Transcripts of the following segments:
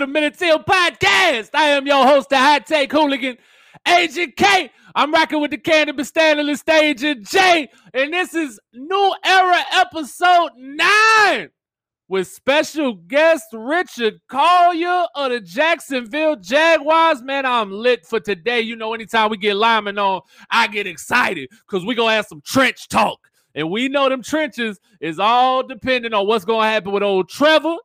the Men In Teal Podcast. I am your host, the Hot Take Hooligan, Agent K. I'm rocking with the cannabis analyst, Agent J, and this is New Era episode nine with special guest Richard Collier of the Jacksonville Jaguars. Man, I'm lit for today. You know, anytime we get lineman on, I get excited because we're going to have some trench talk. And we know them trenches is all dependent on what's going to happen with old Trevor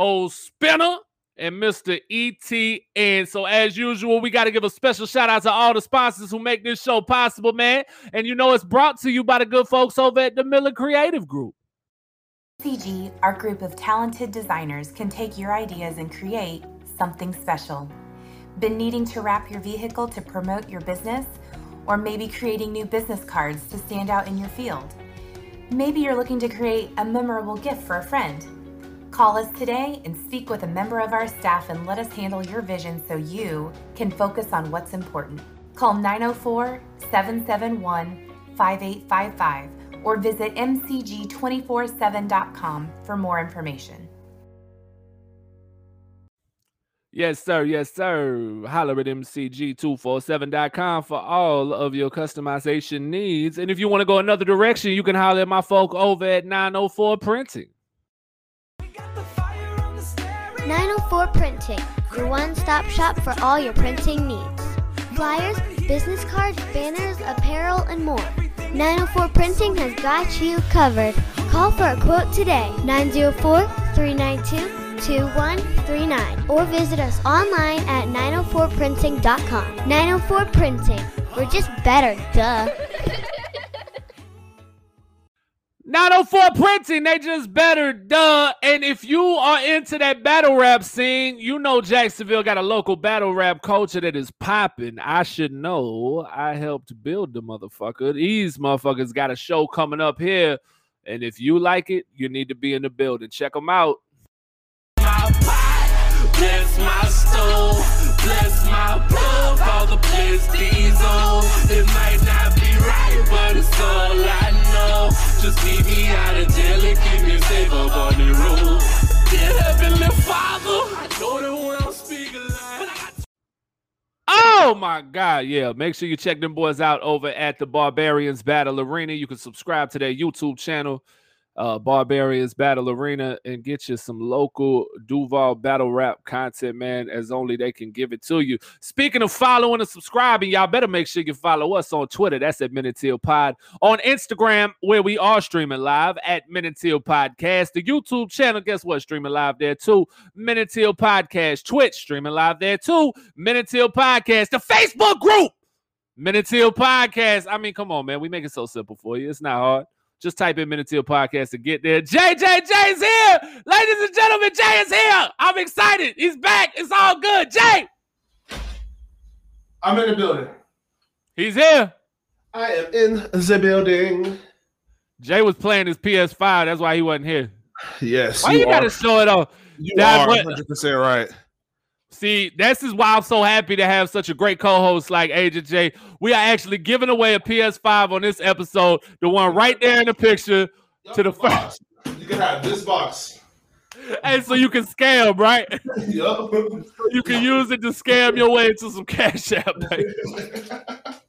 old Spinner, and Mr. ETN. So, as usual, we got to give a special shout out to all the sponsors who make this show possible, man. And you know, it's brought to you by the good folks over at the Miller Creative Group. CG, our group of talented designers, can take your ideas and create something special. Been needing to wrap your vehicle to promote your business? Or maybe creating new business cards to stand out in your field? Maybe you're looking to create a memorable gift for a friend Call us today and speak with a member of our staff and let us handle your vision so you can focus on what's important. Call 904 771 5855 or visit mcg247.com for more information. Yes, sir. Yes, sir. Holler at mcg247.com for all of your customization needs. And if you want to go another direction, you can holler at my folk over at 904 Printing. 904 Printing, your one stop shop for all your printing needs. Flyers, business cards, banners, apparel, and more. 904 Printing has got you covered. Call for a quote today 904 392 2139 or visit us online at 904printing.com. 904 Printing, we're just better, duh. 904 printing, they just better, duh. And if you are into that battle rap scene, you know Jacksonville got a local battle rap culture that is popping. I should know. I helped build the motherfucker. These motherfuckers got a show coming up here. And if you like it, you need to be in the building. Check them out. Bless my bless my all the It might not be right, but it's all I know. Just my God, yeah. Make sure you check them boys out over at the Barbarians Battle Arena. You can subscribe to their YouTube channel uh, Barbarians Battle Arena and get you some local Duval battle rap content, man, as only they can give it to you. Speaking of following and subscribing, y'all better make sure you follow us on Twitter. That's at Men In Teal Pod. On Instagram, where we are streaming live at Men In Teal Podcast. The YouTube channel, guess what? Streaming live there too. Men In Teal Podcast. Twitch, streaming live there too. Men In Teal Podcast. The Facebook group. Men In Teal Podcast. I mean, come on, man. We make it so simple for you. It's not hard. Just type in Men In Teal Podcast to get there. JJJ is here. Ladies and gentlemen, Jay is here. I'm excited. He's back. It's all good. Jay. I'm in the building. He's here. I am in the building. Jay was playing his PS5. That's why he wasn't here. Yes. Why you, you gotta show it off? You that, are 100 percent right. See, this is why I'm so happy to have such a great co-host like Agent J. We are actually giving away a PS5 on this episode, the one right there in the picture yep, to the first. You can have this box. And so you can scam, right? Yep. you can use it to scam your way into some cash app.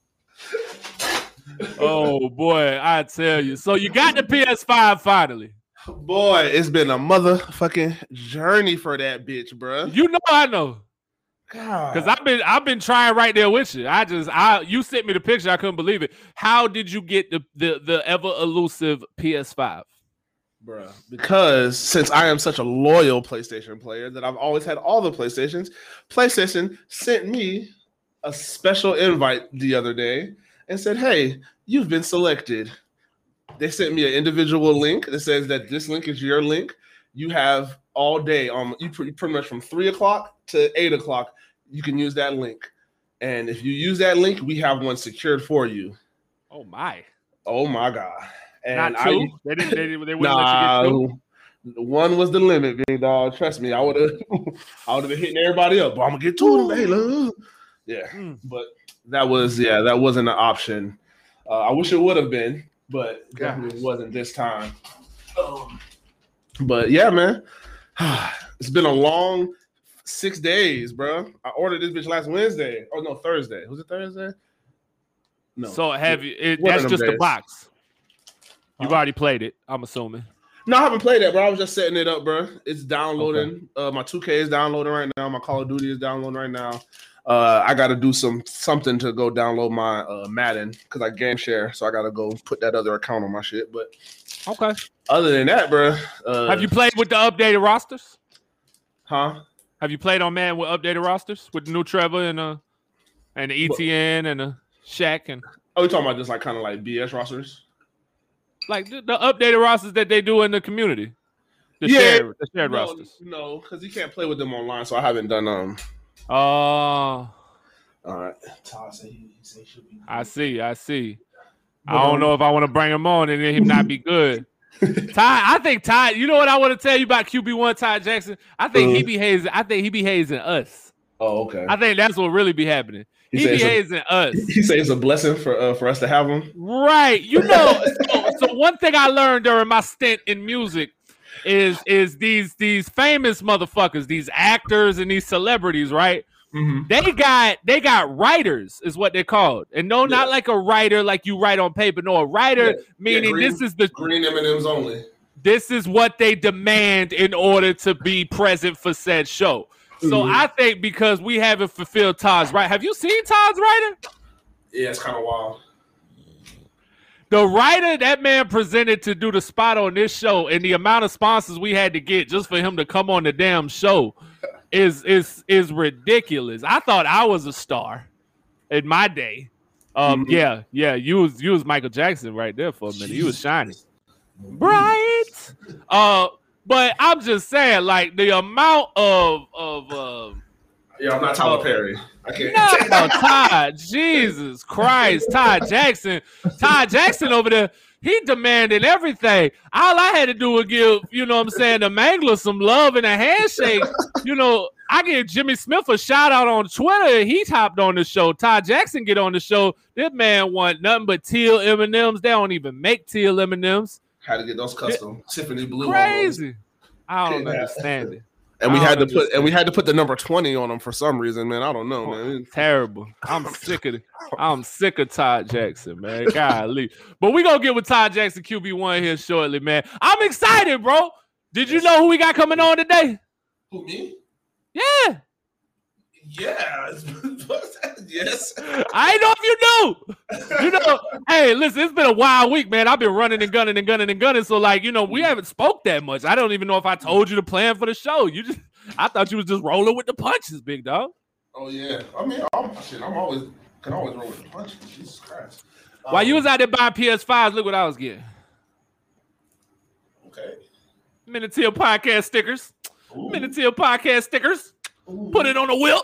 oh boy, I tell you. So you got the PS5 finally. Boy, it's been a motherfucking journey for that bitch, bro. You know I know. God. Because I've been I've been trying right there with you. I just I you sent me the picture. I couldn't believe it. How did you get the the, the ever elusive PS5? Bruh. Because since I am such a loyal PlayStation player that I've always had all the PlayStations, PlayStation sent me a special invite the other day and said, Hey, you've been selected they sent me an individual link that says that this link is your link. You have all day um you pretty, pretty much from three o'clock to eight o'clock. You can use that link, and if you use that link, we have one secured for you. Oh my! Oh my god! And Not two. I, they didn't. They, they wouldn't nah, let you get two. One was the limit, big dog. Trust me, I would have, I would have been hitting everybody up. But I'm gonna get two of them, hey, look. Yeah, mm. but that was yeah, that wasn't an option. Uh, I wish it would have been, but definitely wasn't this time. Um, but yeah, man, It's been a long six days, bro. I ordered this bitch last Wednesday. Oh no, Thursday. Was it Thursday? No. So have you? It, that's them just the box. You've already played it. I'm assuming. No, I haven't played that, bro. I was just setting it up, bro. It's downloading. Uh, my 2K is downloading right now. My Call of Duty is downloading right now. Uh, I got to do some something to go download my uh, Madden because I game share, so I got to go put that other account on my shit. But Okay. other than that, bro, uh, have you played with the updated rosters? Huh? Have you played on man with updated rosters with the new Trevor and uh and the ETN and the Shaq and Oh, you talking about just like kind of like BS rosters? like the, the updated rosters that they do in the community? The Yeah. shared, the shared no, rosters. no, because you can't play with them online, so I haven't done um. Oh, All right. Todd said he, he said he should be. I see. I see. I don't um, know if I want to bring him on and then him not be good. Ty, I think Ty. You know what I want to tell you about QB one Ty Jackson? I think he Uh. behaves. I think he behaves in us. Oh, okay. I think that's what really be happening. He He, it's a- behaves in us. He said it's a blessing for uh, for us to have him. Right. You know, so, so one thing I learned during my stint in music is is these these famous motherfuckers, these actors and these celebrities, right? Mm-hmm. They got they got writers, is what they're called. And no, not like a writer like you write on paper. No, a writer Yeah. meaning green- this is the Green M and M's only. this is what they demand in order to be present for said show. So Mhm. I think because we haven't fulfilled Todd's right. Have you seen Todd's writing? Yeah, it's kind of wild. The writer that man presented to do the spot on this show and the amount of sponsors we had to get just for him to come on the damn show is is is ridiculous. I thought I was a star in my day. Um, Mhm. yeah, yeah, you was you was Michael Jackson right there for a minute. You was shining. Bright. Uh, but I'm just saying, like the amount of of uh, Yeah, I'm not Tyler Perry. I can't. no, Todd, Jesus Christ, Todd Jackson, Todd Jackson over there, he demanded everything. All I had to do was give, you know what I'm saying, the Mangler some love and a handshake. You know, I give Jimmy Smith a shout out on Twitter. He hopped on the show. Todd Jackson get on the show. This man want nothing but teal M&Ms. They don't even make teal M&Ms. Had to get those custom Tiffany blue. Crazy. I don't understand it. And we had to put and we had to put the number twenty on them for some reason, man. I don't know, Oh, man. Terrible. I'm sick of it. I'm sick of Todd Jackson, man. Golly. But we gonna get with Todd Jackson QB1 here shortly, man. I'm excited, bro. Did you know who we got coming on today? Who me? Yeah. Yeah. yes. I know if you knew. You know, hey, listen, it's been a wild week, man. I've been running and gunning and gunning and gunning. So, like, you know, we haven't spoke that much. I don't even know if I told you the plan for the show. You just I thought you was just rolling with the punches, big dog. Oh yeah. I mean, I'm, shit, I'm always can always roll with the punches. Jesus Christ. While you Um, was out there buying PS5s, look what I was getting. okay. Men In Teal podcast stickers. Ooh. Men In Teal podcast stickers. Ooh. Put it on a whip.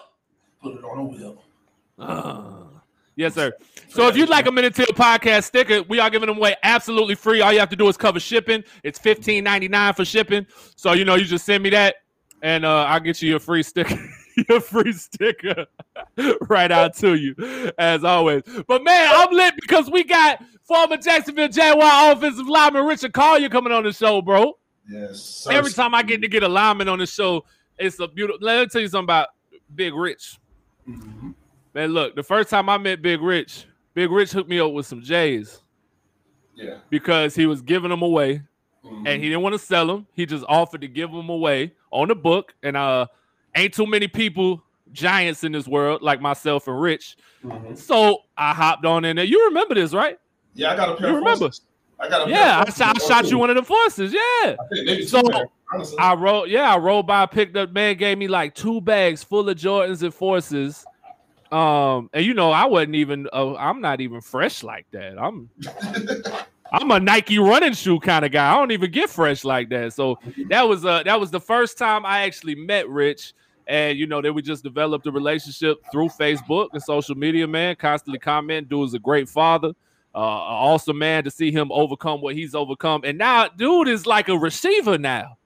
Put it on a wheel. Ah. yes, sir. So if you'd like a Men In Teal podcast sticker, we are giving them away absolutely free. All you have to do is cover shipping. It's fifteen ninety nine for shipping. So you know, you just send me that, and uh, I'll get you your free sticker. Your free sticker right out to you, as always. But man, I'm lit because we got former Jacksonville Jaguar offensive lineman Richard Collier coming on the show, bro. Yes. sir. Every time I get to get a lineman on the show, it's a beautiful. Let me tell you something about Big Rich. Mhm. Man, look, the first time I met Big Rich, Big Rich hooked me up with some J's Yeah. because he was giving them away Mhm. and he didn't want to sell them. He just offered to give them away on the book. And uh, ain't too many people giants in this world like myself and Rich. Mhm. So I hopped on in there. You remember this, right? Yeah, I got a pair. You of remember? forces. I got a pair Yeah, I shot, I shot you one of the forces. Yeah. I think maybe two So, honestly. I rolled, yeah, I rolled by, picked up, man, gave me like two bags full of Jordans and forces. Um, and you know, I wasn't even, uh, I'm not even fresh like that. I'm, I'm a Nike running shoe kind of guy. I don't even get fresh like that. So that was, uh, that was the first time I actually met Rich. And you know, then we just developed a relationship through Facebook and social media, man. Constantly comment. Dude is a great father. Uh, an awesome man to see him overcome what he's overcome. And now, dude is like a receiver now.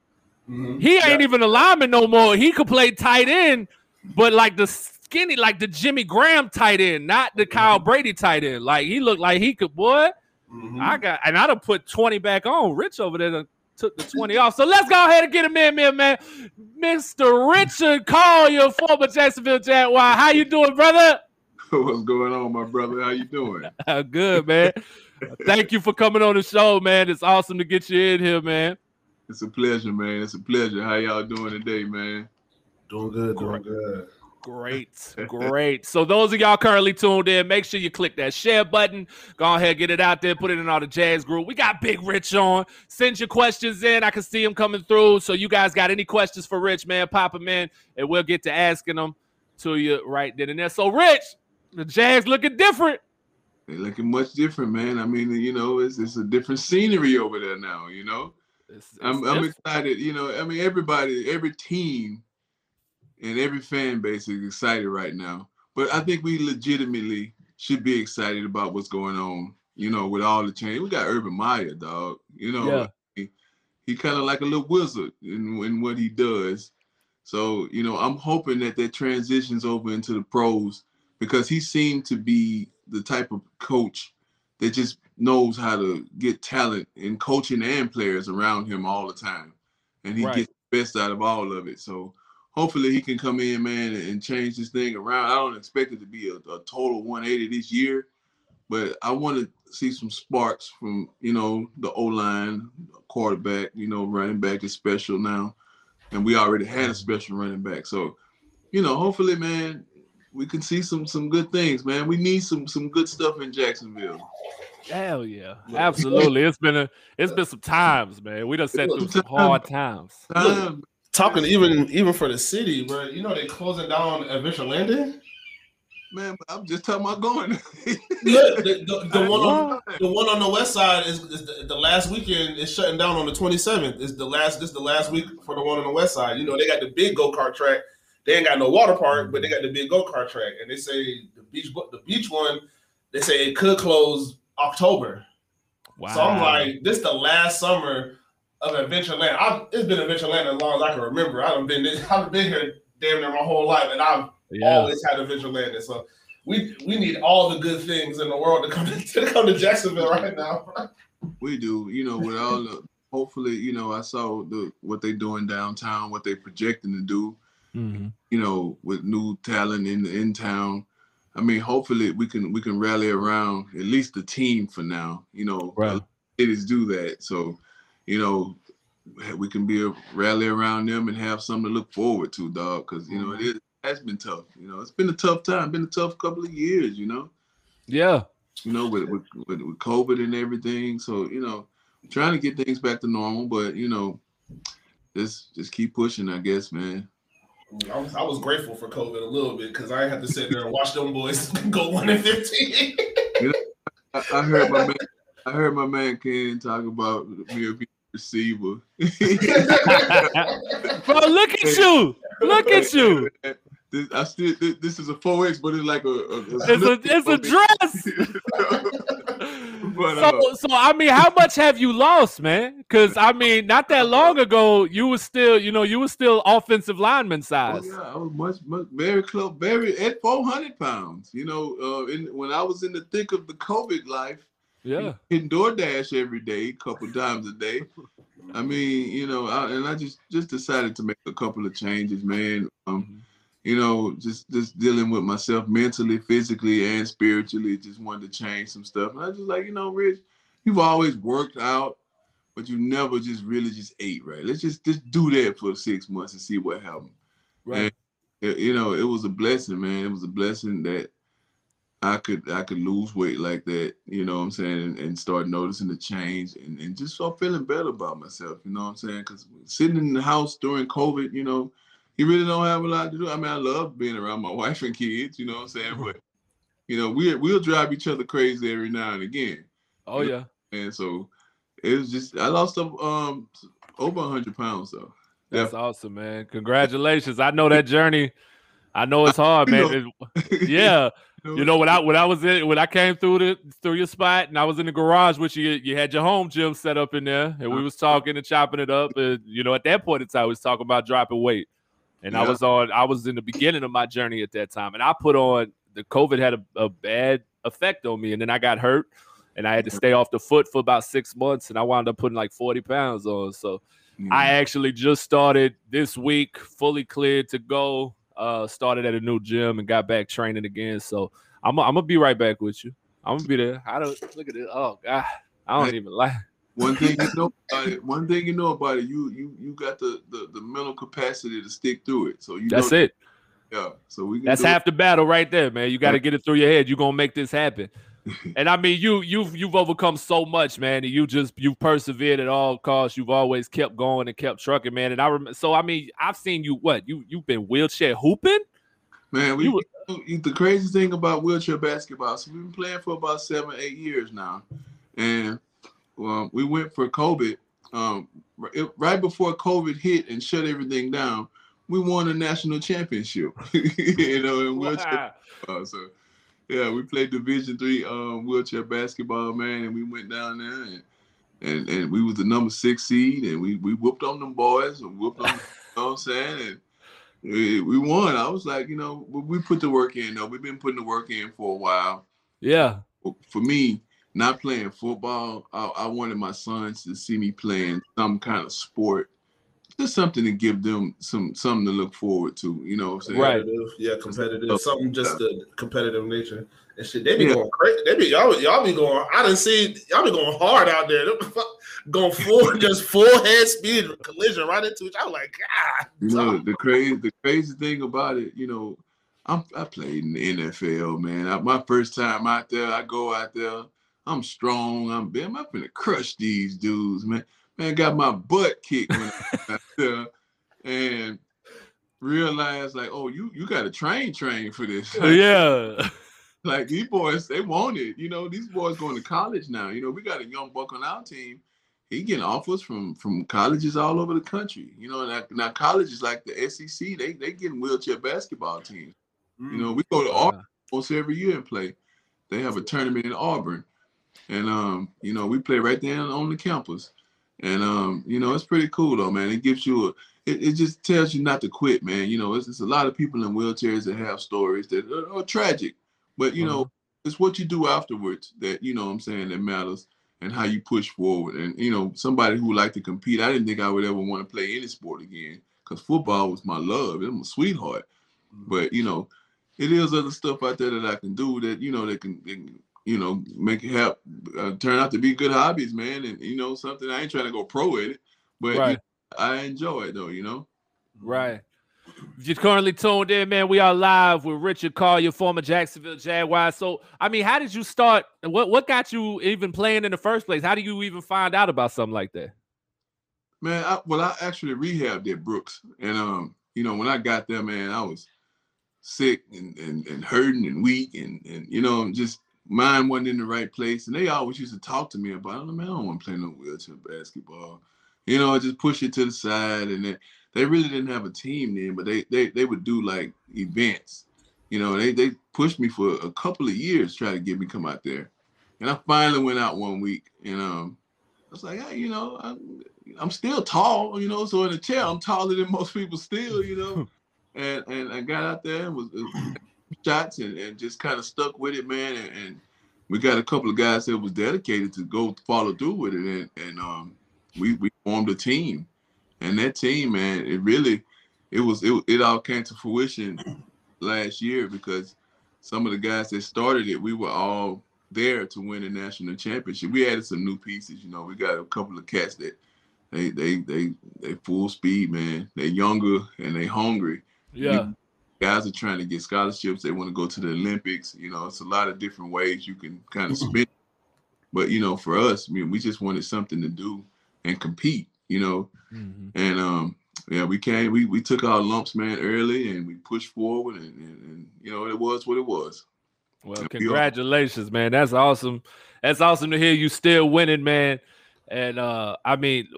Mhm. He ain't Yeah. even a lineman no more. He could play tight end, but like the skinny, like the Jimmy Graham tight end, not the Kyle Brady tight end. Like he looked like he could, boy. Mhm. I got, and I'd have put 20 back on. Rich over there done took the 20 off. So let's go ahead and get him in, man, man. Mr. Richard Collier, former Jacksonville Jaguar. How you doing, brother? What's going on, my brother? How you doing? Good, man. Thank you for coming on the show, man. It's awesome to get you in here, man. It's a pleasure, man. It's a pleasure. How y'all doing today, man? Doing good, doing good. Great, great. So those of y'all currently tuned in, make sure you click that share button. Go ahead, get it out there, put it in all the Jags group. We got Big Rich on. Send your questions in. I can see them coming through. So you guys got any questions for Rich, man? Pop them in, and we'll get to asking them to you right then and there. So Rich, the Jags looking different. They looking much different, man. I mean, you know, it's it's a different scenery over there now. You know, It's- it's I'm I'm excited. You know, I mean, everybody, every team, and every fan base is excited right now. But I think we legitimately should be excited about what's going on. You know, with all the change, we got Urban Meyer, dog. You know, Yeah. he, he kind of like a little wizard in, in what he does. So, you know, I'm hoping that that transitions over into the pros because he seemed to be the type of coach that just knows how to get talent in coaching and players around him all the time. And he Right. gets the best out of all of it. So hopefully he can come in, man, and change this thing around. I don't expect it to be a, a total 180 this year, but I want to see some sparks from, you know, the O line, quarterback, you know, running back is special now. And we already had a special running back. So, you know, hopefully, man, we can see some some good things, man. We need some some good stuff in Jacksonville. Hell yeah, Yeah. absolutely. It's been a it's been some times, man. We done sat through some hard times. Time, Talking even even for the city, bro. You know they closing down Adventure Landing. man, I'm just talking about going. Look, the, the, the one on the one on the west side is, is the, the last weekend is shutting down on the 27th. Is the last this the last week for the one on the west side. You know they got the big go kart track. They ain't got no water park, but they got the big go kart track, and they say the beach the beach one. They say it could close October. Wow. So I'm like, this the last summer of Adventureland. I've, it's been Adventureland as long as I can remember. I've been I've been here damn near my whole life, and I've yeah. always had Adventureland. So we we need all the good things in the world to come to, to come to Jacksonville right now. We do, you know, with all the hopefully, you know, I saw the what they're doing downtown, what they're projecting to do, Mhm. you know, with new talent in in town. I mean, hopefully we can we can rally around at least the team for now. You know, Right. cities do that, so you know we can be a rally around them and have something to look forward to, dog. Because you know it is has been tough. You know, it's been a tough time, been a tough couple of years. You know. Yeah. you know, with, with with with COVID and everything. So you know, trying to get things back to normal, but you know, just just keep pushing, I guess, man. I was, I was grateful for COVID a little bit because I had to sit there and watch them boys go one and fifteen. I, I heard my man, I heard my man Ken talk about me being a receiver. Bro, look at you. Look at you. This, I still this, this is a four X, but it's like a, a, It's a it's a dress. but uh, So, so I mean, how much have you lost, man? Because I mean, not that long ago, you were still, you know, you were still offensive lineman Oh, size. yeah, I was much, much very close, very at 400 pounds. You know, uh, in, when I was in the thick of the COVID life, Yeah. hitting DoorDash every day, a couple times a day. I mean, you know, I, and I just just decided to make a couple of changes, man. Um, you know, just just dealing with myself mentally, physically, and spiritually. Just wanted to change some stuff. And I was just like, you know, Rich, you've always worked out, but you never just really just ate right. Let's just just do that for six months and see what happens. Right. it- you know, it was a blessing, man. It was a blessing that I could I could lose weight like that, you know what I'm saying, and, and start noticing the change and, and just start feeling better about myself, you know what I'm saying? Because sitting in the house during COVID, you know, you really don't have a lot to do. I mean, I love being around my wife and kids, you know what I'm saying? But you know, we we'll drive each other crazy every now and again. Oh yeah. And so it was just I lost um over hundred pounds though. That's awesome, man. Congratulations. I know that journey. I know it's hard, man. It- yeah. You know, when I when I was in when I came through the through your spot and I was in the garage with you, you had your home gym set up in there, and we was talking and chopping it up. And you know, at that point in time, we was talking about dropping weight. And I was on, I was in the beginning of my journey at that time, and I put on the COVID had a, a bad effect on me, and then I got hurt, and I had to stay off the foot for about six months, and I wound up putting like 40 pounds on. So Mm. I actually just started this week, fully cleared to go. Uh, started at a new gym and got back training again. So I'm, I'm gonna be right back with you. I'm gonna be there. I don't look at it. Oh God, I don't even like. One thing you know about it, one thing you know about it, you you you got the the, the mental capacity to stick through it. So you That's it. Yeah. So we can That's do it. half the battle right there, man. You got to get it through your head. You're gonna make this happen. and I mean, you you've you've overcome so much, man. And you just you've persevered at all costs. You've always kept going and kept trucking, man. And I remember. So I mean, I've seen you. What you you've been wheelchair hooping? Man, we You you- the crazy thing about wheelchair basketball. So we've been playing for about seven, eight years now, and well, we went for COVID. Um, it- right before COVID hit and shut everything down, we won a national championship. you know, in wheelchair. Wow. So yeah, we played Division three um, wheelchair basketball, man, and we went down there and and and we was the number six seed, and we we whooped on them boys and whooped on. you know what I'm saying? And we, we won. I was like, you know, we, we put the work in. Though we've been putting the work in for a while. Yeah. For me, not playing football, I, I wanted my sons to see me playing some kind of sport. Just something to give them some something to look forward to. You know what I'm saying? Right. Yeah, competitive. Something just the competitive nature and shit. They be Yeah. going crazy. They be y'all, y'all be going. I didn't see y'all be going hard out there. Going full, just full head speed collision right into it. I was like, God. You know the crazy the crazy thing about it, you know, I'm I played in the NFL, man. I, my first time out there, I go out there, I'm strong, I'm big, I'm gonna crush these dudes, man. Man, got my butt kicked when I out there, and realized like, oh, you you got to train train for this. Yeah. like these boys, they want it. You know, these boys going to college now. You know, we got a young buck on our team. He getting offers from from colleges all over the country. You know, now, now colleges like the SEC, they they getting wheelchair basketball teams. You know, we go to mm. Auburn almost every year and play. They have a tournament in Auburn, and um, you know, we play right there on the campus. And um, you know, it's pretty cool though, man. It gives you a it, it just tells you not to quit, man. You know, it's, it's a lot of people in wheelchairs that have stories that are, are tragic, but you know, it's what you do afterwards that you know what I'm saying that matters and how you push forward. And you know, somebody who like to compete, I didn't think I would ever want to play any sport again because football was my love. It was my sweetheart. But you know, it is other stuff out there that I can do that you know that can, that can, you know make it help uh, turn out to be good hobbies, man. And you know, something I ain't trying to go pro at it, but you Right. know, I enjoy it though. You know. Right. If you're currently tuned in, man, we are live with Richard Collier, former Jacksonville Jaguar. So, I mean, how did you start? What what got you even playing in the first place? How do you even find out about something like that? Man, I, well, I actually rehabbed at Brooks, and um, you know, when I got there, man, I was sick and and, and hurting and weak, and and you know, just mine wasn't in the right place. And they always used to talk to me about, it. man, I don't want to play no wheelchair basketball. You know, I just push it to the side, and they, they really didn't have a team then, but they they they would do like events. You know, they they pushed me for a couple of years trying to get me come out there, and I finally went out one week, and um, I was like, hey, you know, I'm, I'm still tall, you know, so in the chair, I'm taller than most people still, you know. and and I got out there and was shots and, and just kind of stuck with it, man. And, and we got a couple of guys that was dedicated to go follow through with it, and and um, we we formed a team, and that team, man, it really, it was it it all came to fruition last year because some of the guys that started it, we were all there to win a national championship. We added some new pieces, you know. We got a couple of cats that they they they they full speed, man. They're younger and they hungry. Yeah. Guys are trying to get scholarships. They want to go to the Olympics. You know, it's a lot of different ways you can kind of spin. But you know, for us, I mean, we just wanted something to do and compete. You know, Mhm. and um, yeah, we came. We we took our lumps, man, early, and we pushed forward, and, and, and you know, it was what it was. Well, Yeah, we are. congratulations, man. That's awesome. That's awesome to hear you still winning, man. And uh I mean,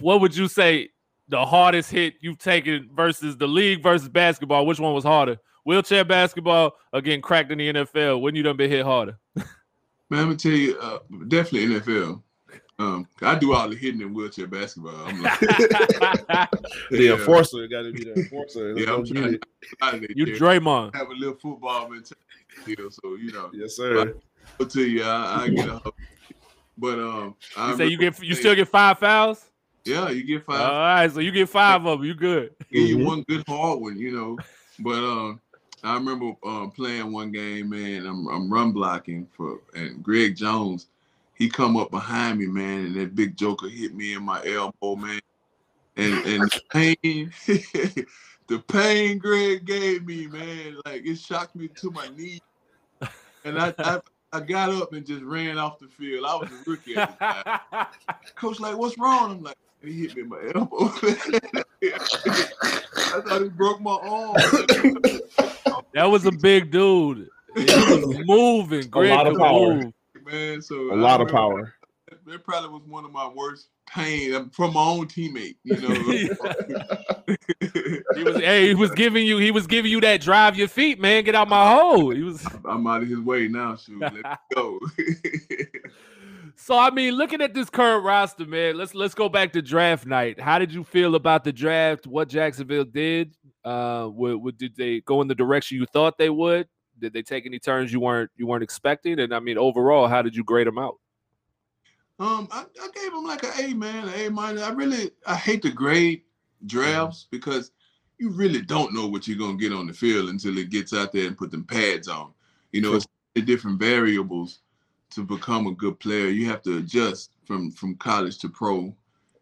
what would you say the hardest hit you've taken versus the league versus basketball? Which one was harder? Wheelchair basketball or getting cracked in the NFL? When you done been hit harder? Man, I'm gonna tell you, uh, definitely NFL. Um, I do all the hitting in wheelchair basketball. I'm like, The Yeah. enforcer got to be the enforcer. yeah, I'm Don't trying get to it. out of you there. Draymond. have a little football mentality, still, so you know. Yes, sir. I, to you. I, I get a hug. But um, I say you get you still get five fouls? Yeah, you get five. All right, so you get five of them. You good? give you Mhm. one good hard one, you know. But um, I remember um, playing one game, man. I'm I'm run blocking for and Greg Jones, he come up behind me, man, and that big joker hit me in my elbow, man. And and the pain, the pain Greg gave me, man, like it shocked me to my knee. And I I, I got up and just ran off the field. I was a rookie at the time. Coach, like, what's wrong? I'm like, he hit me in my elbow. I thought he broke my arm. that was a big dude. He was moving. Greg lot of power. move. Man, so A I lot of power. That probably was one of my worst pain um, from my own teammate. You know, He was hey, he was giving you he was giving you that drive your feet, man. Get out my hole. He was I'm out of his way now. Shoot, let me go. So I mean, looking at this current roster, man, let's let's go back to draft night. How did you feel about the draft? What Jacksonville did? Uh, would, would did they go in the direction you thought they would? Did they take any turns you weren't you weren't expecting? And I mean, overall, how did you grade them out? Um, I, I gave them like an A, man, an A minus. I really I hate to grade drafts because you really don't know what you're gonna get on the field until it gets out there and put them pads on. You know, it's different variables to become a good player. You have to adjust from from college to pro.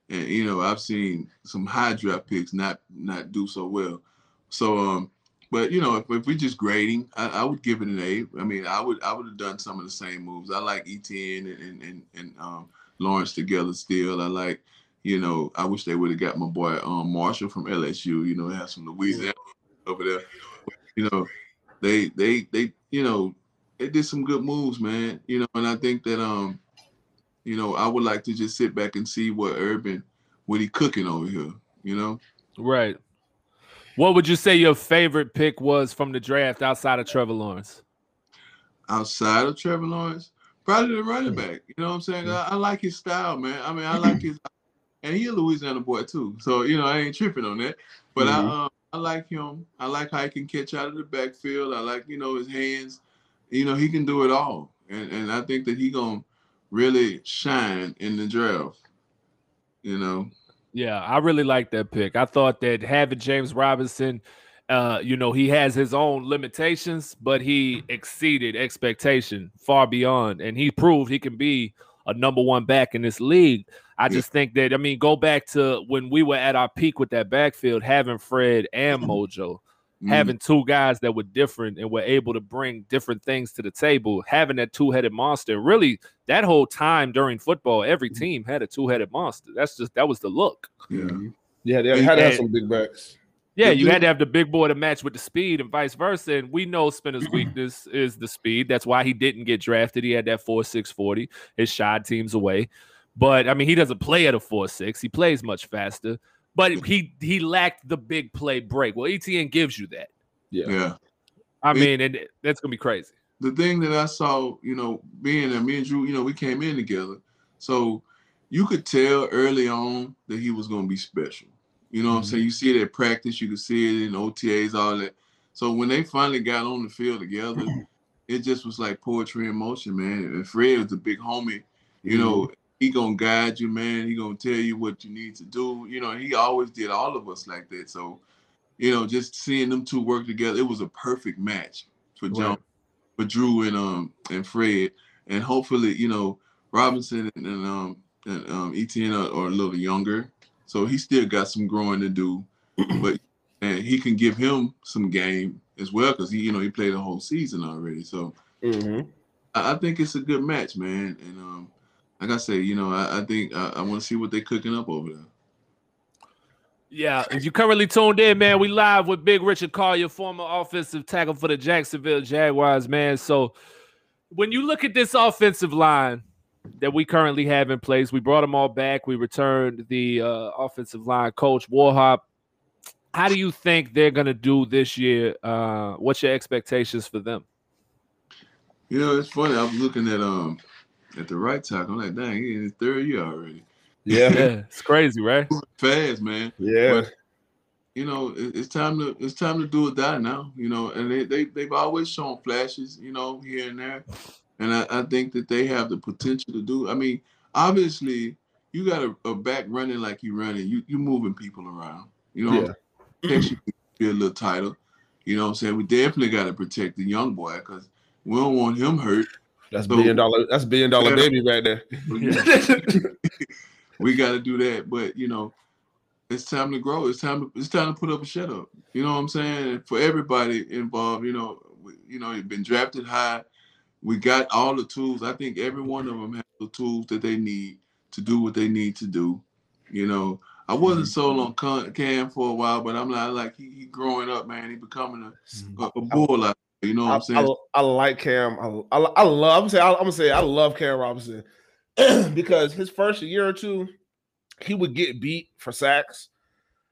And you know, I've seen some high draft picks not not do so well. So um, but you know, if, if we're just grading, I, I would give it an A. I mean, I would I would have done some of the same moves. I like ETN and and and, and um, Lawrence together still. I like, you know, I wish they would have got my boy um, Marshall from LSU. You know, they have some Louisiana over there. You know, they they they you know they did some good moves, man. You know, and I think that um, you know, I would like to just sit back and see what Urban, what he cooking over here. You know. Right. What would you say your favorite pick was from the draft outside of Trevor Lawrence? outside of Trevor Lawrence, probably the running back. You know what I'm saying? I, I like his style, man. I mean, I like his, and he a Louisiana boy too. So you know, I ain't tripping on that. But Mhm. I, um, I like him. I like how he can catch out of the backfield. I like you know his hands. You know, he can do it all, and and I think that he gonna really shine in the draft. You know, Yeah, I really like that pick. I thought that having James Robinson, uh, you know, he has his own limitations, but he exceeded expectation far beyond, and he proved he can be a number one back in this league. I just think that I mean, go back to when we were at our peak with that backfield, having Fred and Mojo, Mm, having two guys that were different and were able to bring different things to the table, having that two-headed monster. Really, that whole time during football, every mm-hmm. team had a two-headed monster. That's just that was the look. yeah. Yeah, they had to Yeah. have some big backs. Yeah, you had to have the big boy to match with the speed and vice versa. And we know Spinner's mm-hmm. weakness is the speed. That's why he didn't get drafted. He had that 4 6 40. It shied teams away. But I mean, he doesn't play at a 4 6. He plays much faster. But he he lacked the big play break. Well, ETN gives you that. Yeah. yeah. I It- mean, and that's gonna be crazy. the thing that I saw, you know, being there, me and Drew, you know, we came in together. So you could tell early on that he was going to be special. You know what I'm mm-hmm. saying? You see it at practice, you could see it in OTAs, all that. So when they finally got on the field together, it just was like poetry in motion, man. And Fred was a big homie. You mm-hmm. know, he gonna guide you, man. He gonna tell you what you need to do. You know, he always did all of us like that. So, you know, just seeing them two work together, it was a perfect match for John Right. for Drew and um and Fred, and hopefully you know Robinson and, and um and um Etienne are, are a little younger, so he still got some growing to do, but and he can give him some game as well because he you know he played a whole season already. So Mhm. I, I think it's a good match, man. And um like I say, you know I, I think I, I want to see what they're cooking up over there. Yeah, if you currently tuned in, man, we live with Big Richard Collier, former offensive tackle for the Jacksonville Jaguars, man. So when you look at this offensive line that we currently have in place, we brought them all back. We returned the uh, offensive line coach Warhop. How do you think they're gonna do this year? Uh, what's your expectations for them? You know it's funny. I'm looking at um at the right tackle. I'm like, dang, he in his third year already. Yeah. Yeah, it's crazy, right? Fast, man. Yeah. But, you know, it, it's time to it's time to do or die now. You know, and they they they've always shown flashes, you know, here and there, and I, I think that they have the potential to do. I mean, obviously, you got a, a back running like you running. You you moving people around. You know, yeah. be a little tighter. You know what I'm saying? We definitely got to protect the young boy because we don't want him hurt. That's so, billion dollar. That's billion dollar baby right there. we got to do that, but you know, it's time to grow. It's time to it's time to put up a shut up. You know what I'm saying? For everybody involved, you know, you know, you've been drafted high. We got all the tools. I think every one of them has the tools that they need to do what they need to do. You know, I wasn't mm-hmm. sold on Cam for a while, but I'm not like he, he growing up, man. He becoming a, mm-hmm. a, a bull out you know what I, am saying? I, I, like Cam. I, I, I love. I'm gonna say. I, am gonna say. I love Cam Robinson because his first year or two, he would get beat for sacks.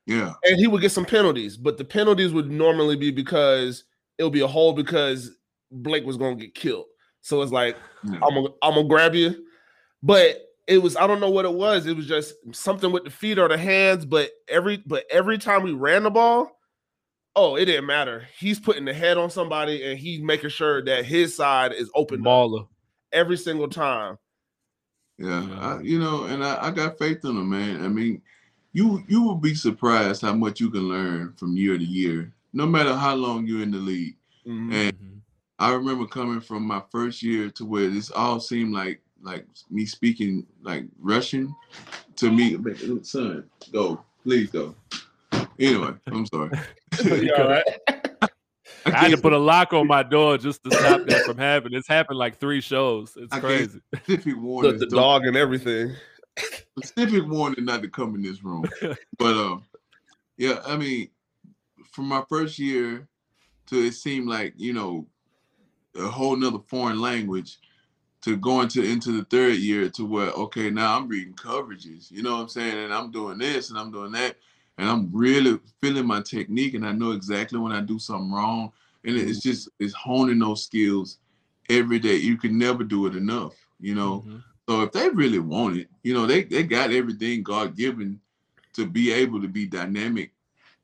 Yeah, and he would get some penalties, but the penalties would normally be because it would be a hole because Blake was gonna get killed. So it's like yeah. I'm gonna I'm gonna grab you, but it was I don't know what it was. It was just something with the feet or the hands. But every but every time we ran the ball, oh, it didn't matter. He's putting the head on somebody and he's making sure that his side is open. Baller. Every single time. Yeah, I, you know, and I, I got faith in him, man. I mean, you you will be surprised how much you can learn from year to year, no matter how long you're in the league. Mm-hmm. And I remember coming from my first year to where this all seemed like like me speaking like Russian to me. Son, go, please go. Anyway, I'm sorry. you all right? I, I had to put a lock on my door just to stop that from happening. It's happened like three shows. It's I crazy. Specific warning. The, the dog and everything. Specific warning not to come in this room. But um, yeah, I mean, from my first year to it seemed like you know a whole nother foreign language to going to into the third year to where okay now I'm reading coverages. You know what I'm saying? And I'm doing this and I'm doing that and I'm really feeling my technique and I know exactly when I do something wrong. And it's mm-hmm. just it's honing those skills every day. You can never do it enough, you know. Mm-hmm. So if they really want it, you know, they, they got everything God given to be able to be dynamic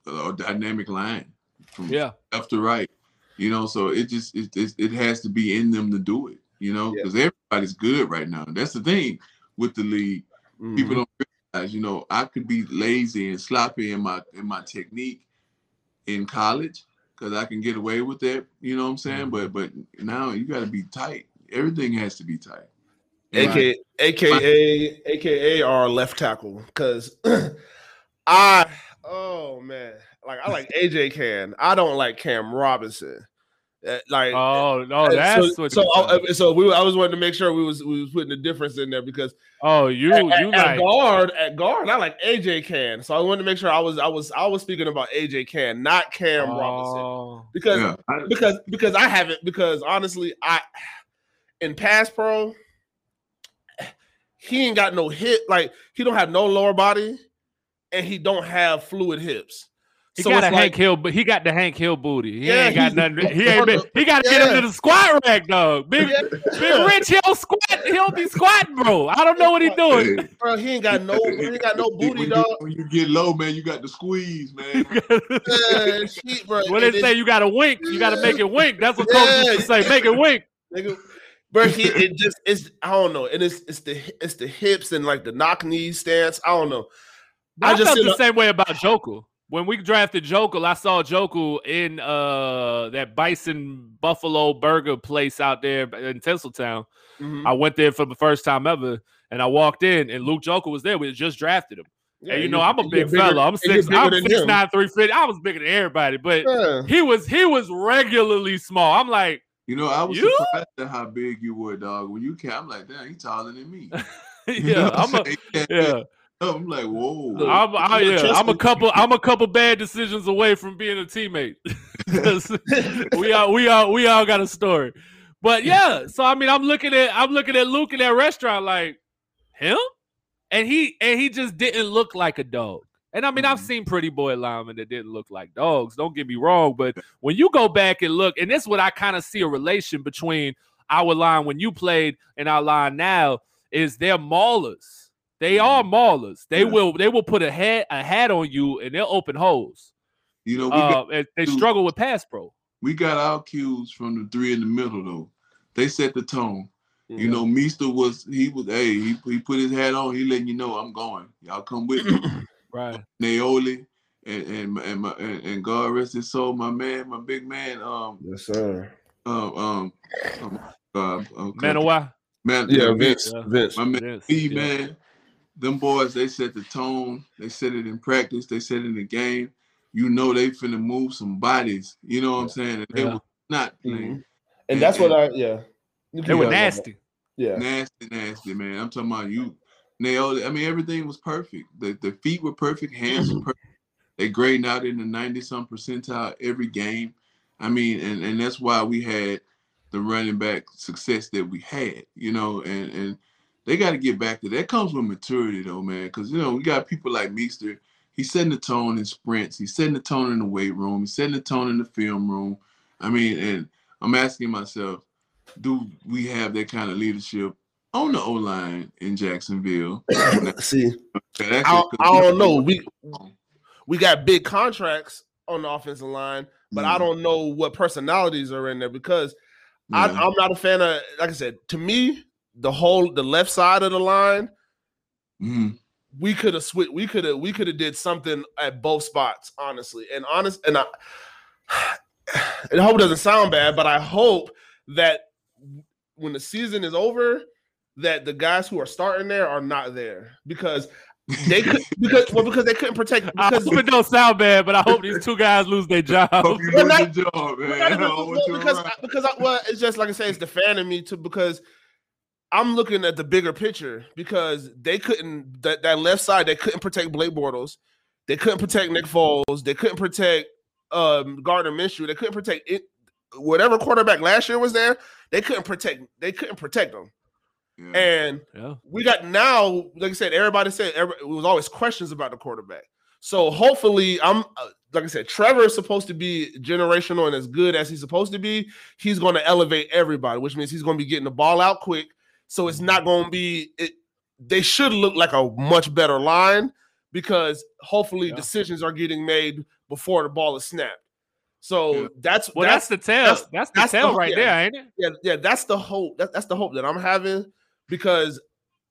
uh, or dynamic line from yeah. left to right. You know, so it just it, it, it has to be in them to do it, you know, because yeah. everybody's good right now. That's the thing with the league. Mm-hmm. People don't you know, I could be lazy and sloppy in my in my technique in college because I can get away with that. You know what I'm saying? Mm-hmm. But but now you got to be tight. Everything has to be tight. AKA, AKA, AKA our left tackle. Cause I, oh man, like I like AJ Cann. I don't like Cam Robinson. Uh, like oh no, that's so, what. So I, uh, so we I was wanting to make sure we was we was putting the difference in there because oh you at, you at, like at guard at guard I like AJ Cann so I wanted to make sure I was I was I was speaking about AJ Cann not Cam oh. Robinson because yeah. because because I haven't because honestly I in pass pro he ain't got no hip like he don't have no lower body and he don't have fluid hips. He so got a like, Hank Hill, but he got the Hank Hill booty. He yeah, ain't got nothing. He ain't been, he got to yeah. get into the squat rack, dog. Big, yeah. big Rich, he'll squat. He'll be squatting, bro. I don't know what he's doing, bro. He ain't got no, he ain't got no booty, when dog. You, when you get low, man, you got to squeeze, man. yeah, shit, bro. When they say you got to wink, you got to make it wink. That's what coaches used to say. Make it wink. Nigga, bro, he, it just it's I don't know, and it's it's the it's the hips and like the knock knee stance. I don't know. I, I just felt the same way about Joker when we drafted Joeckel, I saw Joeckel in uh that Bison Buffalo Burger place out there in Tinseltown. Mm-hmm. I went there for the first time ever, and I walked in, and Luke Joeckel was there. We just drafted him. Yeah, and you know, I'm a big fella. I'm six. I'm six nine, three fifty. I was bigger than everybody, but yeah. he was he was regularly small. I'm like, you know, I was you? surprised at how big you were, dog. When you came, I'm like, damn, he's taller than me. yeah, I'm a, yeah. I'm like, whoa. I'm, I, yeah, I'm a couple. I'm a couple bad decisions away from being a teammate. we all, we all, we all got a story. But yeah, so I mean, I'm looking at, I'm looking at Luke in that restaurant, like him, and he, and he just didn't look like a dog. And I mean, mm-hmm. I've seen pretty boy linemen that didn't look like dogs. Don't get me wrong, but when you go back and look, and this is what I kind of see a relation between our line when you played and our line now is they're maulers they are maulers. They yeah. will they will put a hat a hat on you and they'll open holes. You know, uh, they struggle with pass pro. We got our cues from the three in the middle though. They set the tone. You know, Meester was he was hey he, he put his hat on. He letting you know I'm going. Y'all come with me. Right. Naoli and and and, my, and and God rest his soul, my man, my big man. Um, yes, sir. um, um, um uh, okay. Manuwai. man, Yeah, Vince, Vince. Yeah. Vince. my man, Yes, E, yeah. man. Them boys, they set the tone. They set it in practice. They set it in the game. You know they finna move some bodies. You know what I'm saying? And they Yeah. were not playing. Mhm. And that's what I yeah. They were nasty. Yeah. Nasty, nasty, man. I'm talking about you nailed it. I mean, everything was perfect. The the feet were perfect, hands were perfect. They grading out in the 90 some percentile every game. I mean, and, and that's why we had the running back success that we had, you know, and and they got to get back to that. comes with maturity though, man. Cause you know, we got people like Meester. He's setting the tone in sprints, he's setting the tone in the weight room, he's setting the tone in the film room. I mean, and I'm asking myself, do we have that kind of leadership on the O line in Jacksonville? See, I, I don't know. We we got big contracts on the offensive line, but I Mhm. don't know what personalities are in there because Yeah. I, I'm not a fan of. Like I said, to me, the whole the left side of the line, Mhm. we could have switched. We could have we could have did something at both spots, honestly. And honest, and I, and I hope it doesn't sound bad, but I hope that when the season is over, that the guys who are starting there are not there because they could because well because they couldn't protect I because hope it don't sound bad, but I hope these two guys lose their job. Hope you Well, do not- your job, man. Well, not I want well, you because because I, well, it's just like I say, it's the fan in me too. Because I'm looking at the bigger picture because they couldn't that, that left side they couldn't protect Blake Bortles, they couldn't protect Nick Foles, they couldn't protect um Gardner Minshew, they couldn't protect it. Whatever quarterback last year was there, they couldn't protect. They couldn't protect them. Yeah. And Yeah. we got now, like I said, everybody said every, it was always questions about the quarterback. So hopefully, I'm uh, like I said, Trevor is supposed to be generational and as good as he's supposed to be. He's going to elevate everybody, which means he's going to be getting the ball out quick. So it's not going to be. It, they should look like a much better line because hopefully Yeah. decisions are getting made before the ball is snapped. So Yeah. that's Well, that's, the tell. That's, that's- the that's the- tell right yeah. there, ain't it? yeah, yeah, that's the hope. That, that's the hope that I'm having because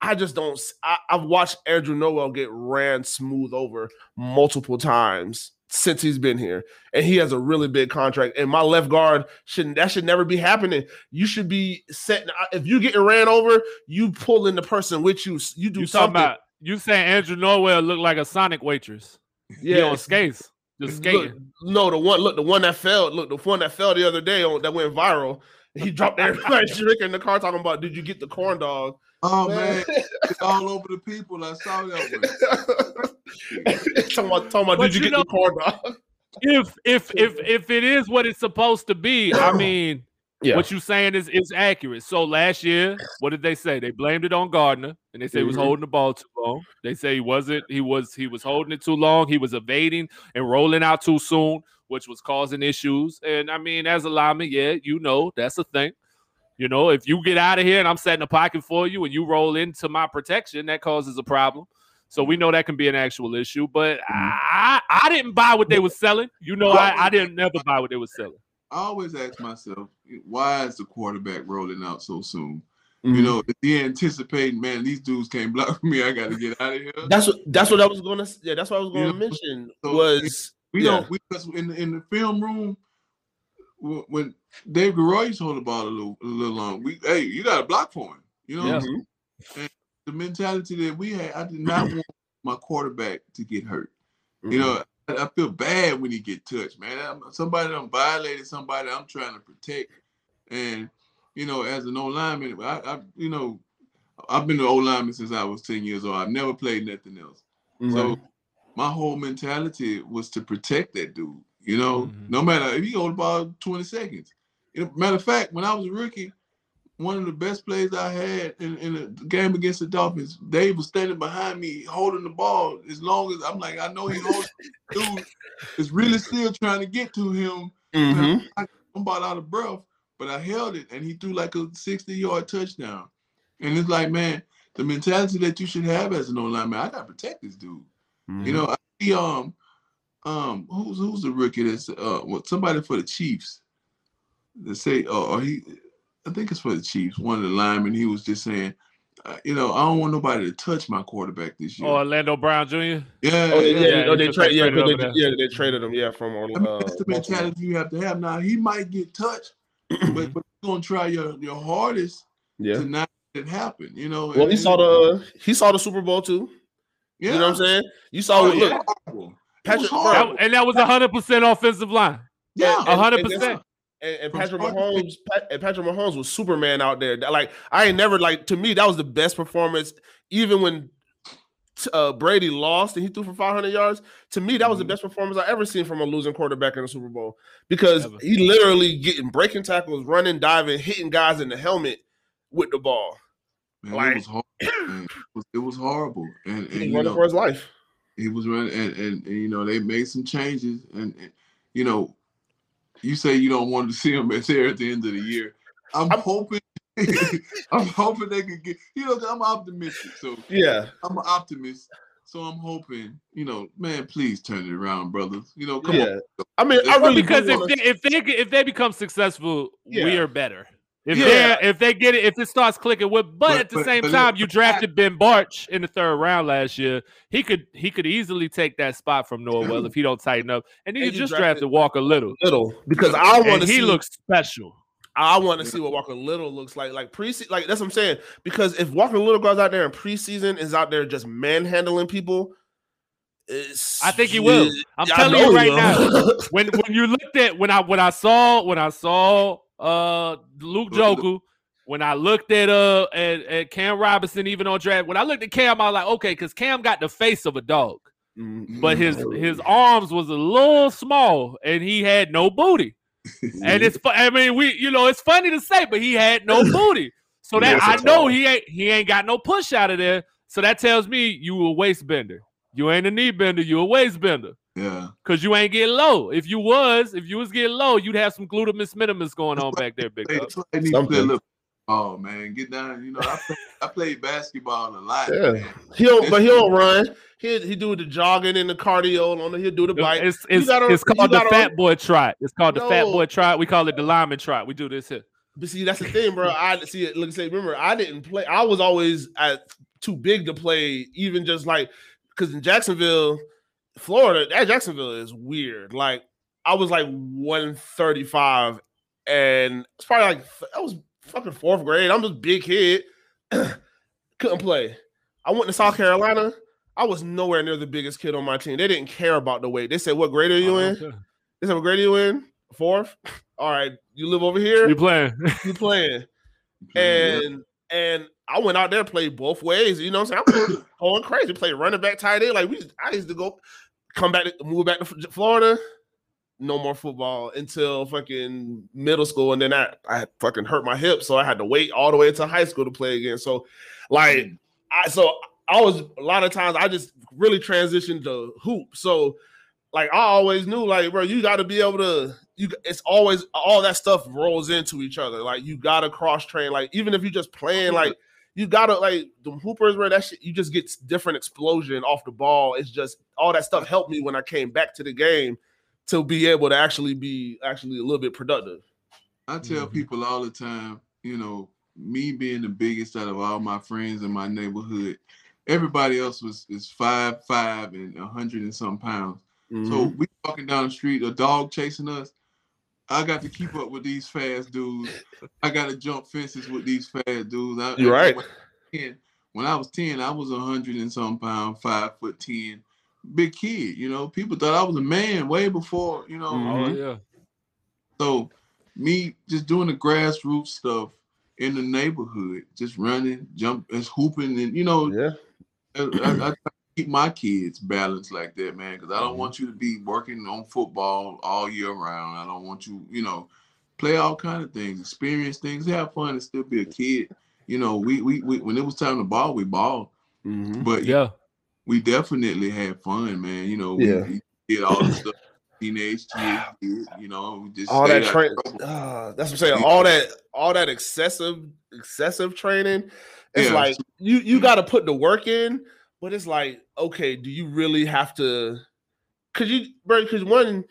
I just don't. I, have watched Andrew Norwell get ran smooth over multiple times since he's been here, and he has a really big contract. And my left guard shouldn't. That should never be happening. You should be setting. Uh, if you getting ran over, you pull in the person with you. You do You something. about you saying Andrew Norwell looked like a Sonic waitress? Yeah, yeah, on skates, just Look, skating. no, the one look, the one that fell, look, the one that fell the other day on that went viral. He dropped everybody drinking in the car talking about, did you get the corn dog? Oh man, it's all over the people. I saw that one. talking about, talking about did you, you get know- the corn dog? If if if if it is what it's supposed to be, I mean, Yeah. what you saying is is accurate. So last year, what did they say? They blamed it on Gardner, and they say he was Mhm. holding the ball too long. They say he wasn't. He was he was holding it too long. He was evading and rolling out too soon, which was causing issues. And I mean, as a lineman, yeah, you know that's a thing. You know, if you get out of here and I'm setting a pocket for you and you roll into my protection, that causes a problem. So we know that can be an actual issue. But I I didn't buy what they were selling. You know, I, I didn't never buy what they were selling. I always ask myself, why is the quarterback rolling out so soon? Mm-hmm. You know, is he anticipating, man, these dudes can't block me. I got to get out of here. That's what that's what I was gonna yeah, that's what I was gonna Yeah. mention So, was We yeah. don't we in the, in the film room when- when Dave Garrard used hold the ball a little a little long, we hey, you got to block for him. You know, what I'm Yeah. Mm-hmm. saying? the mentality that we had, I did not mm-hmm. want my quarterback to get hurt. You know, mm-hmm. I, I feel bad when he get touched, man. I'm, somebody done violated somebody I'm trying to protect, and you know, as an O lineman, I, I, you know, I've been an O lineman since I was ten years old. I've never played nothing else. So my whole mentality was to protect that dude. You know, Mhm. no matter if he hold the ball 20 seconds. You know, matter of fact, when I was a rookie, one of the best plays I had in, in a game against the Dolphins, Dave was standing behind me holding the ball as long as I'm like, I know he holds dude is really still trying to get to him. Mhm. I'm about out of breath, but I held it and he threw like a 60 yard touchdown. And it's like, man, the mentality that you should have as an online man, I gotta protect this dude. Mm-hmm. You know, I see um um who's who's the rookie that's uh what somebody for the Chiefs that say uh or he I think it's for the Chiefs. One of the linemen, he was just saying, uh, you know, I don't want nobody to touch my quarterback this year. Oh, Orlando Brown Jr. yeah, Oh, yeah, yeah. yeah, oh, they, tra- yeah, traded 'cause they, there. yeah, they traded him, yeah, from Orlando. I mean, uh, that's the Baltimore. mentality you have to have. Now he might get touched, but, but you're gonna try your, your hardest Yeah. to not let it happen. You know. Well, and- he saw the he saw the Super Bowl too. Yeah. You know what I'm saying? You saw Oh, it. Look, yeah. Horrible. It Patrick- was. That- and that was a hundred percent offensive line. yeah. A hundred percent. And, and Patrick Mahomes, Pat, and Patrick Mahomes was Superman out there. Like I ain't never like to me that was the best performance. Even when uh, Brady lost and he threw for 500 yards, to me that was the Mhm. best performance I ever seen from a losing quarterback in the Super Bowl because Ever. he literally getting breaking tackles, running, diving, hitting guys in the helmet with the ball. Man, like- it was horrible. It, was, it was horrible. And, and was you running know, for his life. He was running, and, and, and you know they made some changes, and, and you know, you say you don't want to see him at there at the end of the year. I'm, I'm- hoping, I'm hoping they could get. You know, I'm optimistic, so Yeah, I'm an optimist. So I'm hoping, you know, man, please turn it around, brothers. You know, come yeah. on. I mean, I really because if they, if they if they become successful, we are better. If Yeah. they if they get it, if it starts clicking with, but, But- at the but- same but time, you drafted Ben Bartch in the third round last year. He could he could easily take that spot from Norwell if he don't tighten up. And then And you just drafted- drafted Walker Little. little because I want to he see. looks special. I want to see what Walker Little looks like. Like preseason, like that's what I'm saying. Because if Walker Little goes out there in preseason is out there just manhandling people, it's, I think he will. I'm I telling know you right now. When when you looked at when I when I saw when I saw uh Luke Joeckel, when I looked at uh at, at Cam Robinson even on draft, when I looked at Cam, I was like, okay, because Cam got the face of a dog, Mm, but his his arms was a little small and he had no booty. And it's I mean, we you know, it's funny to say, but he had no booty. So that Yes, I know all. he ain't he ain't got no push out of there. So that tells me you a waist bender. You ain't a knee bender, you a waist bender. Yeah. Cause you ain't getting low. If you was, if you was getting low, you'd have some gluteus minimus going on back there, big Hey, up. so they need to play a Something. little- Oh man, get down. You know, I, play, I played basketball a lot. Yeah. man. he don't, but he don't run. He he do the jogging and the cardio on. the He'll do the bike. It's it's, gotta- it's called the gotta- fat boy trot. It's called the fat boy trot. We call it the lineman trot. We do this here. But see, that's the thing, bro. I see it. Look, say, remember, I didn't play. I was always at too big to play, even just like because in Jacksonville, Florida, that Jacksonville is weird. Like I was like 135, and it's probably like I was fucking fourth grade. I'm just big kid, couldn't play. I went to South Carolina. I was nowhere near the biggest kid on my team. They didn't care about the weight. They said, "What grade are you uh-huh. in?" They said, "What grade are you in?" Fourth. All right, you live over here. You playing? You playing and and I went out there played both ways. You know what I'm saying? I'm going crazy. Played running back, tight end. Like we, I used to go, come back, to, move back to Florida. No more football until fucking middle school, and then I I fucking hurt my hip, so I had to wait all the way to high school to play again. So, like, mm. I so I was a lot of times I just really transitioned to hoop. So, like, I always knew, like, bro, you got to be able to. You, it's always all that stuff rolls into each other. Like, you got to cross train. Like, even if you just playing, like, you gotta like the hoopers where that shit. You just get different explosion off the ball. It's just all that stuff helped me when I came back to the game to be able to actually be actually a little bit productive. I tell Mm-hmm. people all the time, you know, me being the biggest out of all my friends in my neighborhood, everybody else was is five five and a hundred and some pounds. So Mm-hmm. we walking down the street, a dog chasing us. I got to keep up with these fast dudes. I got to jump fences with these fast dudes. I, You're right. When, 10 when I was ten, I was a hundred and some pound, five foot ten, big kid. You know, people thought I was a man way before. You know, Oh Mhm. yeah. so me just doing the grassroots stuff in the neighborhood, just running, jump, just hooping, and you know, Yeah. I, I, I try to keep my kids balanced like that, man, because I Mm-hmm. don't want you to be working on football all year round. I don't want you, you know, play all kind of things, experience things, have fun, and still be a kid. You know, we we, we when it was time to ball, we ball, Mhm. but Yeah. we definitely had fun, man. You know, we, Yeah. we did all the stuff teenage kids. You know, we just all that out of train. trouble. Uh, that's what I'm saying. All that, all that excessive, excessive training. It's Yeah. like you you got to put the work in, but it's like, okay, do you really have to? Cause you, bro, because one,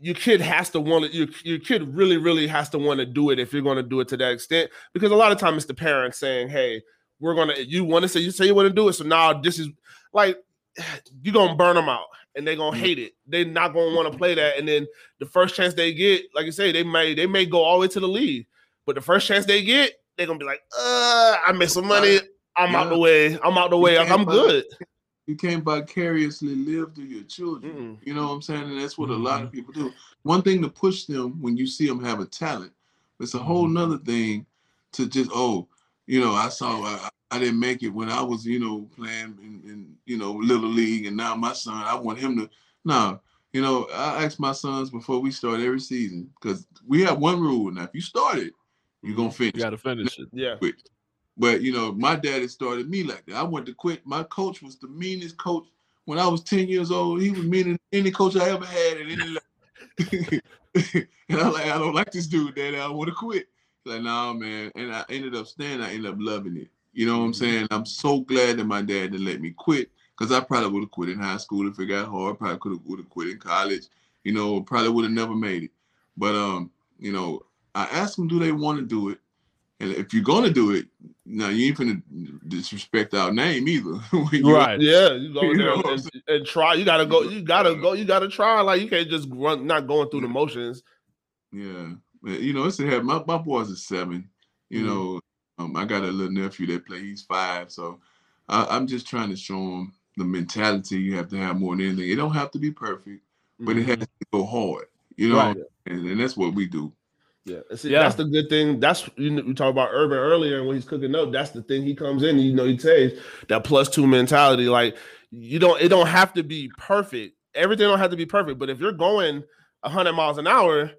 your kid has to want it. your, your kid really really has to want to do it if you're going to do it to that extent because a lot of times it's the parents saying hey we're gonna you want to say you say you want to do it so now this is like you're gonna burn them out and they're gonna hate it they're not gonna want to play that and then the first chance they get like i say they may they may go all the way to the league but the first chance they get they're gonna be like uh i made some money i'm out the way i'm out the way i'm buy- good you can't vicariously live through your children. Mm-mm. You know what I'm saying? And that's what a lot Mm-hmm. of people do. One thing to push them when you see them have a talent, it's a Mm-hmm. whole nother thing to just oh, you know, I saw I, I didn't make it when I was you know playing in, in you know little league, and now my son, I want him to. No, you know, I ask my sons before we start every season because we have one rule now: if you start it, you're gonna finish. You got to finish it. yeah quit. But you know, my daddy started me like that. I wanted to quit. My coach was the meanest coach when I was 10 years old. He was meaner than any coach I ever had at any level. and I'm like, I don't like this dude, daddy. I want to quit. He's like, nah, man. And I ended up staying, I ended up loving it. You know what I'm saying? I'm so glad that my dad didn't let me quit. Because I probably would have quit in high school if it got hard. Probably could have would have quit in college. You know, probably would have never made it. But um, you know, I asked them, do they want to do it? And if you're gonna do it, now you ain't finna disrespect our name either. Right. Yeah, you go You know and, and try. You gotta go. You gotta go. You gotta try. Like you can't just run, not going through the motions. Yeah. But, you know, it's a have my, my boys are seven. You Mhm. know, um, I got a little nephew that play, he's five. So I, I'm just trying to show him the mentality you have to have more than anything. It don't have to be perfect, but it has to go hard. You know, Right. and, and that's what we do. Yeah, see, Yeah. that's the good thing. That's you know, we talked about Urban earlier, when he's cooking up, that's the thing. He comes in, you know, he says that plus two mentality. Like you don't, it don't have to be perfect. Everything don't have to be perfect. But if you're going hundred miles an hour,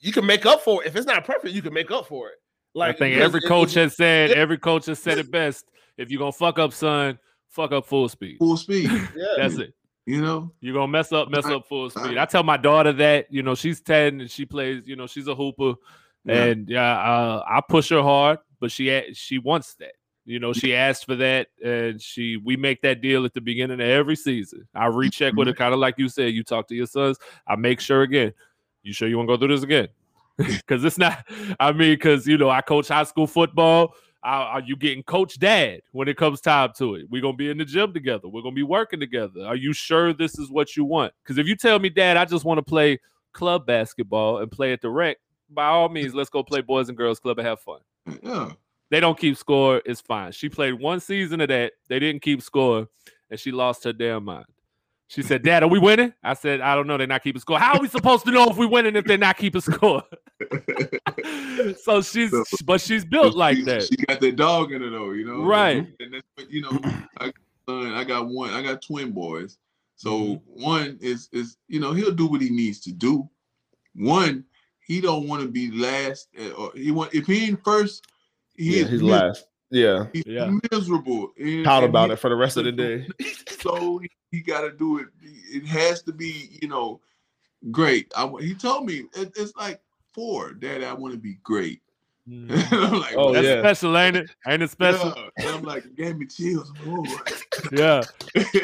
you can make up for it. If it's not perfect, you can make up for it. Like I think every coach has said, yeah. every coach has said it best. If you're gonna fuck up, son, fuck up full speed. Full speed, yeah, That's it. You know? You're gonna mess up, mess up full speed. I tell my daughter that, you know, she's 10 and she plays, you know, she's a hooper. Yeah. And yeah, uh, I push her hard, but she she wants that. You know, she asked for that, and she we make that deal at the beginning of every season. I recheck with her, kind of like you said. You talk to your sons. I make sure again. You sure you want to go through this again? Because it's not. I mean, because you know, I coach high school football. Are, you getting coach dad when it comes time to it? We're gonna be in the gym together. We're gonna be working together. Are you sure this is what you want? Because if you tell me, Dad, I just want to play club basketball and play at the rec, by all means, let's go play boys and girls club and have fun. Yeah. They don't keep score. It's fine. She played one season of that. They didn't keep score, and she lost her damn mind. She said, "Dad, are we winning?" I said, "I don't know. They're not keeping score. How are we supposed to know if we're winning if they're not keeping score?" so she's, but she's built like she, that. She got that dog in her though, you know. Right. And that's what you know. I, son, I got one. I got twin boys. So Mm-hmm. one is is you know he'll do what he needs to do. One he don't want to be last. uh, Or he want if he ain't first, he yeah, is he's mis- last. Yeah, He's Yeah. miserable. And, proud about he- it for the rest of the day. so he, he got to do it. It has to be, you know, great. I, he told me it, it's like four, Daddy. I want to be great. Mhm. I'm like, Oh, That's yeah. special, ain't it? Ain't it special? yeah." I'm like, it gave me chills. Yeah,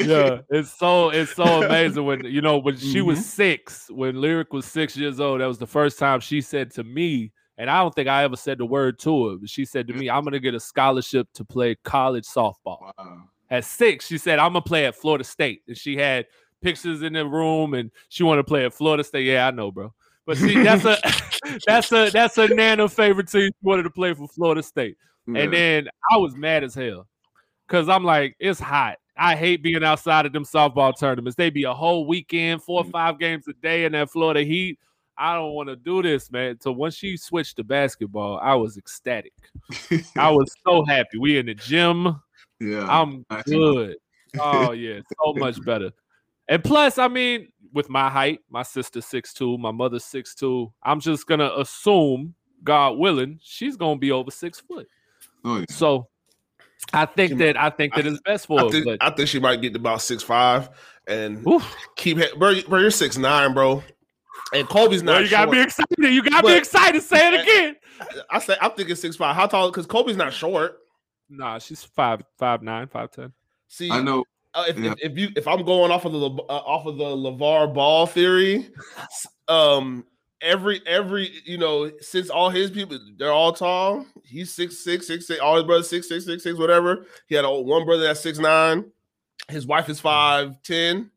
yeah. It's so it's so amazing when you know when she was Mhm. six, when Lyric was six years old. That was the first time she said to me, and I don't think I ever said the word to her, but she said to me, "I'm gonna get a scholarship to play college softball." Wow. At six, she said, "I'm gonna play at Florida State," and she had pictures in the room, and she wanted to play at Florida State. Yeah, I know, bro. But see, that's a that's a that's a nano favorite team. She wanted to play for Florida State. Yeah. And then I was mad as hell because I'm like, it's hot. I hate being outside of them softball tournaments. They be a whole weekend, four or mm. five games a day in that Florida heat. I don't want to do this, man. So once she switched to basketball, I was ecstatic. I was so happy. We in the gym. Yeah. I'm good. Oh yeah, so much better. And plus, I mean, with my height, my sister's 6'2, my mother's 6'2, I'm just gonna assume, God willing, she's gonna be over six foot. Oh, yeah. So I think She that I think that I- it's best for I her. think But I think she might get to about six five and Oof. keep he- bro. Bro, you're six nine, bro. And Kobe's Well, not. you gotta be excited. You gotta be But- excited. Say it again. I say I'm thinking six five. How tall? Because Kobe's not short. Nah, she's five, five nine, five ten. See, I know. uh, if, Yeah. if if you if I'm going off of the uh, off of the LaVar Ball theory, um, every every you know since all his people they're all tall. He's six six six six. All his brothers six six six six whatever. He had a, one brother that's six nine. His wife is five ten,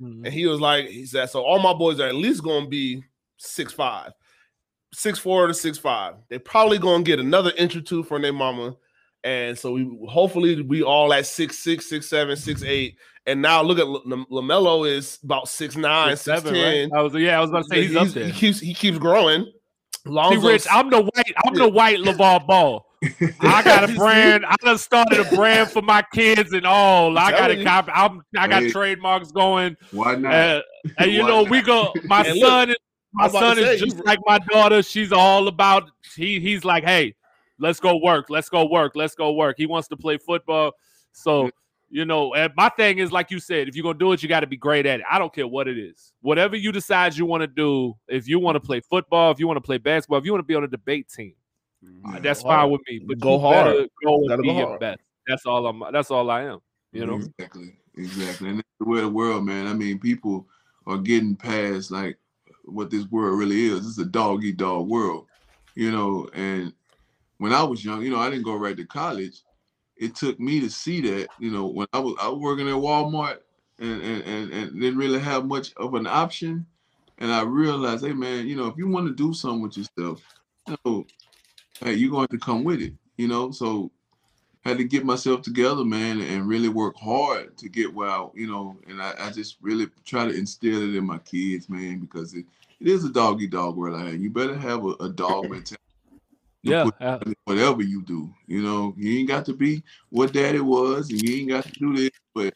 Mhm. and he was like he said so all my boys are at least going to be six five, six four to six five. They probably going to get another inch or two from their mama. And so we hopefully we all at six six six seven six eight. And now look at LaMelo is about six nine Six, six seven, ten. right? I was yeah, I was about to say he's, up there. He keeps he keeps growing. See, Rich, I'm the white, I'm the white LaVar Ball. I got a brand. I done started a brand for my kids and all. I got telling a you. cop. I'm, I got Hey. trademarks going. Why not? Uh, and you Why know, not? we go. My And look, son is my son is say, just you- like my daughter. She's all about. He he's like, hey, let's go work. Let's go work. Let's go work. He wants to play football. So you know, and my thing is like you said, if you're gonna do it, you got to be great at it. I don't care what it is. Whatever you decide you want to do, if you want to play football, if you want to play basketball, if you want to be on a debate team, mm-hmm. uh, Yeah. that's Go hard. fine with me. But Go you hard. Go and be go your hard. best. That's all I'm. That's all I am. You know. Exactly, exactly. And that's the way the world, man. I mean, people are getting past like what this world really is. It's a dog eat dog world, you know. And when I was young, you know, I didn't go right to college. It took me to see that, you know, when I was I was working at Walmart and and and, and didn't really have much of an option. And I realized, hey man, you know, if you want to do something with yourself, you know, hey, you're going to come with it, you know. So I had to get myself together, man, and really work hard to get where I, you know, and I, I just really try to instill it in my kids, man, because it, it is a doggy dog world out here. You better have a, a dog mentality. To Yeah. put uh, Whatever you do, you know, you ain't got to be what daddy was, and you ain't got to do this, but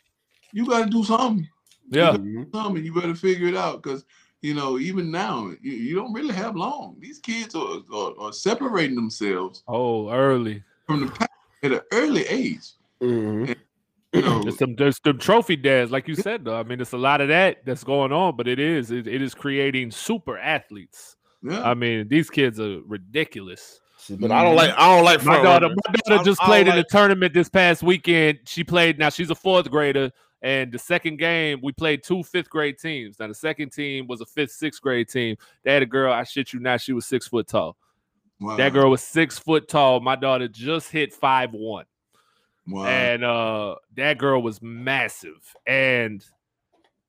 you got to do something. yeah. Mhm. Something you better figure it out, because you know, even now, you, you don't really have long. These kids are, are, are separating themselves Oh, early. from the pack at an early age. Mhm. You know, There's some there's some trophy dads, like you said, though. I mean, it's a lot of that that's going on, but it is it, it is creating super athletes. yeah. I mean, these kids are ridiculous. See, But I don't like I don't like My daughter, runners. my daughter I- just I played don't in the like- tournament this past weekend. She played. Now she's a fourth grader, and the second game we played two fifth grade teams. Now the second team was a fifth, sixth grade team. They had a girl. I shit you not, she was six foot tall. Wow. That girl was six foot tall. My daughter just hit five one. Wow. and uh that girl was massive and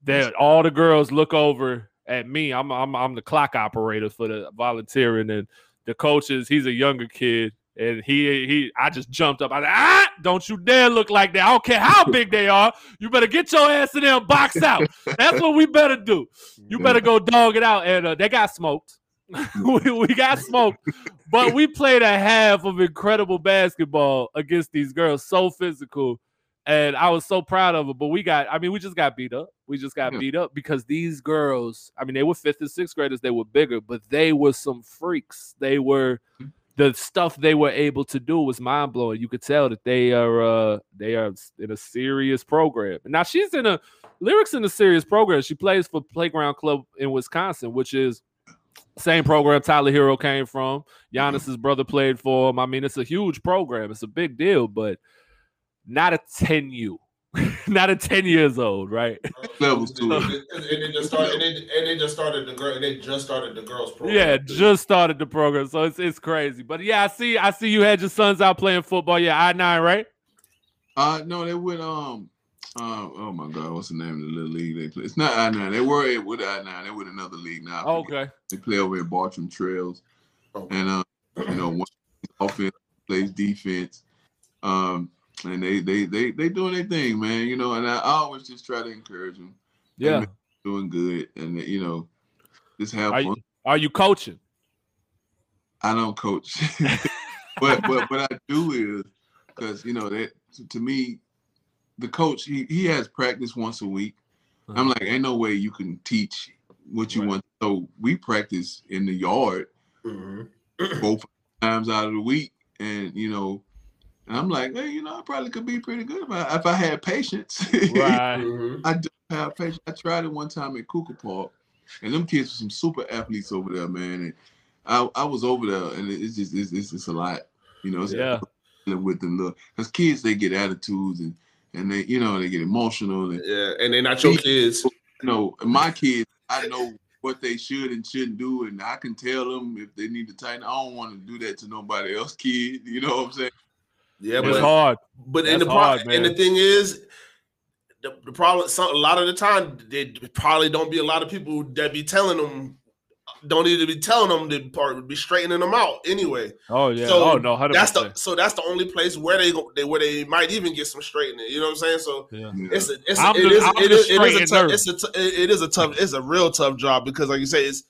that all the girls look over at me I'm, I'm i'm the clock operator for the volunteering and the coaches he's a younger kid and he he i just jumped up. I said ah don't you dare look like that. I don't care how big they are. You better get your ass in there and box out. That's what we better do. You better go dog it out. And uh, they got smoked. We, we got smoked. But we played a half of incredible basketball against these girls, so physical. And I was so proud of it. But we got, I mean, we just got beat up. We just got Yeah. beat up because these girls, I mean, they were fifth and sixth graders, they were bigger, but they were some freaks. They were the stuff they were able to do was mind blowing. You could tell that they are uh they are in a serious program. Now she's in a lyrics in a serious program. She plays for Playground Club in Wisconsin, which is same program Tyler Herro came from. Giannis's brother played for him. I mean, it's a huge program. It's a big deal, but not a 10U. not a 10 years old, right? levels to it. And they just started. And they, and they just started the girl. And they just started the girls program. Yeah, too. just started the program. So it's it's crazy. But yeah, I see I see you had your sons out playing football. Yeah, I nine, right? Uh no, they went um uh, oh my god, what's the name of the little league they play? It's not I nine. They were with I nine. They with another league now. I. Okay. They play over at Bartram Trails, Okay. and uh, you know, one offense plays defense. Um, and they they they they doing their thing, man. You know, and I, I always just try to encourage them. Yeah. man. Doing good, and you know, just have Are fun. you, are you coaching? I don't coach, but but what I do is because you know that to me, the coach he he has practice once a week. I'm like, ain't no way you can teach what you Right. want. So we practice in the yard Mhm. both times out of the week, and you know, and I'm like, hey, you know, I probably could be pretty good if I if I had patience. Right. Mhm. I don't have patience. I tried it one time at Cougar Park, and them kids were some super athletes over there, man. And I, I was over there, and it's just it's, it's, it's a lot, you know. It's Yeah. dealing with them, look, because kids they get attitudes and and they, you know, they get emotional. And, Yeah, and they're not your kids. you know, my kids, I know what they should and shouldn't do, and I can tell them if they need to tighten. I don't want to do that to nobody else, kid. You know what I'm saying? Yeah, It's but hard. But and the That's pro- hard, and the thing is, the, the problem some, a lot of the time they probably don't be a lot of people that be telling them don't need to be telling them the part would be straightening them out anyway. Oh yeah. So oh no. 100%. That's the so that's the only place where they go they, where they might even get some straightening. You know what I'm saying? So yeah. It's a, it's a, it the- is I'm it the is it is a tough it's a t- it is a tough it's a real tough job because like you say it's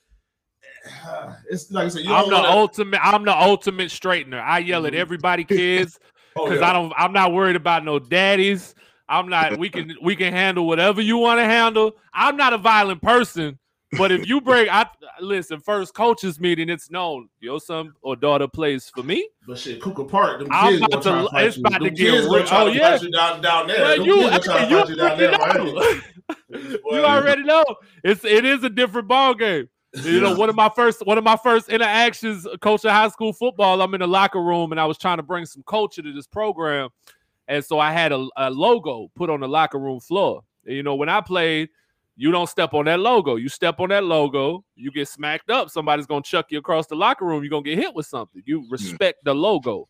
it's like I said you I'm the wanna, ultimate. I'm the ultimate straightener. I yell at Mhm. everybody, kids, oh, because yeah. I don't. I'm not worried about no daddies. I'm not. We can we can handle whatever you want to handle. I'm not a violent person, but if you bring, I listen. First coaches meeting, it's known your son or daughter plays for me. But shit, Cooper Park, them I'm kids about to- it's about to get real- oh, yeah. you down, down there. Well, you, gonna you you down already there, know. You already know. It's it is a different ball game. You know, one of my first one of my first interactions coaching high school football. I'm in the locker room and I was trying to bring some culture to this program, and so I had a, a logo put on the locker room floor. And, you know, when I played, you don't step on that logo. You step on that logo, you get smacked up. Somebody's gonna chuck you across the locker room. You're gonna get hit with something. You respect the logo.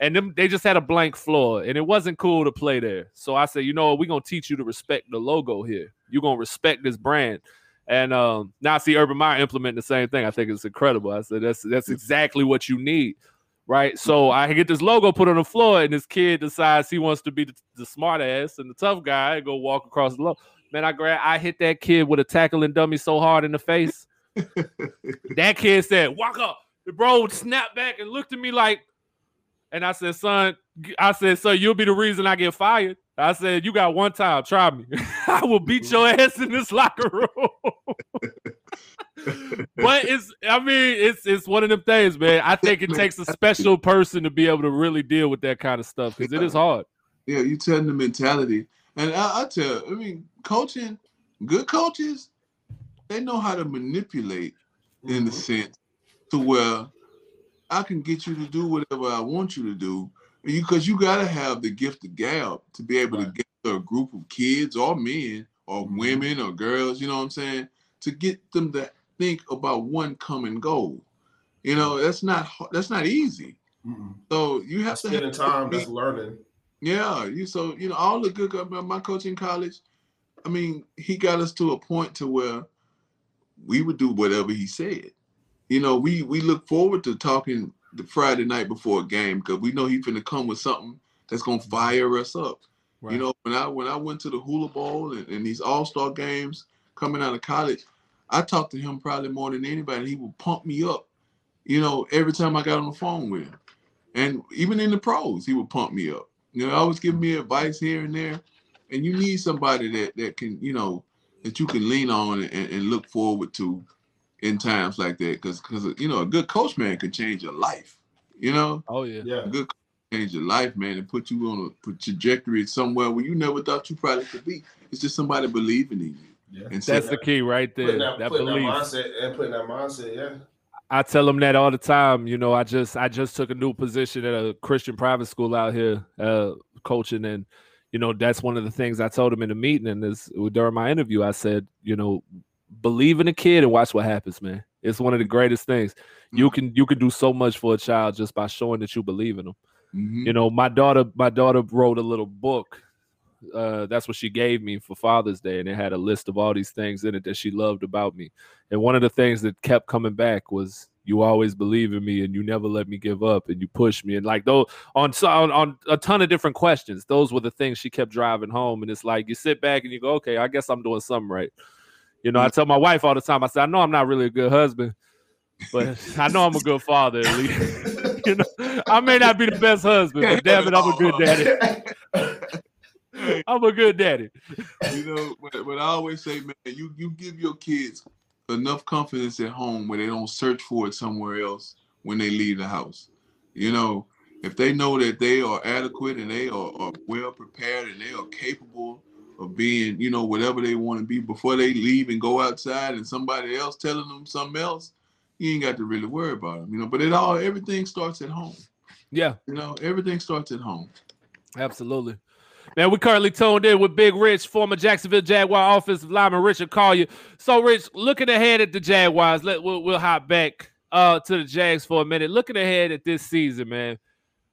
And them, they just had a blank floor, and it wasn't cool to play there. So I said, you know what, we're gonna teach you to respect the logo here. You're gonna respect this brand. And um, now I see Urban Meyer implementing the same thing. I think it's incredible. I said that's that's exactly what you need, right? So I get this logo put on the floor, and this kid decides he wants to be the, the smart ass and the tough guy and go walk across the logo. Man, I grab, I hit that kid with a tackling dummy so hard in the face. that kid said, "Walk up." The bro snapped back and looked at me like, and I said, "Son," I said, "So you'll be the reason I get fired." I said, "You got one time. Try me. I will beat your ass in this locker room." but it's, I mean, it's it's one of them things, man. I think it takes a special person to be able to really deal with that kind of stuff because it is hard. Yeah, you tell the mentality. And I, I tell, I mean, coaching, good coaches, they know how to manipulate in the Mhm. sense to where I can get you to do whatever I want you to do. Because you, got to have the gift of gab to be able to Right. get a group of kids or men or Mhm. women or girls, you know what I'm saying, to get them to think about one common goal. You know, that's not that's not easy. Mhm. So you have to Spending have time, that's learning. yeah, you so you know all the good about my coach in college. I mean, he got us to a point to where we would do whatever he said. You know, we we look forward to talking the Friday night before a game because we know he's gonna come with something that's gonna fire us up. Right. You know, when I when I went to the Hula Bowl and, and these All Star games coming out of college, I talked to him probably more than anybody. He would pump me up. You know, every time I got on the phone with him, and even in the pros, he would pump me up. You know, always give me advice here and there. And you need somebody that that can, you know, that you can lean on and, and look forward to in times like that. Because because you know, a good coach man can change your life. You know, Oh yeah. Yeah. a good change your life, man, and put you on a trajectory somewhere where you never thought you probably could be. It's just somebody believing in you. Yeah. And That's so, the key right there. Putting that, That putting that belief. mindset and putting that mindset, yeah. I tell them that all the time. You know, I just I just took a new position at a Christian private school out here, uh, coaching, and you know that's one of the things I told them in the meeting. And this during my interview, I said, you know, believe in a kid and watch what happens, man. It's one of the greatest things. You Mhm. can you can do so much for a child just by showing that you believe in them. Mhm. You know, my daughter my daughter wrote a little book. Uh, that's what she gave me for Father's Day, and it had a list of all these things in it that she loved about me. And one of the things that kept coming back was you always believe in me and you never let me give up and you push me and like those on so- on, on a ton of different questions those were the things she kept driving home and it's like you sit back and you go okay i guess i'm doing something right you know i tell my wife all the time i say i know i'm not really a good husband but i know i'm a good father at least. You know i may not be the best husband but damn it i'm a good daddy. I'm a good daddy. You know, but, but I always say, man, you you give your kids enough confidence at home where they don't search for it somewhere else when they leave the house. You know, if they know that they are adequate and they are, are well prepared and they are capable of being, you know, whatever they want to be before they leave and go outside and somebody else telling them something else, you ain't got to really worry about them, you know. But it all everything starts at home. yeah You know, everything starts at home. Absolutely. Man, we currently tuned in with Big Rich, former Jacksonville Jaguar offensive lineman Richard Collier. So, Rich, looking ahead at the Jaguars, let we'll, we'll hop back uh, to the Jags for a minute. Looking ahead at this season, man,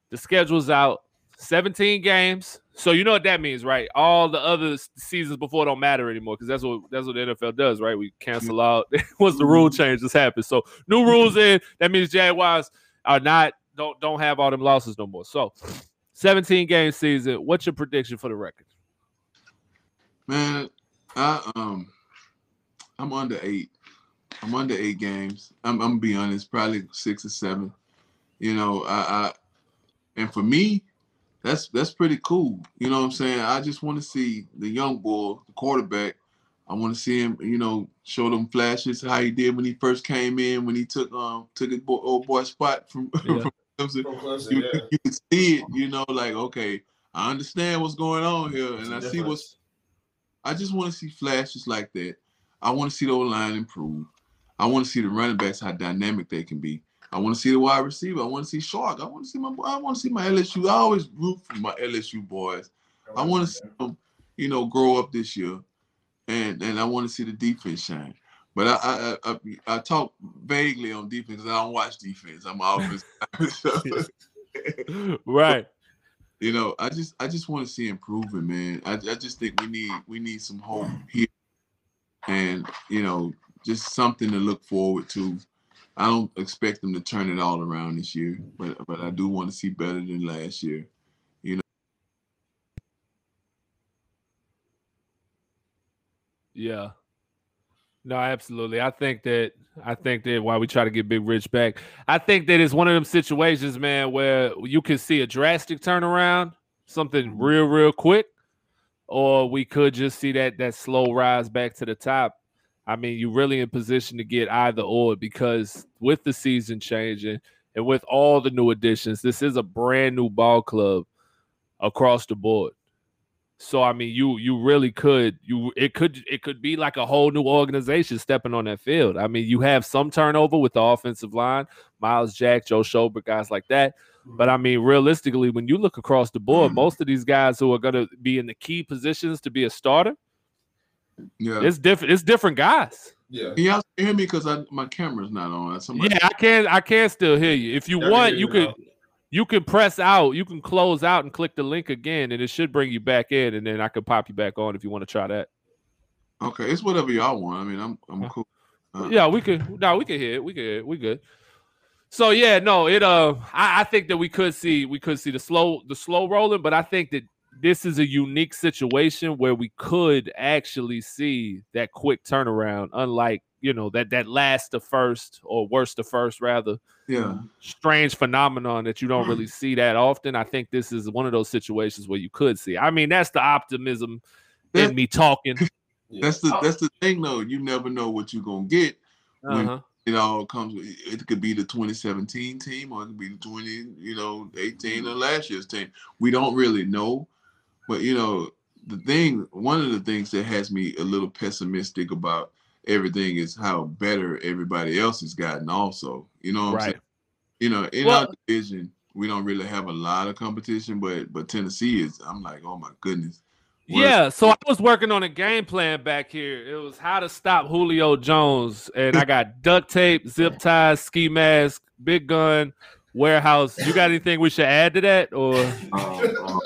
the schedule's out. 17 games. So you know what that means, right? All the other seasons before don't matter anymore because that's what that's what the NFL does, right? We cancel out once the rule changes happen. So new rules in. That means Jaguars are not don't don't have all them losses no more. So 17 game season. What's your prediction for the record? Man, I um I'm under eight. I'm under eight games. I'm, I'm gonna be honest, probably six or seven. You know, I, I and for me, that's that's pretty cool. You know what I'm saying? I just want to see the young boy, the quarterback. I want to see him, you know, show them flashes how he did when he first came in, when he took um took his boy, old boy spot from, Yeah. from Clemson. From Clemson, You, yeah. you can see it, you know, like okay, I understand what's going on here, and I see what's. I just want to see flashes like that. I want to see the O line improve. I want to see the running backs how dynamic they can be. I want to see the wide receiver. I want to see Shark. I want to see my. boy. I want to see my LSU. I always root for my LSU boys. I want to see them, you know, grow up this year, and and I want to see the defense shine. But I I I, I, talk vaguely on defense. I don't watch defense. I'm offense. right. you know, I just I just want to see improvement, man. I, I just think we need we need some hope here, and you know, just something to look forward to. I don't expect them to turn it all around this year, but but I do want to see better than last year. You know. Yeah. No, absolutely. I think that I think that while we try to get Big Rich back, I think that it's one of them situations, man, where you can see a drastic turnaround, something real, real quick, or we could just see that that slow rise back to the top. I mean, you're really in position to get either or because with the season changing and with all the new additions, this is a brand new ball club across the board. So I mean, you you really could you it could it could be like a whole new organization stepping on that field. I mean, you have some turnover with the offensive line, Myles Jack, Joe Schobert, guys like that. But I mean, realistically, when you look across the board, mm. most of these guys who are going to be in the key positions to be a starter, Yeah, it's different. It's different guys. Yeah. can y'all hear me? Because my camera's not on. Somebody, Yeah, I can I can still hear you. If you I want, you you could now. you can press out, you can close out and click the link again, and it should bring you back in, and then I could pop you back on if you want to try that. Okay, it's whatever y'all want. I mean, I'm I'm cool. Uh, Yeah, we could. No, we could hear it. We could. We good. So yeah, no, it. Uh, I, I think that we could see we could see the slow the slow rolling, but I think that this is a unique situation where we could actually see that quick turnaround, unlike you know that that last to first or worst to first rather yeah. strange phenomenon that you don't really see that often. I think this is one of those situations where you could see. I mean, that's the optimism in me talking. That's the that's the thing though. You never know what you're gonna get. when- Uh-huh. It all comes. It could be the 2017 team, or it could be the 20, you know, 18 or last year's team. We don't really know, but you know, the thing. One of the things that has me a little pessimistic about everything is how better everybody else has gotten. Also, you know, what I'm Right. saying? You know, in Well- our division, we don't really have a lot of competition, but but Tennessee is. I'm like, oh my goodness. What- Yeah, so I was working on a game plan back here. It was how to stop Julio Jones, and I got duct tape, zip ties, ski mask, big gun, warehouse. You got anything we should add to that, or um, um,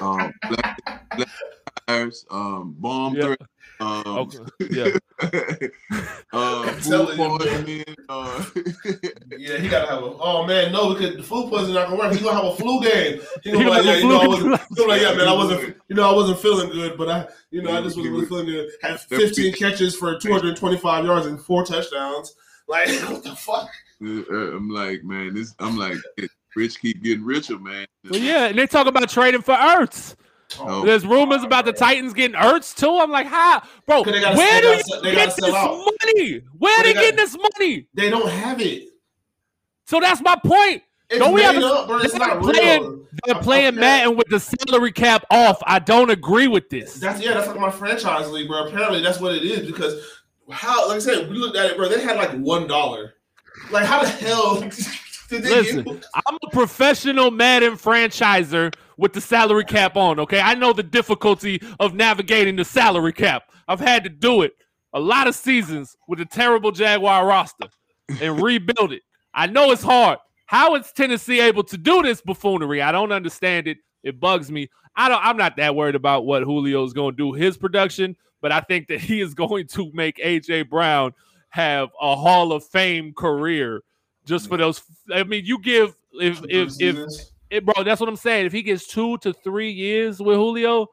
um, black, black tires, um, bomb Yeah. threat, um, okay, yeah, uh, food telling you, man. poisoning, uh, Yeah, he gotta have a. Oh man, no, because the flu poison not gonna work. He's gonna have a flu game. He gonna be like, gonna yeah, you know, I wasn't. game. He's gonna be like, yeah, man, I wasn't. You know, I wasn't feeling good, but I, you know, I just wasn't really feeling good. Had 15 catches for 225 yards and four touchdowns. Like, what the fuck? uh, I'm like, man, this. I'm like, rich keep getting richer, man. well, yeah. And they talk about trading for Ertz. Oh, There's rumors about the Titans getting Ertz too. I'm like, how, bro? gotta- Where they do gotta you sell- they get this out. money? Where But they they got- getting this money? They don't have it. So that's my point. It's Don't we have a- up, bro. It's they're not playing- real. They're playing I'm- Madden with the salary cap off. I don't agree with this. That's yeah, that's like my franchise league, bro. Apparently, that's what it is because how, like I said, we looked at it, bro. They had like one dollar. Like, how the hell Did they Listen, I'm a professional Madden franchiser with the salary cap on. Okay, I know the difficulty of navigating the salary cap. I've had to do it a lot of seasons with a terrible Jaguar roster and rebuild it. I know it's hard. How is Tennessee able to do this buffoonery? I don't understand it. It bugs me. I don't. I'm not that worried about what Julio's going to do his production, but I think that he is going to make AJ Brown have a Hall of Fame career just for those. I mean, you give if if if seasons? it, bro, that's what I'm saying. If he gets two to three years with Julio,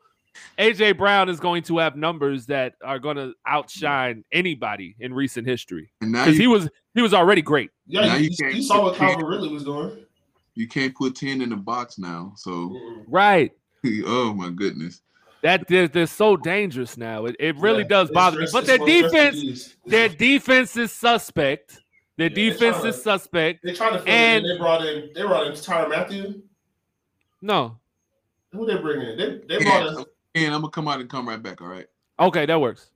AJ Brown is going to have numbers that are going to outshine anybody in recent history because he was he was already great. yeah, Now you, you you, can't- saw what you Calvin Ridley was doing. you can't put 10 in the box now. So, Right. oh my goodness. That they're, they're so dangerous now. It, it really Yeah, does bother me. But their more stress than defense, their defense is suspect. Their Yeah, defense tryna- is suspect. They're trying to fill and- it in. They brought in. They brought in Tyrann Mathieu. No. Who they bring in? They they Yeah, brought in. and I'm gonna come out and come right back. All right. Okay, that works.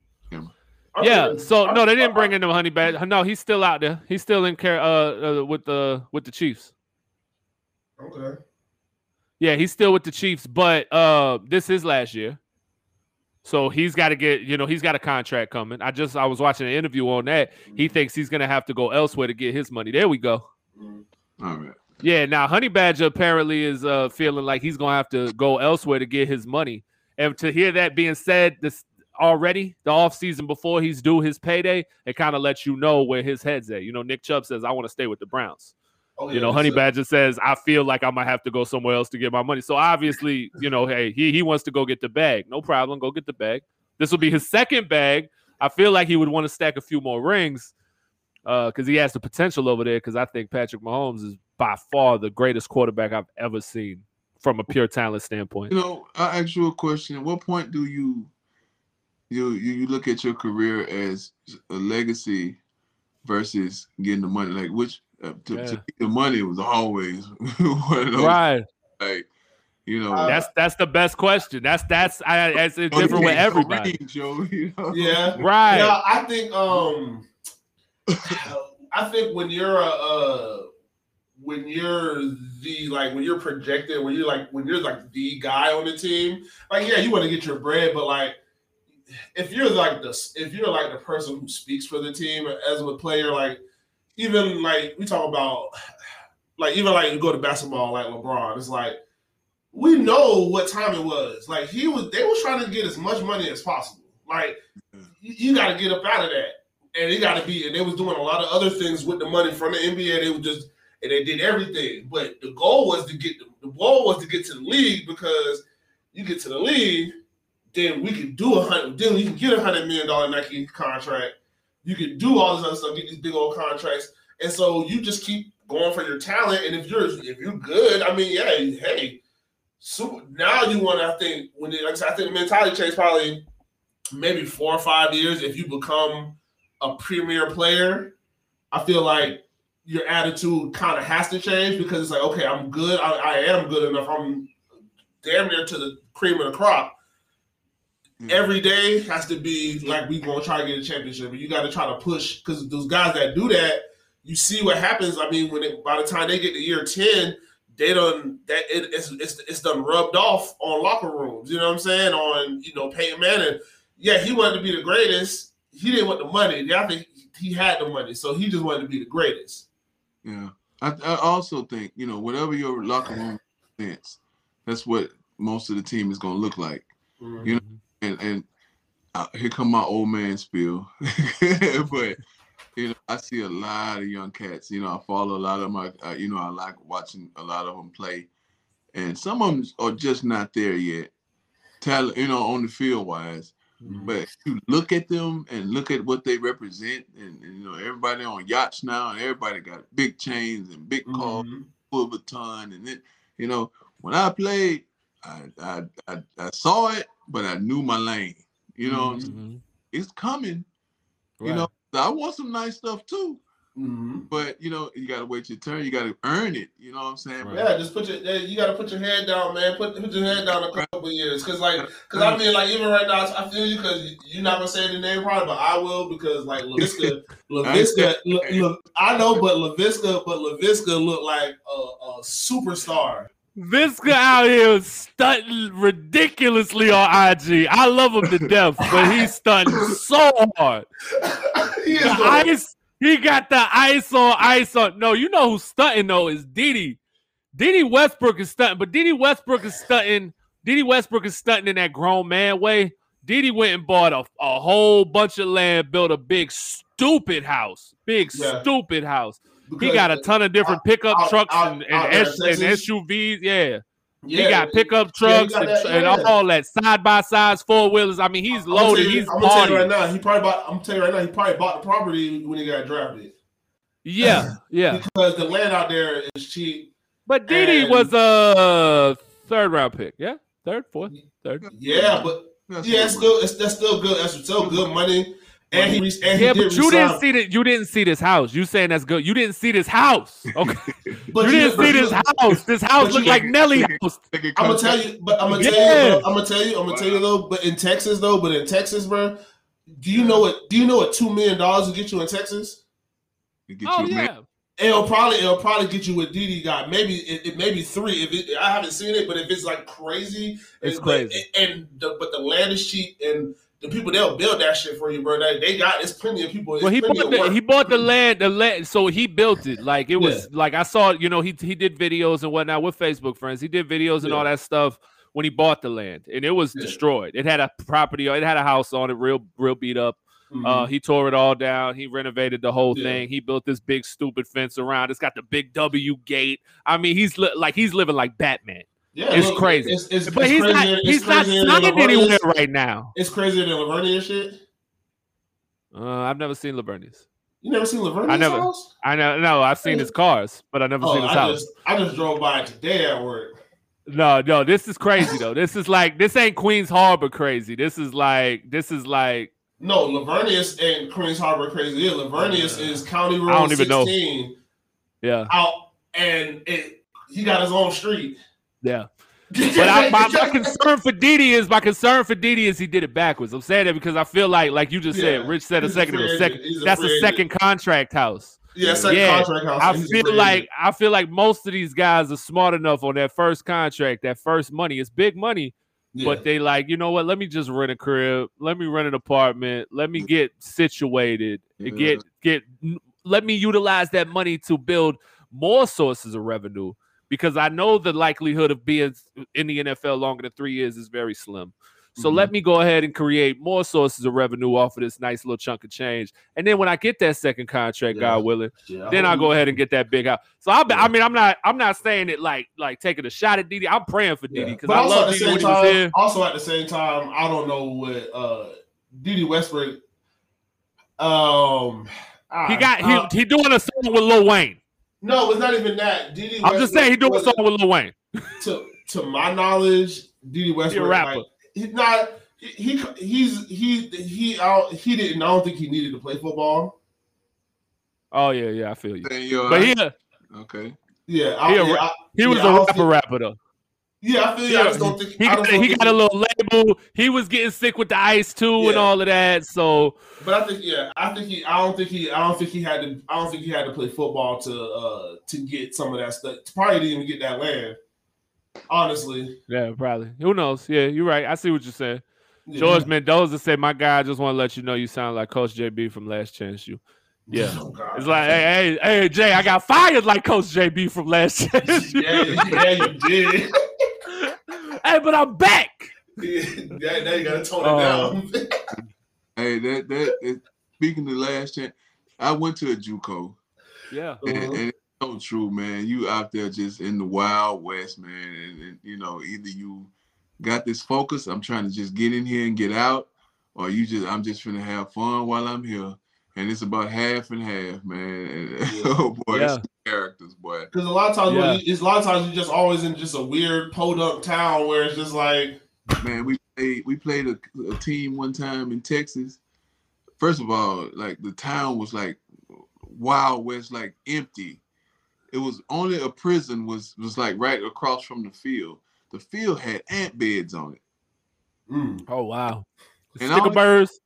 I Yeah. So I- no, they didn't I- bring in the honey bad. No, he's still out there. He's still in care uh, uh with the with the Chiefs. Okay. Yeah, he's still with the Chiefs, but uh this is last year. So he's got to get, you know, he's got a contract coming. I just I was watching an interview on that. He thinks he's gonna have to go elsewhere to get his money. There we go. All right. Yeah, now Honey Badger apparently is uh feeling like he's gonna have to go elsewhere to get his money. And to hear that being said this already, the offseason before he's due his payday, it kind of lets you know where his head's at. You know, Nick Chubb says, I want to stay with the Browns. Oh, you know, Honey. Badger says, I feel like I might have to go somewhere else to get my money. So obviously, you know, hey, he, he wants to go get the bag. No problem. Go get the bag. This will be his second bag. I feel like he would want to stack a few more rings uh, because he has the potential over there. Because I think Patrick Mahomes is by far the greatest quarterback I've ever seen from a pure talent standpoint. You know, I ask you a question. At what point do you you you, you look at your career as a legacy versus getting the money? Like which uh, to, Yeah. to get the money was always one of those Right. like you know Uh, That's that's the best question. That's that's I, it's you different with everybody. range, yo, you know? Yeah. Right. Yeah, I think um I think when you're a uh when you're the like when you're projected when you're like when you're like the guy on the team, like yeah, you want to get your bread, but like if you're like this if you're like the person who speaks for the team as a player, like even like we talk about like even like you go to basketball like LeBron, it's like we know what time it was. Like he was they was trying to get as much money as possible. Like you, you got to get up out of that. And it got to be, and they was doing a lot of other things with the money from the NBA. They were just, and they did everything. But the goal was to get the, the goal was to get to the league because you get to the league, then we can do a hundred, then we can get a hundred million dollar Nike contract. You can do all this other stuff, get these big old contracts, and so you just keep going for your talent. And if you're if you're good, I mean, yeah, hey, so now you want to. I think when it, like I I think the mentality change probably maybe four or five years if you become a premier player. I feel like your attitude kind of has to change because it's like, okay, I'm good. I, I am good enough. I'm damn near to the cream of the crop. Every day has to be like we gonna try to get a championship, but you got to try to push because those guys that do that, you see what happens. I mean, when it, by the time they get to year ten, they done that it, it's, it's it's done rubbed off on locker rooms. You know what I'm saying? On you know Peyton Manning, yeah, he wanted to be the greatest. He didn't want the money. I think he had the money, so he just wanted to be the greatest. Yeah. I, I also think, you know, whatever your locker room sense, that's what most of the team is gonna look like. You know, mm-hmm. And and uh, here come my old man spiel, but you know, I see a lot of young cats. You know, I follow a lot of my. Uh, you know, I like watching a lot of them play, and some of them are just not there yet. Talent, you know, on the field wise. But if you look at them and look at what they represent, and, and, you know, everybody on yachts now, and everybody got big chains and big cars, Mhm. full of a ton, and then, you know, when I played, I, I I I saw it, but I knew my lane. You know, Mhm. it's coming. You know, I want some nice stuff too, Mhm. but you know, you gotta wait your turn. You gotta earn it. You know what I'm saying? Right. Yeah, just put your you gotta put your head down, man. Put put your head down a couple of years, cause like, cause I mean, like even right now, I feel you, cause you're not gonna say the name probably, but I will because like Laviska, Laviska, look, look, I know, but Laviska, but Laviska looked like a, a superstar. Viska out here stunting ridiculously on IG. I love him to death, but he's stunting so hard. he is The ice, he got the ice on ice on. No, you know who's stunting though is Dede. Dede Westbrook is stunting, but Dede Westbrook is stunting. Dede Westbrook is stunting in that grown man way. Dede went and bought a, a whole bunch of land, built a big stupid house, big Yeah. stupid house. He got a ton of different pickup out- trucks out- and, and, there in S- and SUVs. Yeah. yeah, he got pickup yeah, trucks got and, that, and yeah. all that side by sides, four wheelers. I mean, he's I'm loaded. you- He's I'm gonna tell you right now. He probably bought. I'm telling you right now. He probably bought the property when he got drafted Yeah, yeah. because the land out there is cheap. But Dede And- was a third round pick. Yeah, third, fourth, third. Yeah, but yeah, what it's still it's that's still good. That's still good money. And he re- and he Yeah, did but you didn't see that. You didn't see this house. You saying that's good. You didn't see this house. Okay, But you didn't but see this house. This house but looked like Nelly house. I'm gonna tell you, but I'm gonna tell you, I'm gonna tell you, I'm gonna tell you though. But in Texas though, but in Texas, bro, do you know what? Do you know what two million dollars will get you in Texas? to get Oh you man. yeah, It'll probably it'll probably get you what Dede got. Maybe it, it maybe three. If it, I haven't seen it, but if it's like crazy, It's but- crazy. And the, but the land is cheap, and the people they'll build that shit for you, bro. They, they got it's plenty of people. It's well he bought the he bought the land the land so he built it like it was like I saw you know he he did videos and whatnot with Facebook friends he did videos and Yeah. all that stuff when he bought the land and it was Yeah. destroyed it had a property it had a house on it real real beat up Mhm. Uh, he tore it all down. He renovated the whole Yeah. thing. He built this big stupid fence around. It's got the big W gate. I mean, he's li- like he's living like Batman. Yeah, it's look, crazy. It's, it's, But it's he's crazier- not. He's not crazier than signed anywhere right now. It's crazier than Lavernius shit. Uh, I've never seen Lavernius. You never seen Lavernius I never- house? I know. No, I've seen his cars, but I've never Oh, seen his I house. just I just drove by today at work. No, no, this is crazy though. This is like this ain't Queens Harbor crazy. This is like this is like No, Lavernius and Queens Harbor crazy. Yeah, Lavernius is County Road I don't even know. 16 yeah, out, and it, he got his own street. Yeah. But I, my, my concern for Dede is my concern for Dede is he did it backwards. I'm saying that because I feel like, like you just said, Rich said a second ago, second, that's a second contract house. yeah, second Yeah, contract house. I feel like. I feel like most of these guys are smart enough on that first contract, that first money. It's big money, Yeah. but they like, you know what? Let me just rent a crib. Let me rent an apartment. Let me get situated. and Get get. Let me utilize that money to build more sources of revenue because I know the likelihood of being in the NFL longer than three years is very slim. So Mhm. let me go ahead and create more sources of revenue off of this nice little chunk of change. And then when I get that second contract, Yeah. God willing, Yeah, then I'll go ahead and get that big house. So I, Yeah. I mean, I'm not, I'm not saying it like, like taking a shot at Dede. I'm praying for. Dede because I also love at the Dede same when he was time, also at the same time, I don't know what uh Dede Westbrook. Um, He got, uh, he, he doing a song with Lil Wayne. No, it's not even that. Dede. I'm just saying he doing a song with Lil Wayne. to to my knowledge, Dede Westbrook, rapper. like, he's not. He, he he's he he out. He didn't. I don't think he needed to play football. Oh yeah, yeah, I feel you. Saying, yo, But I- he, okay. Yeah, I, He a yeah, I, he was Yeah, I a don't rapper, think- rapper though. Yeah, I feel. you. I just don't think He I got, just don't he got a little label. He was getting sick with the ice too and all of that. So But I think yeah, I think he. I don't think he. I don't think he had to. I don't think he had to play football to uh to get some of that stuff. Probably didn't even get that land. Honestly, yeah, probably. Who knows? Yeah, you're right. I see what you're saying. Yeah. George Mendoza said, "My guy, I just want to let you know you sound like Coach JB from Last Chance U." Yeah. Oh. It's like, hey, hey, hey, Jay, I got fired like Coach JB from Last Chance yeah, yeah, you did. Hey, but I'm back. yeah, now you gotta tone it Oh. down. Hey, that that, that speaking of last chance, I went to a JUCO, Yeah, and, Uh-huh. and it's so true, man. You out there just in the wild west, man, and, and you know either you got this focus, I'm trying to just get in here and get out, or you just I'm just gonna have fun while I'm here, and it's about half and half, man. And, Yeah. oh boy, Yeah. it's characters, boy. Because a lot of times, Yeah. you, it's a lot of times you're just always in just a weird podunk town where it's just like, Man, we played we played a, a team one time in Texas. First of all, like the town was like Wild West, like empty. It was only a prison was was like right across from the field. The field had ant beds on it. Mm. Oh wow. And Sticker all- birds.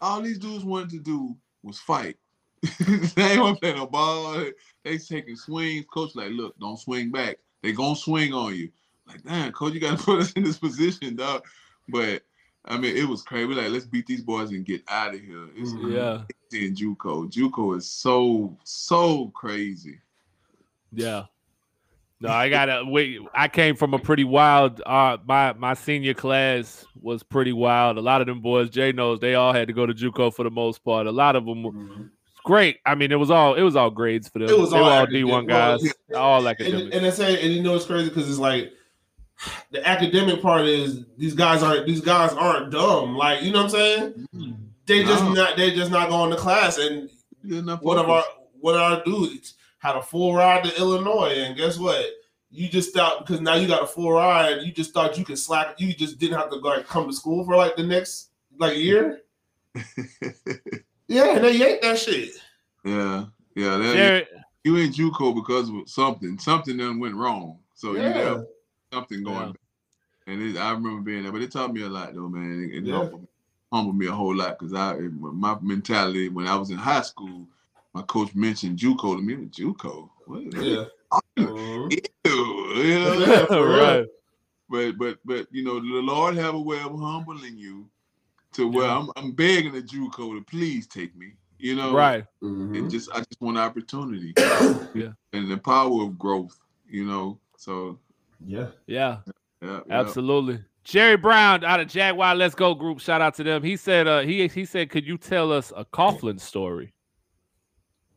All these dudes wanted to do was fight. they ain't want to play no ball. They taking swings. Coach like, look, don't swing back. They gonna swing on you. Like, damn, coach, you gotta put us in this position, dog. But I mean, it was crazy. We're like, let's beat these boys and get out of here. It's Mhm. Yeah. in JUCO. JUCO is so so crazy. Yeah. No, I gotta wait. I came from a pretty wild. Uh, my my senior class was pretty wild. A lot of them boys, Jay knows, they all had to go to JUCO for the most part. A lot of them were Mhm. great. I mean, it was all it was all grades for them. It was they all were all. D one Well, guys, all And, academic. and it's saying, and you know it's crazy because it's like the academic part is these guys aren't these guys aren't dumb. Like you know what I'm saying? They just No. not they just not going to class. And Good enough one of our focus. one of our dudes had a full ride to Illinois, and guess what? You just thought because now you got a full ride, you just thought you could slack. You just didn't have to like come to school for like the next like year. Yeah, and they yanked that shit. yeah, yeah. That, Jared, you in JUCO because of something. Something then went wrong. So you have something going. Yeah. And it, I remember being there, but it taught me a lot though, man. It, it Yeah. humbled, humbled me a whole lot because I it- my mentality when I was in high school, my coach mentioned JUCO to me. JUCO, what? Yeah. Mhm. Ew, you know? Yeah, for real. right. but but but you know the Lord have a way of humbling you to where Yeah. I'm I'm begging the JUCO to please take me. You know, Right. Mhm. And just I just want opportunity Yeah. and the power of growth. You know, so Yeah. Yeah. yeah, yeah. Absolutely. Jerry Brown out of Jaguar Let's Go group. Shout out to them. He said, uh, he he said, could you tell us a Coughlin story?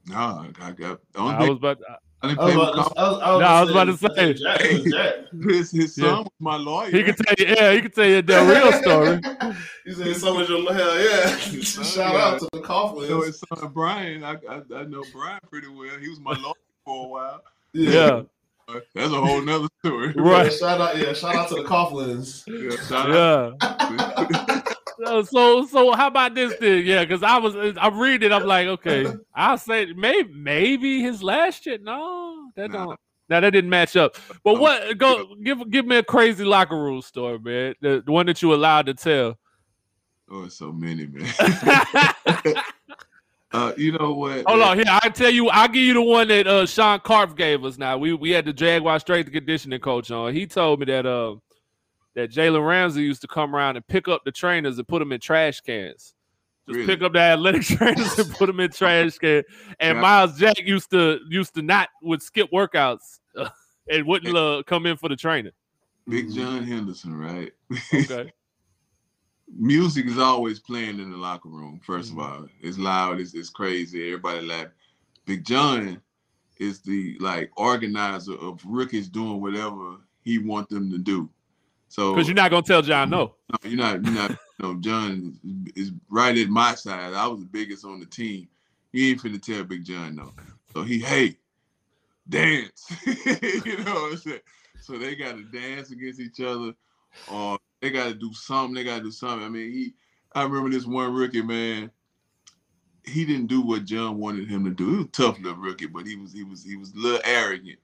Nah, I got. The only I was about I didn't I was about Coughlin. to, I was, No, I was about to say. Jack, Jack. His, his son Yeah. was my lawyer. he could tell you, yeah, he could tell you the real story. he said so much your hell yeah. Shout out to the So Coughlins. his son Brian, I, I I know Brian pretty well. He was my lawyer for a while. Yeah. Uh, That's a whole nother story. Right. Yeah, shout out, yeah, shout out to the Coughlins. Yeah, shout out. So so how about this then? Yeah, because I was I'm reading it. I'm like, okay, I'll say maybe maybe his last shit. No, that Nah. don't. No, that didn't match up. But what? Go give give me a crazy locker room story, man. The, the one that you allowed to tell. Oh, so many, man. uh, you know what? Hold on, here I tell you, I'll give you the one that uh, Sean Karp gave us. Now we we had the Jaguar strength and conditioning coach on. He told me that uh that Jalen Ramsey used to come around and pick up the trainers and put them in trash cans. Just Really? pick up the athletic trainers and put them in trash can. And Yeah. Myles Jack used to used to not would skip workouts and wouldn't uh, come in for the training. Big John Henderson, right? Okay, Music is always playing in the locker room. 1st Mm-hmm. of all, it's loud, it's, it's crazy. Everybody laugh. Big John is the like organizer of rookies doing whatever he want them to do. So because you're not gonna tell John no. No, you're not. You're not. No, John is, right at my side. I was the biggest on the team. He ain't finna tell Big John no. So he, hey, dance. you know what I'm saying? So they got to dance against each other, or they got to do something. They got to do something. I mean, he. I remember this one rookie man. He didn't do what John wanted him to do. He was a tough little rookie, but he was he was he was a little arrogant.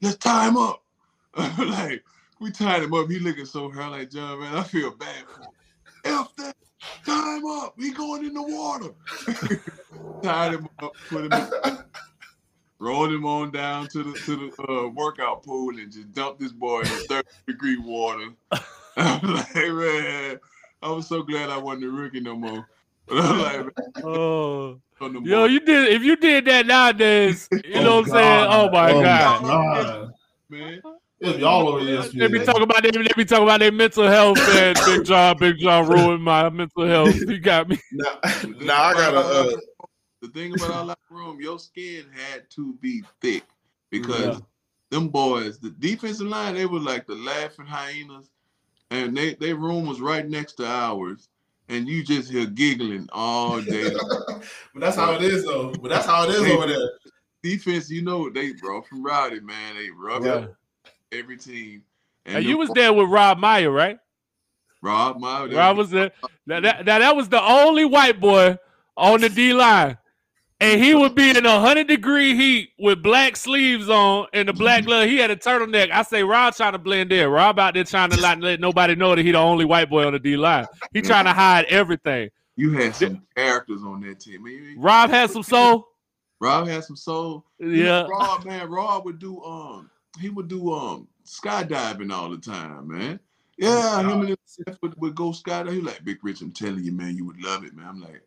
Let's tie him up. like we tied him up. He looking so hurt like John, man. I feel bad for him. F that. Tie him up. He going in the water. tied him up, put him in, rolled him on down to the to the uh, workout pool and just dumped this boy in 30 degree water. I'm like, man, I was so glad I wasn't a rookie no more. But I'm like, man, Oh, on yo, you did if you did that nowadays, you know Oh, what I'm saying? Oh my Oh, god. God. man. It'll be all over They be ESPN. talking about they, they be talking about their mental health and Big John, Big John ruined my mental health. You got me. Now, now I gotta. Uh, the thing about our locker room, your skin had to be thick because Yeah. them boys, the defensive line, they were like the laughing hyenas, and they their room was right next to ours, and you just hear giggling all day. but that's how it is, though. But that's how it is over there. Defense, you know, they bro from Rowdy, man, they rub Yeah. Every team. And you was there with Rob Meier, right? Rob Meier. Rob was there. Now that, now that was the only white boy on the D line. and he would be in a hundred degree heat with black sleeves on and the black glove. He had a turtleneck. I say Rob trying to blend in. Rob out there trying to not let nobody know that he the only white boy on the D line. He trying to hide everything. You had some characters on that team. Man, Rob had some soul. Rob had some soul. You Yeah. know, Rob, man, Rob would do um he would do um skydiving all the time, man. Yeah, him and himself would, would go skydiving. He like, Big Rich, I'm telling you, man, you would love it, man. I'm like,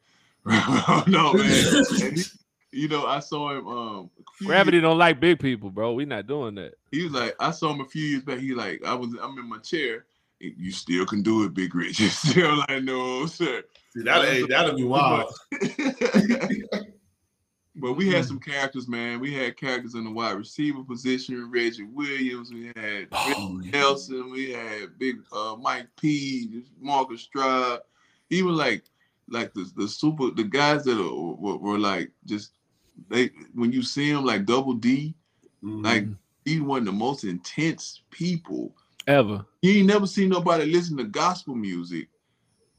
no, man. And he- you know, I saw him um a few Gravity don't like big people, bro. We not doing that. he was like, I saw him a few years back. He like, I was, I'm in my chair. You still can do it, Big Rich. You still like, no, sir. See, that hey, that'd be wild. But we had some characters, man. We had characters in the wide receiver position. Reggie Williams. We had Oh, Nelson. We had big uh, Mike P. Marcus Stroud. Even like, like the the super the guys that are, were, were like just they when you see them like Double D, like he one of the most intense people. Ever. You ain't never seen nobody listen to gospel music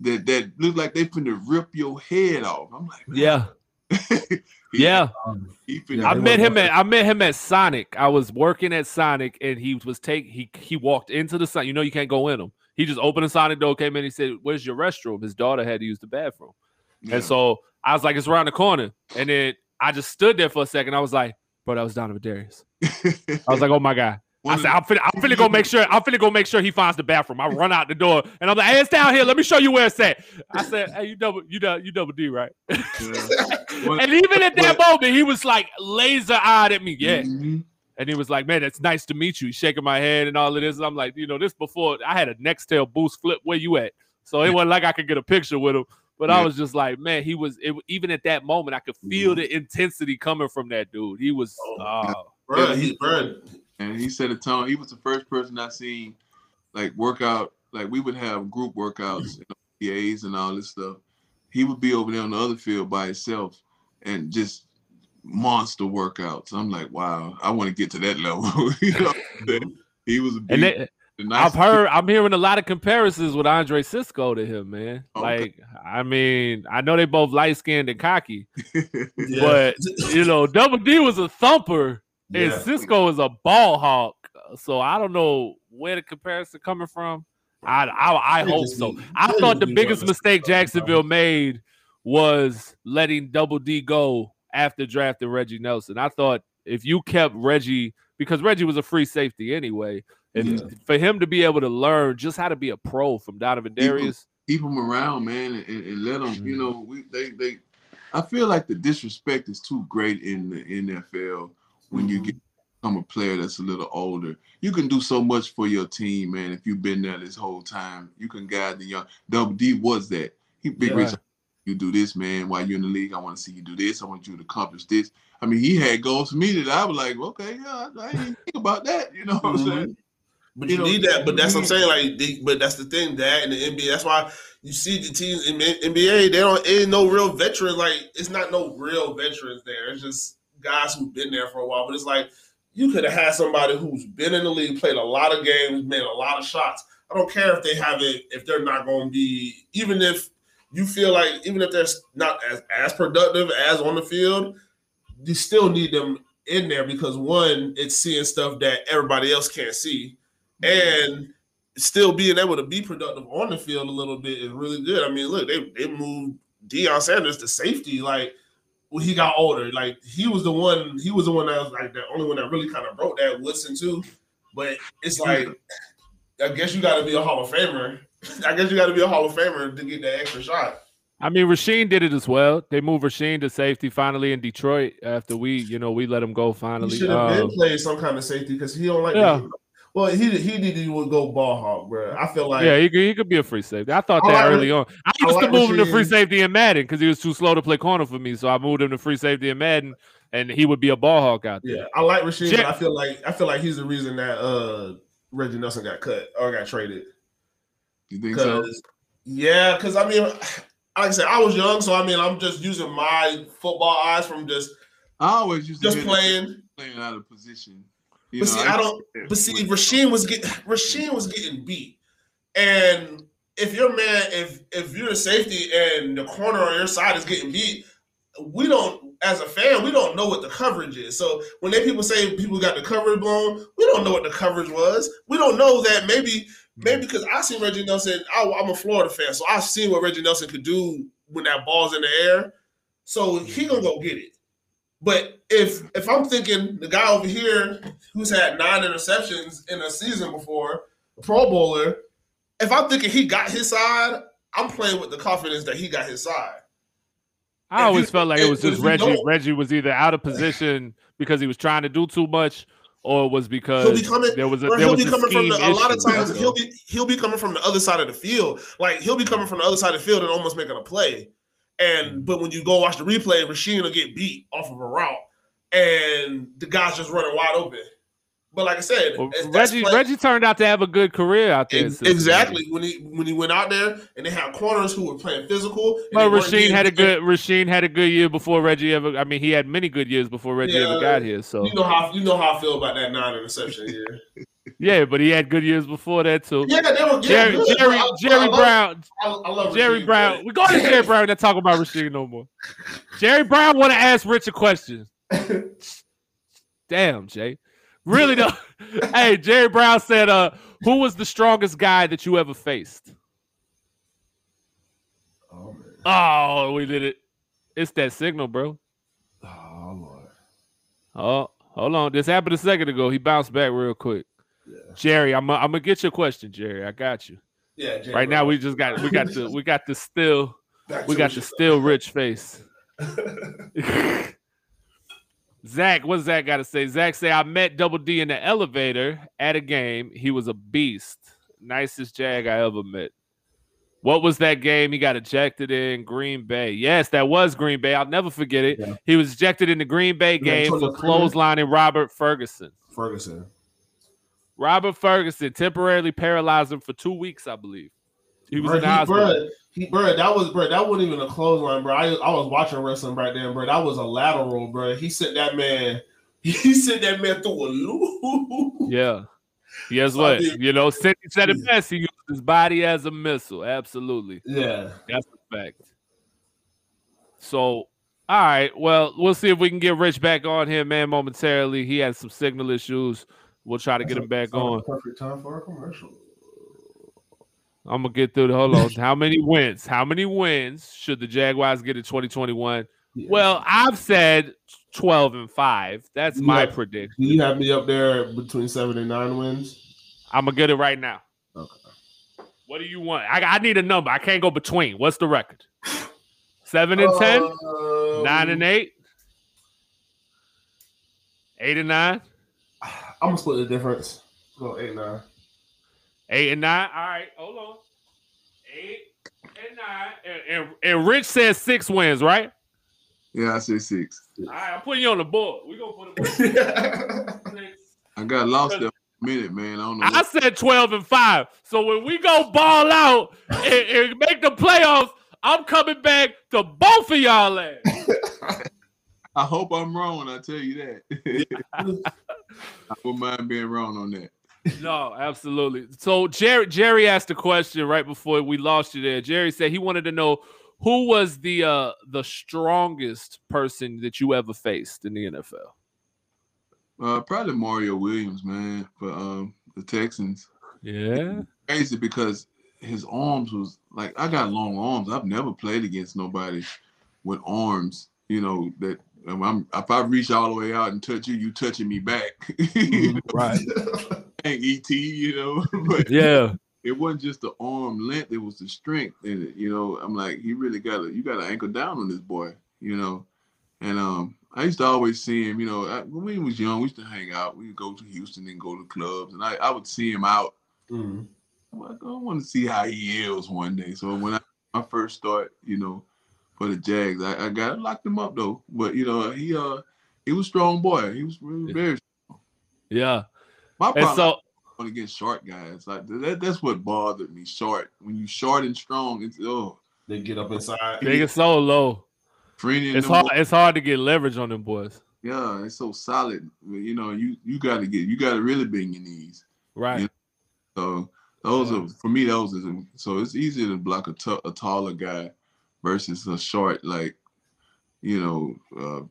that that look like they finna rip your head off. I'm like, Yeah. Yeah. finna I met him at I met him at Sonic. I was working at Sonic and he was take he he walked into the Sonic. You know you can't go in them. He just opened the Sonic door, came in. He said, "Where's your restroom?" His daughter had to use the bathroom, Yeah. and so I was like, "It's around the corner." And then I just stood there for a second. I was like, "Bro, that was Donovan Darius." I was like, "Oh my god." One I said, I'm finna, I'm finna go make sure. I'm finna go make sure he finds the bathroom. I run out the door and I'm like, "Hey, it's down here. Let me show you where it's at." I said, "Hey, you double, you double, you double D, right?" Yeah. One- and even at that moment, he was like laser eyed at me. Yeah, Mhm. and he was like, "Man, it's nice to meet you." He's shaking my head and all of this. And I'm like, you know, this before I had a Nextel boost flip. Where you at? So it wasn't like I could get a picture with him. But I was just like, man, he was it, even at that moment. I could feel the intensity coming from that dude. He was, Oh, oh, Bruh, he, bruh, and he set a tone. He was the first person I seen like workout. Like we would have group workouts and PAs and all this stuff. He would be over there on the other field by himself and just monster workouts. I'm like, wow, I want to get to that level. you know, he was a big, and they, the nice I've heard, I'm hearing a lot of comparisons with Andre Cisco to him, man. Oh, okay. Like, I mean, I know they both light skinned and cocky, yeah. but you know, Double D was a thumper. And Cisco is a ball hawk, so I don't know where the comparison coming from. I I, I hope so. I thought the biggest mistake. Jacksonville made was letting Double D go after drafting Reggie Nelson. I thought if you kept Reggie because Reggie was a free safety anyway, and Yeah. for him to be able to learn just how to be a pro from Donovan Darius, keep them around, man, and, and, let them. You Mhm. know, we they they. I feel like the disrespect is too great in the NFL when you Mhm. get become a player that's a little older. You can do so much for your team, man. If you've been there this whole time, you can guide the young. Double D was that. He big Yeah. rich. You do this, man. While you're in the league, I want to see you do this. I want you to accomplish this. I mean, he had goals for me that I was like, okay, yeah, I, didn't think about that. You know what I'm Mhm. saying? But You you, know, need that. But that's what I'm saying. Like, they, but that's the thing. That in the NBA, that's why you see the teams in the NBA. They don't. Ain't no real veterans. Like, it's not no real veterans there. It's just guys who've been there for a while. But it's like you could have had somebody who's been in the league, played a lot of games, made a lot of shots. I don't care if they have it. If they're not going to be, even if you feel like, even if they're not as as productive as on the field, you still need them in there because one, it's seeing stuff that everybody else can't see and still being able to be productive on the field a little bit is really good. I mean, look, they they moved Deion Sanders to safety like when he got older. Like he was the one, he was the one that was like the only one that really kind of broke that Woodson too. But it's like, I guess you got to be a Hall of Famer. I guess you got to be a Hall of Famer to get that extra shot. I mean, Rashean did it as well. They moved Rashean to safety finally in Detroit after we, you know, we let him go He finally. should have been Um, played some kind of safety because he don't like. Yeah. Well, he he didn't even go ball hawk, bro. I feel like yeah, he could, he could be a free safety. I thought I that like early on. I I used to move him to free safety in Madden because he was too slow to play corner for me. So I moved him to free safety in Madden, and he would be a ball hawk out there. Yeah, I like Rashean, Jet- but I feel like I feel like he's the reason that uh Reggie Nelson got cut or got traded. You think so? Yeah, because I mean, like I said, I was young, so I mean, I'm just using my football eyes from just I always used just hear playing. playing out of position. You But know, see, I don't. But see, Rashean was get Rashean was getting beat, and if your man, if if you're a safety and the corner on your side is getting beat, we don't. as a fan, we don't know what the coverage is. So when they people say people got the coverage blown, we don't know what the coverage was. We don't know that maybe maybe because I seen Reggie Nelson. I, I'm a Florida fan, so I've seen what Reggie Nelson could do when that ball's in the air. So he gonna go get it. But if if I'm thinking the guy over here who's had nine interceptions in a season before, a Pro Bowler, if I'm thinking he got his side, I'm playing with the confidence that he got his side. I always felt like it was just Reggie. Reggie was either out of position because he was trying to do too much, or it was He'll because be coming. there was a there he'll was be a coming from scheme the, a lot of times he'll be he'll be coming from the other side of the field. Like he'll be coming from the other side of the field and almost making a play. And but when you go watch the replay, Rashean will get beat off of a route, and the guy's just running wide open. But like I said, Well, it's- Reggie play- Reggie turned out to have a good career out there. Ex- exactly when he when he went out there and they had corners who were playing physical. and Well, they Rashean had a good Rashean had a good year before Reggie ever. I mean, he had many good years before Reggie Yeah. ever got here. So You know how you know how I feel about that nine interception year. yeah, but he had good years before that too. yeah, they were Jerry good, Jerry I- Jerry I love- Brown I, I love Jerry Brown. but- We go to Jerry Brown. Not talk about Rashean no more. Jerry Brown want to ask Rich a question. Damn, Jay. Really though. hey, Jerry Brown said, "Uh, who was the strongest guy that you ever faced?" Oh man. Oh, we did it. It's that signal, bro. Oh lord. Oh, hold on. This happened a second ago. He bounced back real quick. Jerry, I'm I'm gonna get your question, Jerry. I got you. Yeah. Jerry Right now, we just got we got the we got the still we got the still rich face. Zach, what's Zach got to say? Zach say I met Double D in the elevator at a game. He was a beast, nicest jag I ever met. What was that game? He got ejected in Green Bay. Yes, that was Green Bay. I'll never forget it. Yeah. He was ejected in the Green Bay game for clotheslining Robert Ferguson. Ferguson. Robert Ferguson temporarily paralyzed him for two weeks, I believe. He was Bro, in the hospital. Bro, he, bro, that was bro. That wasn't even a clothesline, bro. I, I was watching wrestling right then, bro. That was a lateral, bro. He sent that man. He sent that man through a loop. Yeah. Guess I what? mean- You know, Cindy said it best. He used his body as a missile. Absolutely. Yeah. That's a fact. So, all right. Well, we'll see if we can get Rich back on here, man, momentarily. He had some signal issues. We'll try to get him back on. Perfect time for a commercial. I'm gonna get through the hold on. How many wins? How many wins should the Jaguars get in 2021? Yeah. Well, I've said 12 and 5. That's my Yeah. prediction. you have me up there between seven and nine wins? I'm gonna get it right now. Okay. What do you want? I, I need a number. I can't go between. What's the record? Seven and ten? Um, Nine and eight? Eight and nine? I'm gonna split the difference. Go eight nine. Eight and nine. All right, hold on. Eight and nine. And, and, and Rich says six wins, right? Yeah, I say six. All right, I'm putting you on the board. We're gonna put it six. I got lost there a minute, man. I don't know. I said 12 and 5. So when we go ball out and, and make the playoffs, I'm coming back to both of y'all ass. I hope I'm wrong. I tell you that. I wouldn't mind being wrong on that. No, absolutely. So Jerry Jerry asked a question right before we lost you there. Jerry said he wanted to know who was the uh the strongest person that you ever faced in the NFL. Uh, probably Mario Williams, man, for um the Texans. Yeah. Crazy because his arms was like I got long arms. I've never played against nobody with arms. You know that I'm, if I reach all the way out and touch you, you touching me back. You know, Right. ain't ET, you know. but Yeah. it wasn't just the arm length; it was the strength in it. You know, I'm like, he really got to, you got to anchor down on this boy. You know, and um, I used to always see him. You know, I, when we was young, we used to hang out. We would go to Houston and go to clubs, and I, I would see him out. Mhm. I'm like, I want to see how he is one day. So when I, I first start, you know, for the Jags, I, I got locked him up though. But you know, he uh, he was strong boy. He was really very. Strong. Yeah. My And problem so going against short guys. Like that, that's what bothered me. Short. When you short and strong, it's oh They get up inside. they get so low. Freeney It's hard boys- it's hard to get leverage on them boys. Yeah, it's so solid. You know, you you got to get you got to really bend your knees. Right. Yeah. So those are for me. Those are so it's easier to block a t- a taller guy versus a short like you know, uh,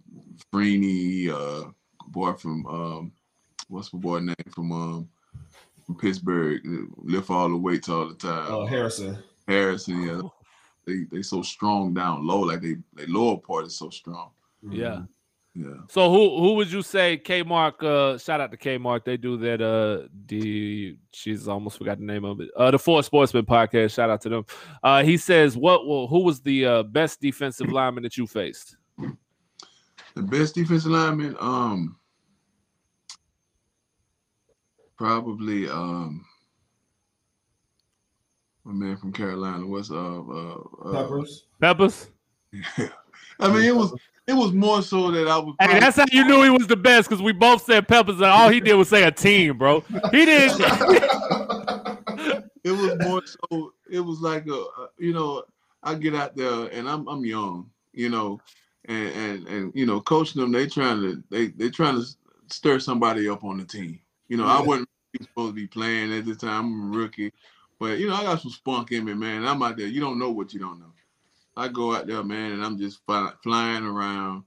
Freeney, uh, boy from um, what's my boy name from um from Pittsburgh, lift all the weights all the time. Oh, Harrison. Harrison, yeah. They they so strong down low, like they they lower part is so strong. Yeah. Yeah. So who who would you say K Mark? Uh, shout out to K Mark. They do that. Uh, the she's almost forgot the name of it. Uh, the Four Sportsman podcast. Shout out to them. Uh, he says, what? Well, who was the uh, best defensive lineman that you faced? The best defensive lineman, um, probably um, my man from Carolina. What's uh, uh, uh Peppers. Peppers. I mean, it was it was more so that I was. Hey, that's how you knew he was the best because we both said Peppers, and all he did was say a team, bro. He didn't. it was more so it was like a a- you know i get out there and i'm i'm young you know and and and you know coaching them they trying to they they trying to stir somebody up on the team you know i wasn't supposed to be playing at the time i'm a rookie but you know i got some spunk in me man i'm out there you don't know what you don't know i go out there man and i'm just fly, flying around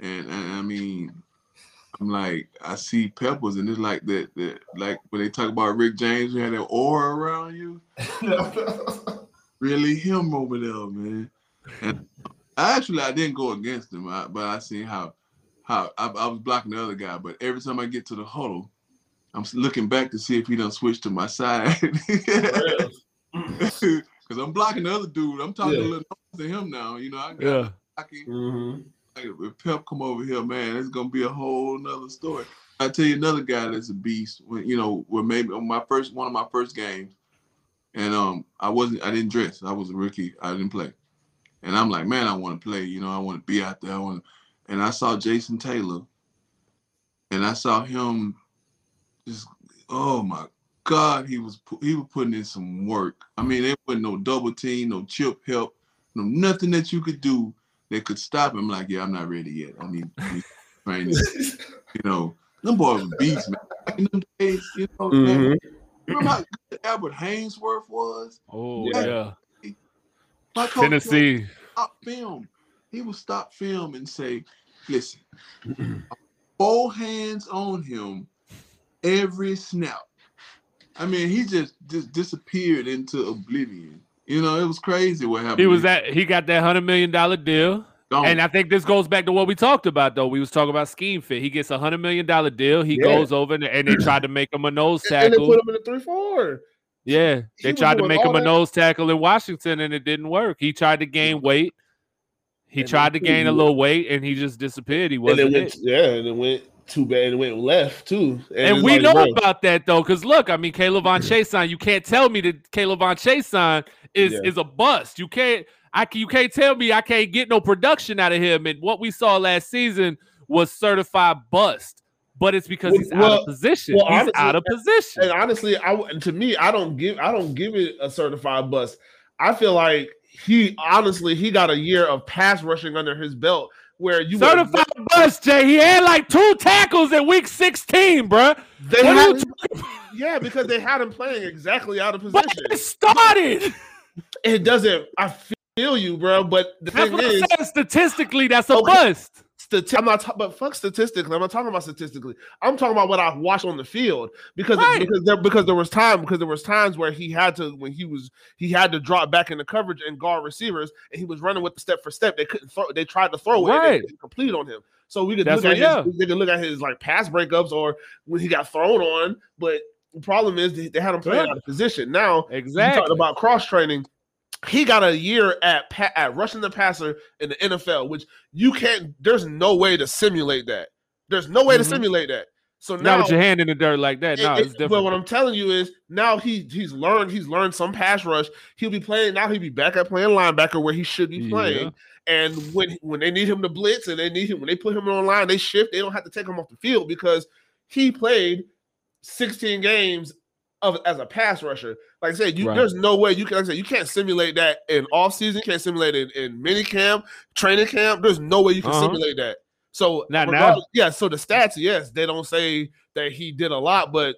and, and i mean I'm like, I see peppers, and it's like that, that like when they talk about Rick James, who had that aura around you. Really him over there, man. And actually I didn't go against him, I, but I seen how how I, I was blocking the other guy. But every time I get to the huddle, I'm looking back to see if he done switched to my side. Because I'm blocking the other dude. I'm talking Yeah. a little to him now. You know, I got yeah. blocking. hmm Like, if Pep come over here, man, it's gonna be a whole nother story. I tell you another guy that's a beast. When you know, when maybe on my first one of my first games, and um, I wasn't, I didn't dress. I was a rookie. I didn't play, and I'm like, man, I want to play. You know, I want to be out there. I want, and I saw Jason Taylor, and I saw him, just oh my God, he was he was putting in some work. I mean, there wasn't no double team, no chip help, no nothing that you could do that could stop him. Like, yeah, I'm not ready yet. I need, I need training. you know, them boys were beasts, man. Back In them days, you know, man, Mhm. remember how good Albert Haynesworth was? Oh Yeah. yeah. My coach Tennessee. Stop film. He would stop film and say, "Listen, all hands on him every snap." I mean, he just just disappeared into oblivion. You know, it was crazy what happened. He was at. He got that hundred million dollar deal. Gone. And I think this goes back to what we talked about, though. We was talking about scheme fit. He gets a hundred million dollar deal. He Yeah. goes over and, and they tried to make him a nose tackle. And they put him in the three four. yeah, they was tried to make him a that- nose tackle in Washington, and it didn't work. He tried to gain weight. He And tried to gain a little weight, and he just disappeared. He wasn't it went, it. yeah, and it went too bad. And it went left too. And it's we like, know bro, about that though, because look, I mean, K'Lavon Chaisson, you can't tell me that K'Lavon Chaisson is Yeah. is a bust. You can't, I can, you can't tell me I can't get no production out of him. And what we saw last season was certified bust, but it's because Well- he's out well- of position. well, he's honestly, out of position. And honestly, I to me, I don't give I don't give it a certified bust. I feel like he honestly he got a year of pass rushing under his belt where you would- Certified bust, Jay. He had like two tackles in week 16, bruh. They had yeah, because they had him playing exactly out of But position. it started. It doesn't. I feel you, bro. But the That's thing what is, saying. Statistically, that's a oh, Okay. bust. stati- I'm not. but fuck statistically. I'm not talking about statistically. I'm talking about what I watched on the field because Right. because there because there was time because there was times where he had to when he was he had to drop back into coverage and guard receivers and he was running with the step for step. They couldn't throw. They tried to throw it. and Right. they complete on him. So we could That's look at what- his, we could look at his like pass breakups or when he got thrown on. But the problem is they, they had him playing Yeah. out of position. Now Exactly. talked about cross training. He got a year at pa- at rushing the passer in the NFL, which you can't. There's no way to simulate that. There's no way to Mhm. simulate that. So Not now, with your hand in the dirt like that. it- No, it- it's different. but what I'm telling you is now he he's learned he's learned some pass rush. He'll be playing now. He'll be back at playing linebacker where he should be playing. And when when they need him to blitz and they need him when they put him on line, they shift. They don't have to take him off the field because he played 16 games of as a pass rusher. Like I said, you, Right. there's no way you can. Like I said, you can't simulate that in off season. You can't simulate it in mini camp, training camp. There's no way you can Uh-huh. simulate that. So Not now. yeah. So the stats, yes, they don't say that he did a lot, but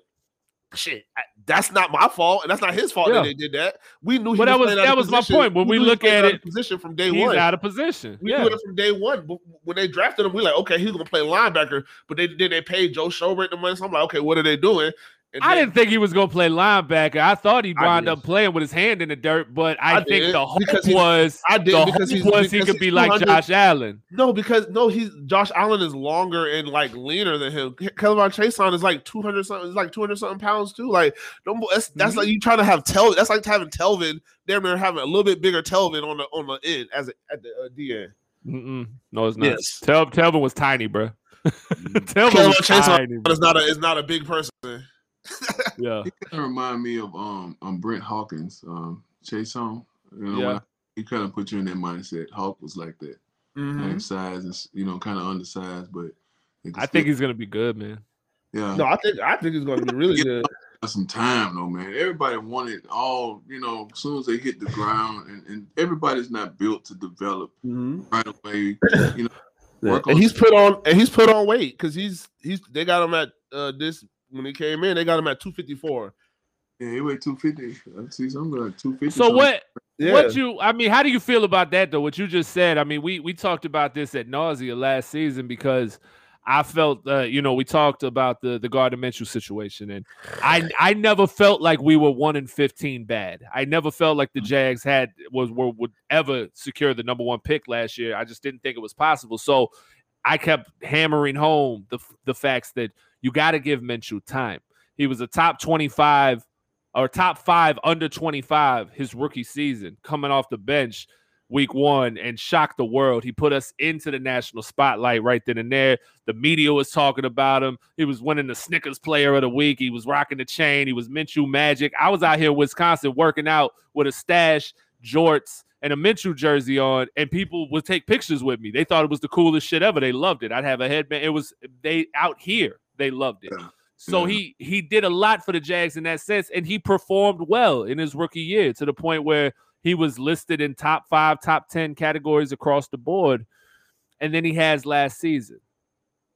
shit, I, that's not my fault, and that's not his fault Yeah. that they did that. We knew. He But that was- playing out of that was my point. When we knew he look at it, position from day He's one. out of position. We yeah. knew it from day one. But when they drafted him, we like, okay, he's gonna play linebacker. But they did they paid Joe Schobert the money. So I'm like, okay, what are they doing? And I then- didn't think he was going to play linebacker. I thought he'd I wound up playing with his hand in the dirt, but I, I think did, the hope he's- was I did the because hope was he could be like Josh Allen. No, because no, he's Josh Allen is longer and like leaner than him. K'Lavon Chaisson is like two hundred something, is like two hundred something pounds too. Like, don't, that's that's Mhm. like you trying to have Tel. That's like having Telvin. Damn near having a little bit bigger Telvin on the on the end as a, at the uh, D end. Mm-mm. No, it's not. Yes. Tel- Telvin was tiny, bro. Telvin Kelvin was tiny. bro. is not a is not a big person. Yeah. He kind of remind me of um, um Brent Hawkins, um Chase on. You know, Yeah. I- he kind of put you in that mindset. Hawk was like that, Mhm. like size and s- you know, kind of undersized, but they could I think he's going to be good, man. yeah. No, I think I think he's going to be really Yeah. good. some time though, man. Everybody wanted all, you know, as soon as they hit the ground, and, and everybody's not built to develop right away. You know, Work And on- he's put on and he's put on weight because he's he's they got him at uh this when he came in they got him at two fifty four. yeah, he weighed two fifty. I see something like two fifty. So what Yeah. what you I mean, how do you feel about that though? What you just said. I mean, we we talked about this at nausea last season because I felt uh, you know, we talked about the the Gardner Minshew situation and I I never felt like we were one in 15 bad. I never felt like the Jags had was were, would ever secure the number 1 pick last year. I just didn't think it was possible. So I kept hammering home the the facts that you got to give Minshew time. He was a top 25 or top 5 under 25 his rookie season coming off the bench week 1 and shocked the world. He put us into the national spotlight right then and there. The media was talking about him. He was winning the Snickers player of the week. He was rocking the chain. He was Minshew magic. I was out here in Wisconsin working out with a stash, jorts, and a Minshew jersey on, and people would take pictures with me. They thought it was the coolest shit ever. They loved it. I'd have a headband. It was they out here. They loved it. So Yeah. he he did a lot for the Jags in that sense, and he performed well in his rookie year to the point where he was listed in top five, top ten categories across the board, and then he has last season,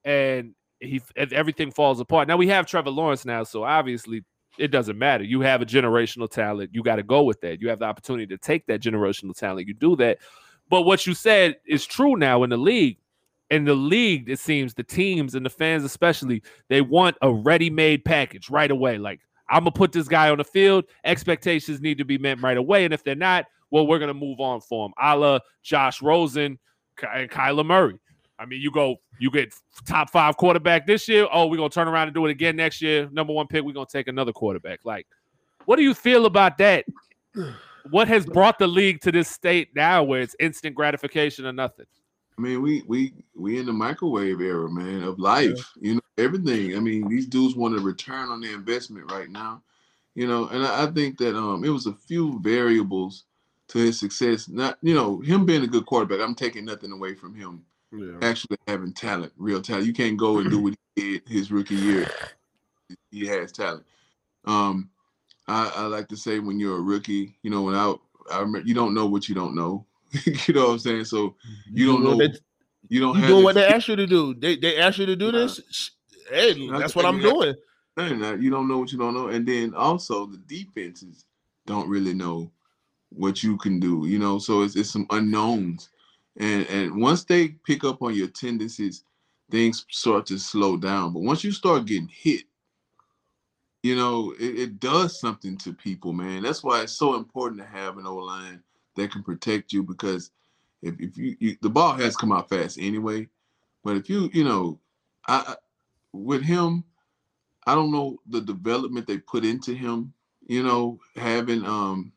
and he and everything falls apart. Now we have Trevor Lawrence now, so obviously it doesn't matter. You have a generational talent. You got to go with that. You have the opportunity to take that generational talent. You do that. But what you said is true now in the league. In the league, it seems the teams and the fans, especially, they want a ready-made package right away. Like, I'm gonna put this guy on the field. Expectations need to be met right away. And if they're not, well, we're gonna move on for him. A la Josh Rosen and Kyler Murray. I mean, you go, you get top five quarterback this year. Oh, we're gonna turn around and do it again next year. Number one pick, we're gonna take another quarterback. Like, what do you feel about that? What has brought the league to this state now where it's instant gratification or nothing? I mean, we we we in the microwave era, man, of life. You know, everything. I mean, these dudes want a return on their investment right now. You know, and I, I think that um it was a few variables to his success. Not you know him being a good quarterback. I'm taking nothing away from him Yeah. actually having talent, real talent. You can't go and do what he did his rookie year. He has talent. Um, I, I like to say when you're a rookie, you know, when I, I remember, you don't know what you don't know. you know what I'm saying? So you don't know. You don't you doing what they asked you to do. They they asked you to do Nah. this. Hey, that's what I'm have- doing. you don't know what you don't know, and then also the defenses don't really know what you can do. You know, so it's, it's some unknowns, and and once they pick up on your tendencies, things start to slow down. But once you start getting hit, you know, it, it does something to people, man. That's why it's so important to have an O line that can protect you because if, if you, you the ball has come out fast anyway, but if you you know, I with him. I don't know the development they put into him. You know, having um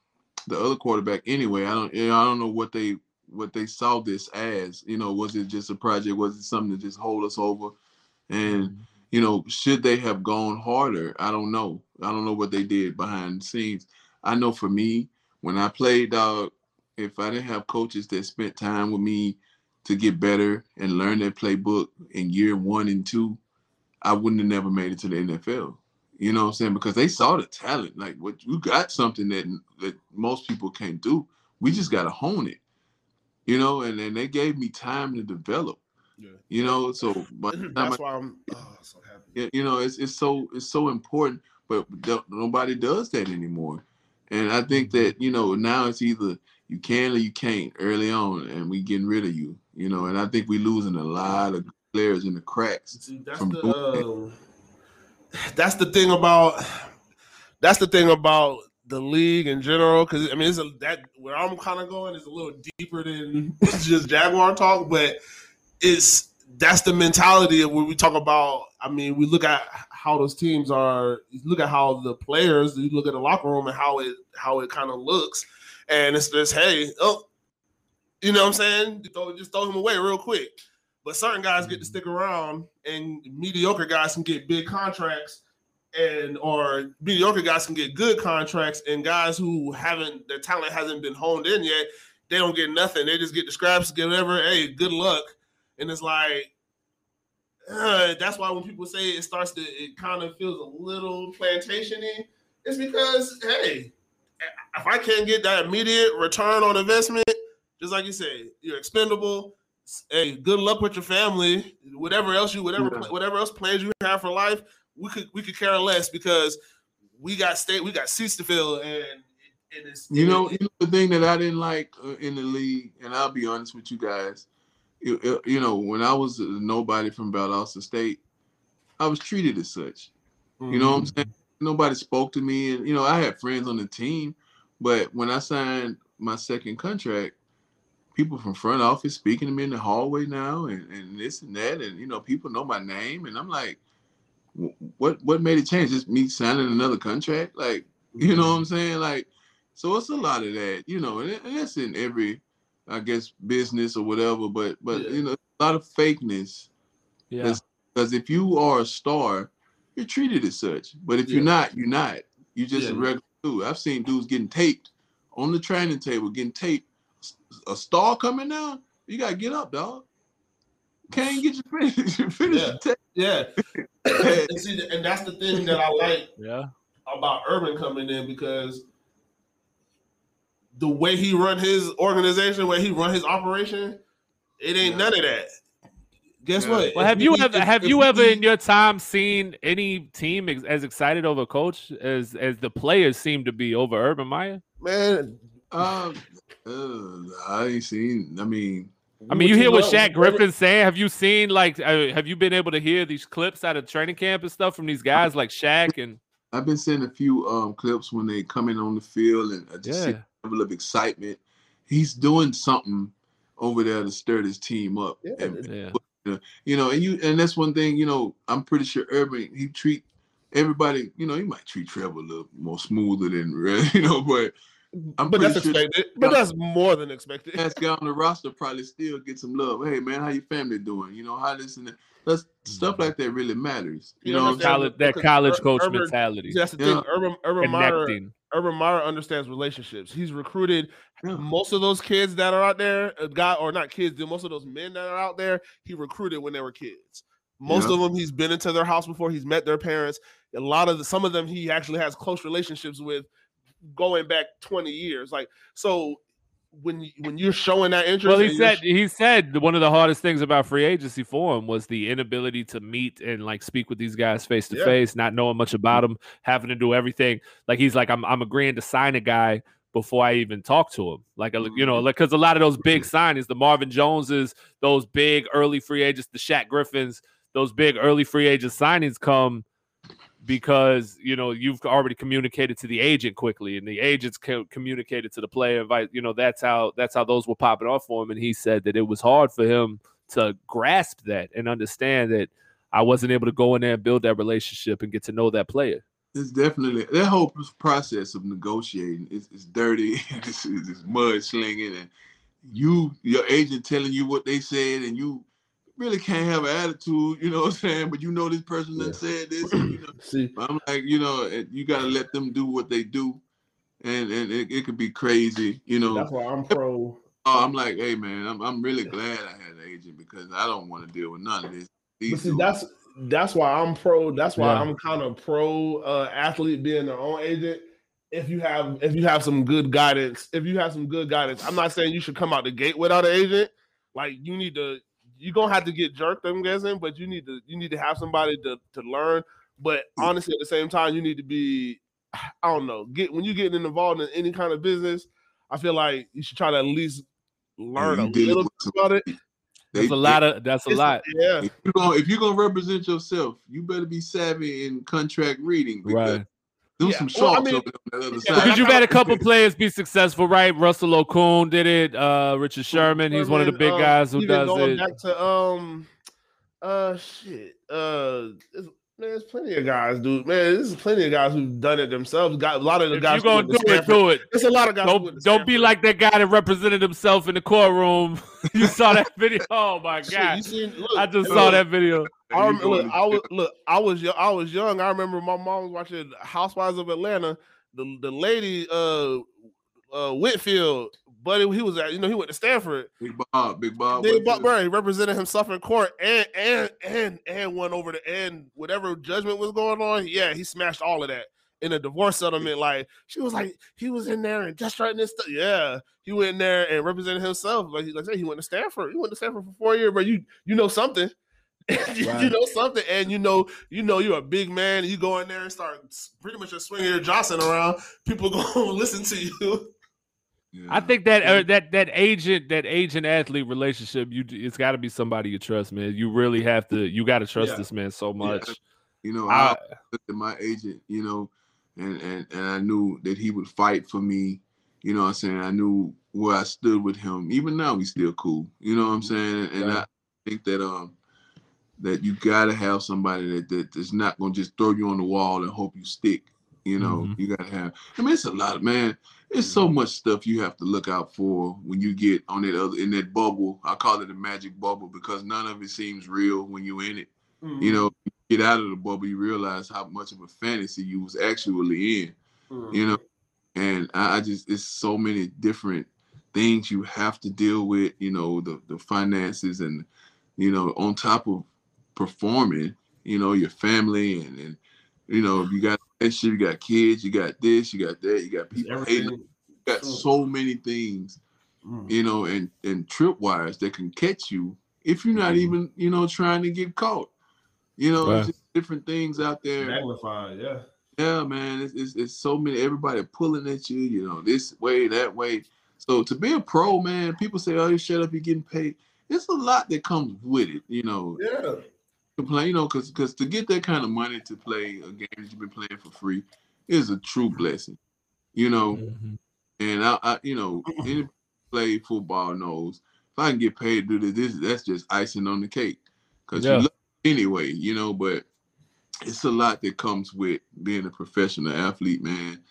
the other quarterback anyway. I don't. You know, I don't know what they what they saw this as. You know, was it just a project? Was it something to just hold us over? And you know, should they have gone harder? I don't know. I don't know what they did behind the scenes. I know for me, when I played dog, if I didn't have coaches that spent time with me to get better and learn their playbook in year one and two, I wouldn't have never made it to the NFL. You know what I'm saying? Because they saw the talent. Like what you got something that that most people can't do. We just gotta hone it. You know, and then they gave me time to develop. Yeah. You know, so but That's why I'm oh, so happy. you know, it's it's so it's so important. but nobody does that anymore. And I think mm-hmm. that you know now it's either you can or you can't early on, and we getting rid of you. You know, and I think we losing a lot of players in the cracks. See, that's the uh, that's the thing about that's the thing about the league in general. Because I mean, it's a, that where I'm kind of going is a little deeper than just Jaguar talk, but it's that's the mentality of when we talk about. I mean, we look at how those teams are. look at how the players. You look at the locker room and how it how it kind of looks, and it's just hey, oh, you know what I'm saying? Throw, just throw him away real quick. But certain guys get to stick around, and mediocre guys can get big contracts, and or mediocre guys can get good contracts, and guys who haven't their talent hasn't been honed in yet, they don't get nothing. They just get the scraps, get whatever. Hey, good luck. And it's like uh, that's why when people say it starts to, it kind of feels a little plantationy. It's because hey, if I can't get that immediate return on investment, just like you say, you're expendable hey, good luck with your family. Whatever else you, whatever, yeah. whatever else plans you have for life, we could we could care less because we got state, we got seats to fill, and, and it's you know, you know the thing that I didn't like uh, in the league, and I'll be honest with you guys, you, you know, when I was nobody from Valdosta State, I was treated as such. Mm-hmm. You know what I'm mm-hmm. saying? Nobody spoke to me, and you know, I had friends on the team, but when I signed my second contract people from front office speaking to me in the hallway now and, and this and that and you know people know my name and i'm like what what made it change? Just me signing another contract? Like you know what mm-hmm. i'm saying? Like so it's a lot of that you know and, and that's in every i guess business or whatever but but yeah. you know a lot of fakeness. Yeah. Because if you are a star you're treated as such but if yeah. you're not you're not you're just yeah. a regular dude i've seen dudes getting taped on the training table getting taped a star coming down, you gotta get up, dog. Can't get your finish. Your finish yeah, yeah. and, see, and that's the thing that I like. Yeah. About Urban coming in because the way he run his organization, way he run his operation, it ain't yeah. none of that. Guess yeah. what? Well, have if you ever have you ever in your time seen any team ex- as excited over coach as as the players seem to be over Urban Meyer? Man, um, uh, I ain't seen. I mean, I mean, you hear what Shaq Griffin saying? Have you seen like? Uh, have you been able to hear these clips out of training camp and stuff from these guys like Shaq and? I've been seeing a few um, clips when they come in on the field and I just yeah. see a level of excitement. He's doing something over there to stir his team up. Yeah. And, yeah. You know, and you and that's one thing. You know, I'm pretty sure Urban he treat everybody. You know, he might treat Trevor a little more smoother than you know, but I'm but that's sure expected. But that's more than expected. Last guy on the roster probably still get some love. Hey man, how your family doing? You know how this and that. That's stuff mm-hmm. like that really matters. You, you know, college, that college coach Urban, mentality. That's the thing. Urban Urban Meyer, Urban Meyer understands relationships. He's recruited yeah. most of those kids that are out there, uh, guy or not kids, most of those men that are out there. He recruited when they were kids. Most yeah. of them, he's been into their house before. He's met their parents. A lot of the, some of them, he actually has close relationships with going back 20 years. Like so when when you're showing that interest. Well, he said he said one of the hardest things about free agency for him was the inability to meet and like speak with these guys face to face, not knowing much about them, having to do everything. Like he's like, I'm I'm agreeing to sign a guy before I even talk to him. Like you know, mm-hmm. like because a lot of those big signings, the Marvin Joneses, those big early free agents, the Shaq Griffins, those big early free agent signings come because you know you've already communicated to the agent quickly and the agents co- communicated to the player invite you know that's how that's how those were popping off for him and he said that it was hard for him to grasp that and understand that i wasn't able to go in there and build that relationship and get to know that player. It's definitely that whole process of negotiating is, is dirty it's, it's mud slinging and you your agent telling you what they said and you really can't have an attitude, you know what I'm saying? But you know this person yeah. that said this. You know? See, I'm like, you know, you gotta let them do what they do, and and it, it could be crazy, you know. That's why I'm pro. Oh, I'm like, hey man, I'm I'm really glad I had an agent because I don't want to deal with none of this. But see, that's that's why I'm pro. That's why yeah. I'm kind of pro uh, athlete being their own agent. If you have if you have some good guidance, if you have some good guidance, I'm not saying you should come out the gate without an agent. Like you need to you're gonna have to get jerked, I'm guessing, but you need to you need to have somebody to, to learn But mm. honestly, at the same time, you need to be, I don't know, get when you're getting involved in any kind of business, I feel like you should try to at least learn you a little bit about it. That's a lot of that's a lot. Yeah. If you're gonna if you're gonna represent yourself, you better be savvy in contract reading because Right. Them Yeah, some well, I mean, over there on that other yeah. Because you've had a couple players be successful, right? Russell Okung did it. Uh, Richard Sherman, he's one of the big um, guys who even does going it. Back to um, uh, shit, uh, it's- man, there's plenty of guys, dude. Man, there's plenty of guys who've done it themselves. Got a lot of the If guys. you're gonna do it? Do it. There's a lot of guys. Don't to don't be like that guy that represented himself in the courtroom. you saw that video? Oh my god! you seen, look, I just look, saw that video. I remember, look, I was look, I was I was young. I remember my mom was watching Housewives of Atlanta. The the lady, uh, uh, Whitfield, buddy, he was at, you know, he went to Stanford. Big Bob, Big Bob. Went Buck to- Murray represented himself in court and and and and won over the end whatever judgment was going on. Yeah, he smashed all of that in a divorce settlement. Like she was like he was in there and just writing this stuff. Yeah, he went in there and represented himself. Like, like I said, he went to Stanford. He went to Stanford for four years, but you you know something. you, know something, and you know you know you're a big man. You go in there and start pretty much just swinging your Johnson around. People gonna listen to you. Yeah. I think that uh, that that agent that agent athlete relationship, you it's got to be somebody you trust, man. You really have to. You got to trust Yeah. this man so much. you know, I, I looked at my agent, you know, and and and I knew that he would fight for me. You know what I'm saying? I knew where I stood with him. Even now, we still cool. You know what I'm saying? And Right. I think that um that you gotta have somebody that that is not gonna just throw you on the wall and hope you stick. You know, Mhm. you gotta have. I mean, it's a lot, man. It's so mm-hmm. much stuff you have to look out for when you get on that other in that bubble. I call it a magic bubble because none of it seems real when you're in it you mm-hmm. know, you get out of the bubble, you realize how much of a fantasy you was actually in, you mm-hmm. know. And I, I just it's so many different things you have to deal with, you know, the the finances and you know, on top of performing, you know, your family and and you know, you got that shit, you got kids, you got this, you got that, you got people hating, you got so many things you know, and and tripwires that can catch you if you're not Mhm. even, you know, trying to get caught. You know, Right. just different things out there. magnified. Yeah. Yeah, man, it's, it's it's so many. Everybody pulling at you. You know, this way, that way. So to be a pro, man, people say, "Oh, you shut up, you're getting paid." It's a lot that comes with it. You know, Yeah. Complain, you know, because because to get that kind of money to play a game that you've been playing for free is a true blessing. You know, Mhm. and I, I you know, any play football knows if I can get paid to do this, this that's just icing on the cake. Cause Yeah. you love anyway, you know, but it's a lot that comes with being a professional athlete, man.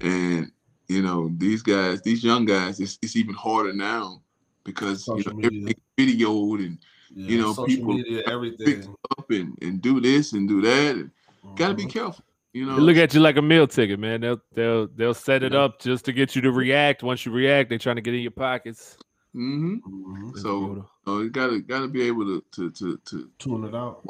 And you know, these guys, these young guys, it's, it's even harder now because you Social know media. everything's videoed and you know, social people media, pick everything. up and, and do this and do that. And gotta be Mhm. careful, you know. They look at you like a meal ticket, man. They'll they'll they'll set it Yeah. up just to get you to react. Once you react, they're trying to get in your pockets. hmm Mhm. It's So brutal. uh, you gotta gotta be able to to to to tune it out.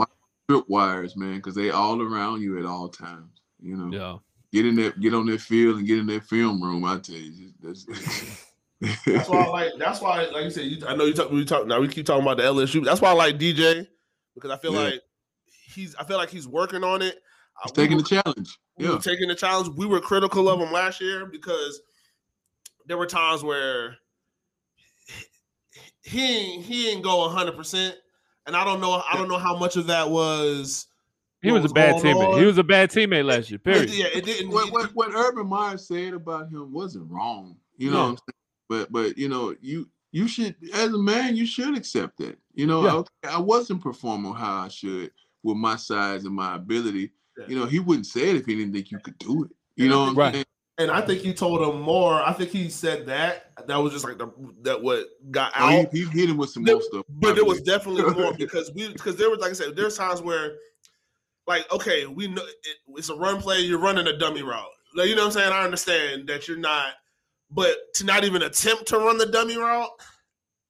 trip wires, man, because they all around you at all times. You know, yeah. get in that, get on that field and get in that film room. I tell you, that's, That's why I like. That's why, like you said, you, I know you talk. We talk now. We keep talking about the LSU. That's why I like DJ because I feel Yeah. like he's. I feel like he's working on it. Uh, He's we taking were- the challenge. we Yeah, taking the challenge. We were critical of him last year because there were times where he he didn't go hundred percent, and I don't know. I don't know how much of that was. He what was a bad teammate. on. He was a bad teammate last year. Period. Yeah, it didn't. what, what what Urban Meyer said about him wasn't wrong. You know, Yeah. what I'm saying? But but you know, you you should as a man, you should accept that. You know, Yeah. okay, I wasn't performing how I should with my size and my ability. Yeah. You know, he wouldn't say it if he didn't think you could do it. You And know, what think- I'm Right. and I think he told him more. I think he said that. That was just like the that what got Oh, out. he, he hit him with some There- more stuff. but there was definitely more because we because there was like I said, there's times where like okay, we know it, it's a run play, you're running a dummy route. Like, you know what I'm saying? I understand that you're not, but to not even attempt to run the dummy route,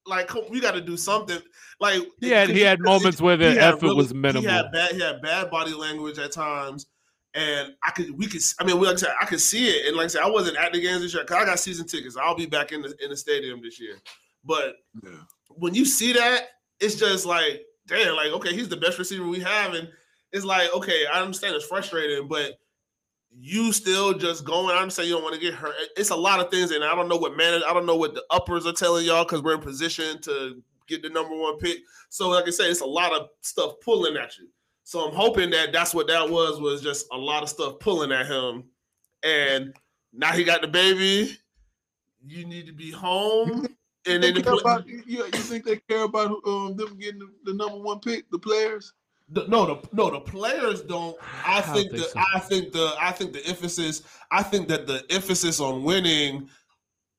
like we got to do something. Like He had he had because moments where the effort really- was minimal. He had bad he had bad body language at times. And I could, we could, I mean, like I said, I could see it. And like I said, I wasn't at the games this year because I got season tickets. I'll be back in the in the stadium this year. But Yeah. when you see that, it's just like, damn, like, okay, he's the best receiver we have. And it's like okay, I understand it's frustrating, but you still just going. I'm saying you don't want to get hurt. It's a lot of things, and I don't know what man. I don't know what the uppers are telling y'all because we're in position to get the number one pick. So, like I said, it's a lot of stuff pulling at you. So I'm hoping that that's what that was was just a lot of stuff pulling at him, and now he got the baby. You need to be home. And then the care pl- about, you, you think they care about um, them getting the, the number one pick, the players? The, no, the no, the players don't. I I think think the so. I think the I think the emphasis. I think that the emphasis on winning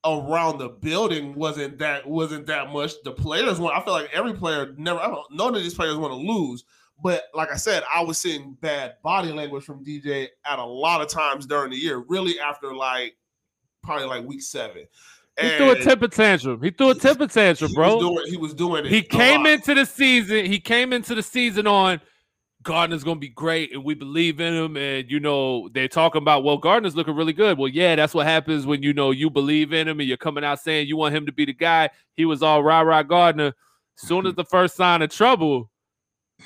around the building wasn't that wasn't that much. The players want. I feel like every player never. I don't. None of these players want to lose. But like I said, I was seeing bad body language from DJ at a lot of times during the year. Really, after like probably like week seven. He threw a temper tantrum. He threw a temper tantrum, he bro. Was doing, he was doing it. He came into the season. He came into the season on Gardner's gonna be great, and we believe in him. And you know they're talking about well, Gardner's looking really good. Well, yeah, that's what happens when you know you believe in him and you're coming out saying you want him to be the guy. He was all rah rah Gardner. Soon as the first sign of trouble,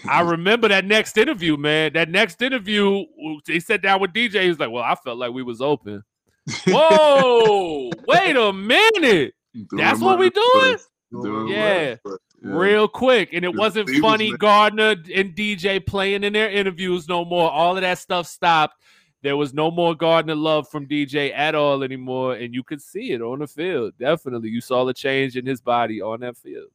I remember that next interview, man. That next interview, they sat down with DJ. He was like, "Well, I felt like we was open." Whoa, wait a minute. That's what we the doing? bus. Throw him Yeah. under. Yeah. real quick. And it Yeah, wasn't he funny mad. Gardner and DJ playing in their interviews no more. All of that stuff stopped. There was no more Gardner love from DJ at all anymore. And you could see it on the field. Definitely. You saw the change in his body on that field.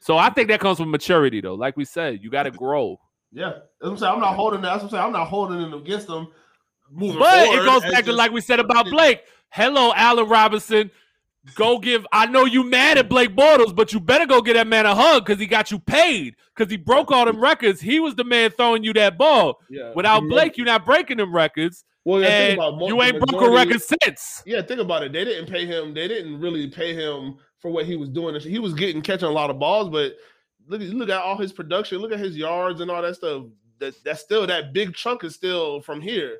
So I think that comes from maturity, though. Like we said, you got to grow. Yeah, that's what I'm saying. I'm not holding that. That's what I'm saying. I'm not holding it against them. Moving But forward, it goes back to like we said about Blake. Hello, Allen Robinson. Go give. I know you mad at Blake Bortles, but you better go get that man a hug because he got you paid. Because he broke all them records. He was the man throwing you that ball. Yeah. Without Mhm. Blake, you're not breaking them records, well, yeah, think about you ain't broke a record since. Yeah, think about it. They didn't pay him. They didn't really pay him for what he was doing. He was getting catching a lot of balls, but look, at- look at all his production. Look at his yards and all that stuff. That that's still that big chunk is still from here.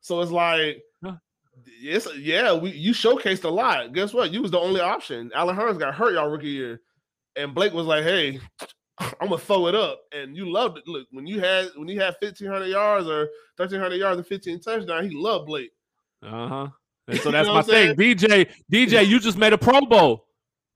So it's like, it's yeah. We you showcased a lot. Guess what? You was the only option. Allen Hurns got hurt y'all rookie year, and Blake was like, hey. I'm gonna throw it up, and you loved it. Look, when you had when you had 1,500 yards or 1,300 yards and 15 touchdowns, he loved Blake. Uh huh. And so You that's know my thing. DJ, DJ, you just made a Pro Bowl.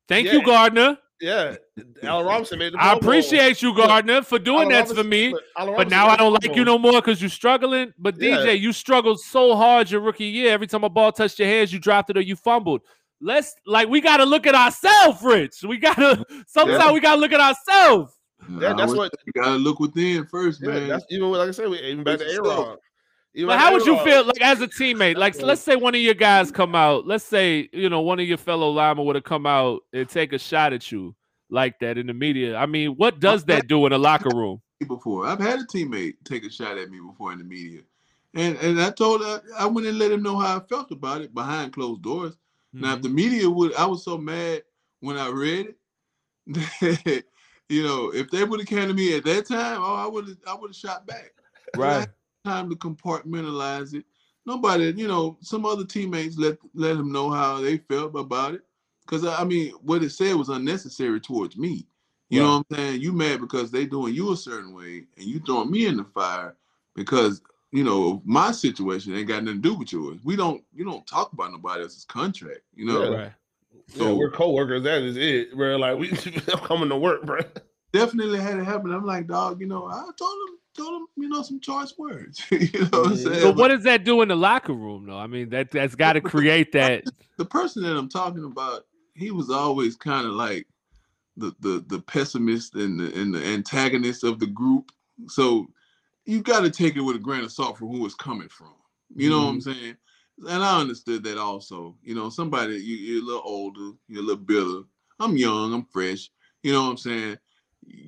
Thank you, Gardner. Yeah, Allen Robinson made the. I Pro Bowl. appreciate you, Gardner, for doing Allen that for me. but But now I don't like you no more because you're struggling. But Yeah. DJ, you struggled so hard your rookie year. Every time a ball touched your hands, you dropped it or you fumbled. Let's like we gotta look at ourselves, Rich. We gotta sometimes Yeah. we gotta look at ourselves. Yeah, that's what- you gotta look within first, Yeah, man. that's even like I said, we even back to Fix But how would you feel like as a teammate? Like let's say one of your guys come out. Let's say, you know, one of your fellow linemen would have come out and take a shot at you like that in the media. I mean, what does that do in a locker room? before. I've had a teammate take a shot at me before in the media, and and I told her I went and let him know how I felt about it behind closed doors. Now, Mm-hmm. if the media would, I was so mad when I read it. that, you know, if they would have came to me at that time, oh, I would have, I would have shot back. I had time to compartmentalize it. Nobody, you know, some other teammates let let him know how they felt about it. Because I mean, what it said was unnecessary towards me. You know what I'm saying? You mad because they doing you a certain way, and you throwing me in the fire because you know my situation ain't got nothing to do with yours. We don't, you don't talk about nobody else's contract. You know, Yeah. Right. Yeah, so we're coworkers. That is it. We're like we I'm coming to work, bro. Definitely had it happen. I'm like, dog, you know, I told him, told him, you know, some choice words. you know what I'm saying? But what does that do in the locker room, though? I mean, that that's got to create that. the person that I'm talking about, he was always kind of like the the the pessimist and the and the antagonist of the group. So you got to take it with a grain of salt from who it's coming from. You know what I'm mm-hmm. saying? And I understood that also. You know, somebody you, you're a little older, you're a little bitter. I'm young, I'm fresh. You know what I'm saying?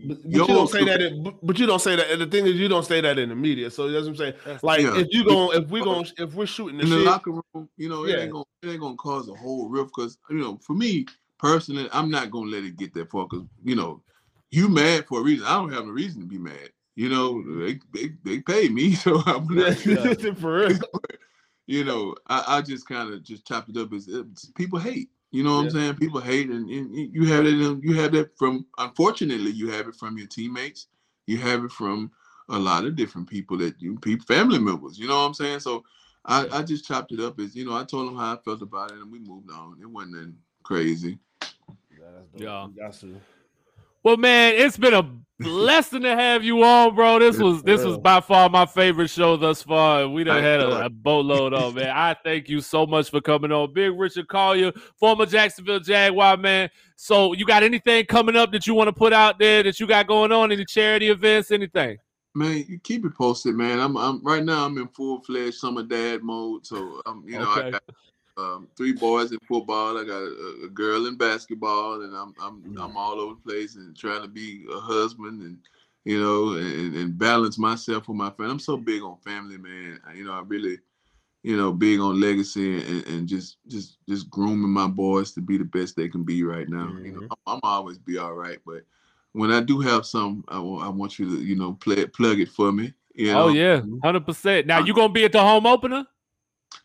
But, but you don't say that. In, but- you don't say that. And the thing is, you don't say that in the media. So that's what I'm saying. Like Yeah. if you go, if we going if we're shooting the in the shit, locker room, you know, it ain't gonna it ain't gonna cause a whole rift because you know, for me personally, I'm not gonna let it get that far because you know, you mad for a reason. I don't have a reason to be mad. You know, they they, they pay me, so I'm not, for real. you know, I, I just kind of just chopped it up as people hate. You know what I'm saying? People hate, and, and you have it. You have that from. Unfortunately, you have it from your teammates. You have it from a lot of different people that you people family members. You know what I'm saying? So I, I just chopped it up as you know, I told them how I felt about it and we moved on. It wasn't nothing crazy. Yeah. Well, man, it's been a blessing to have you on, bro. This was this was by far my favorite show thus far. We done had a, a boatload on, man. I thank you so much for coming on. Big Richard Collier, former Jacksonville Jaguar, man. So you got anything coming up that you want to put out there that you got going on? Any charity events, anything? Man, you keep it posted, man. I'm I'm right now I'm in full fledged summer dad mode. So I'm you know, okay. I got um, three boys in football. I got a, a, girl in basketball, and I'm I'm mm-hmm. I'm all over the place and trying to be a husband and you know and, and balance myself with my family. I'm so big on family, man. You know, I really you know big on legacy and, and just just just grooming my boys to be the best they can be right now. Mm-hmm. You know, mm-hmm. I'm, I'm, always be all right, but when I do have some, I, I want you to you know play plug it for me. You oh, know? Oh yeah, hundred percent. Now you gonna be at the home opener?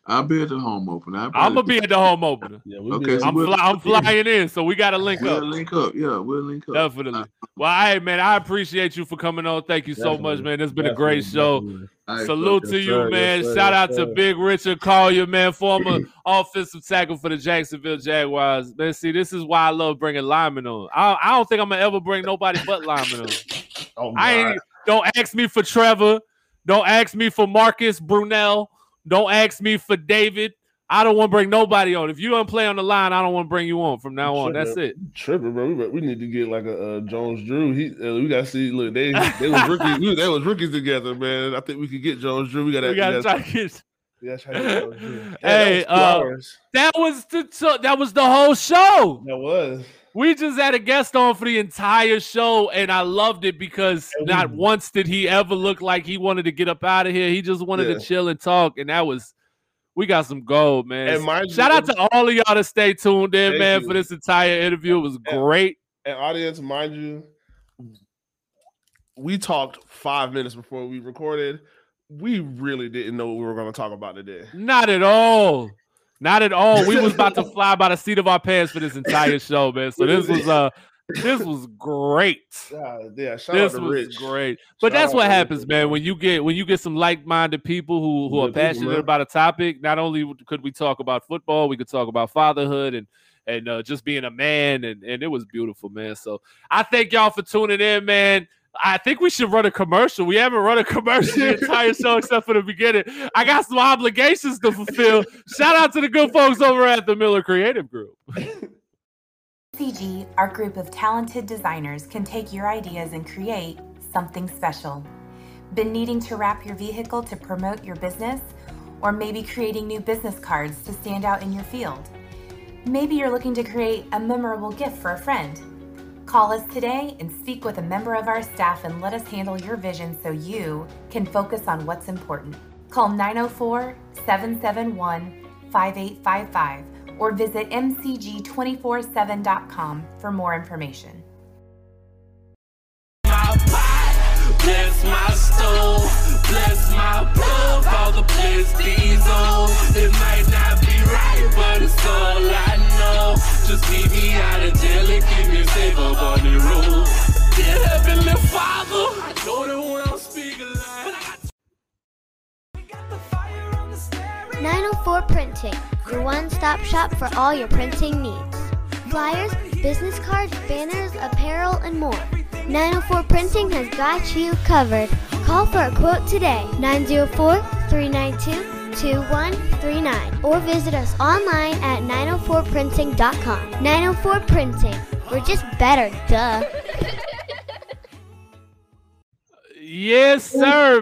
I'll be at the home opener. I'm gonna be at the home opener. yeah, we'll okay, so I'm, we'll, I'm flying in, so we gotta link we'll up. Link up, yeah, we'll link up. Definitely. Well, hey man, I appreciate you for coming on. Thank you so much, man. It's been a great show. Salute to you, sir, man. Yes, Shout out to Big Richard Collier, man, former offensive tackle for the Jacksonville Jaguars. Man, see, this is why I love bringing linemen on. I, I don't think I'm gonna ever bring nobody but linemen on. oh, I ain't. Don't ask me for Trevor. Don't ask me for Marcus Brunell. Don't ask me for David. I don't want to bring nobody on. If you don't play on the line, I don't want to bring you on from now on. That's it. Tripping, bro. We, we, need to get like a, Jones Drew. He, uh, we got to see. Look, they they was rookies. we, they was rookies together, man. I think we could get Jones Drew. We got to try to get. Yeah, hey, that was, uh, that was the that was the whole show. That was. We just had a guest on for the entire show, and I loved it because not once did he ever look like he wanted to get up out of here. He just wanted yeah. to chill and talk, and that was we got some gold, man. Shout out to all of y'all to stay tuned in, man, you. for this entire interview. It was and, great. And audience, mind you, we talked five minutes before we recorded. We really didn't know what we were going to talk about today. Not at all. Not at all. We was about to fly by the seat of our pants for this entire show, man. So this was uh this was great. Yeah, yeah this was Rich. great. But shout that's what happens, Rich, man. When you get when you get some like-minded people who who are passionate people, about a topic, not only could we talk about football, we could talk about fatherhood and and uh, just being a man, and and it was beautiful, man. So I thank y'all for tuning in, man. I think we should run a commercial. We haven't run a commercial the entire show except for the beginning. I got some obligations to fulfill. Shout out to the good folks over at the Miller Creative Group. CG, our group of talented designers, can take your ideas and create something special. Been needing to wrap your vehicle to promote your business? Or maybe creating new business cards to stand out in your field? Maybe you're looking to create a memorable gift for a friend. Call us today and speak with a member of our staff and let us handle your vision so you can focus on what's important. Call 904 771 5855 or visit mcg247.com for more information. Bless my stove, bless my plug, all the these on. It might not be right, but it's all I know. Just leave me out of and me up on the road. Dear Heavenly Father, I know I'm speaking line. 904 Printing, your one stop shop for all your printing needs. Flyers, business cards, banners, apparel, and more. 904 Printing has got you covered. Call for a quote today 904 392 2139 or visit us online at 904printing.com. 904 Printing. We're just better, duh. yes, sir.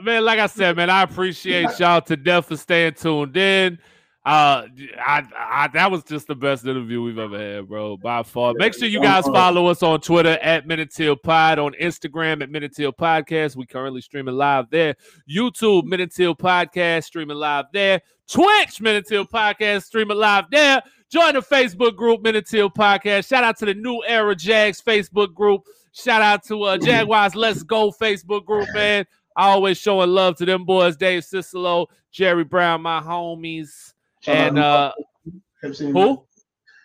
Man, like I said, man, I appreciate y'all to death for staying tuned in. Uh, I, I, that was just the best interview we've ever had, bro, by far. Make sure you guys follow us on Twitter at Men In Teal Pod, on Instagram at Men In Teal Podcast. We currently streaming live there. YouTube Men In Teal Podcast streaming live there. Twitch Men In Teal Podcast streaming live there. Join the Facebook group Men In Teal Podcast. Shout out to the New Era Jags Facebook group. Shout out to uh, Jaguars Let's Go Facebook group, man. always showing love to them boys, Dave Cicelo, Jerry Brown, my homies and uh, who?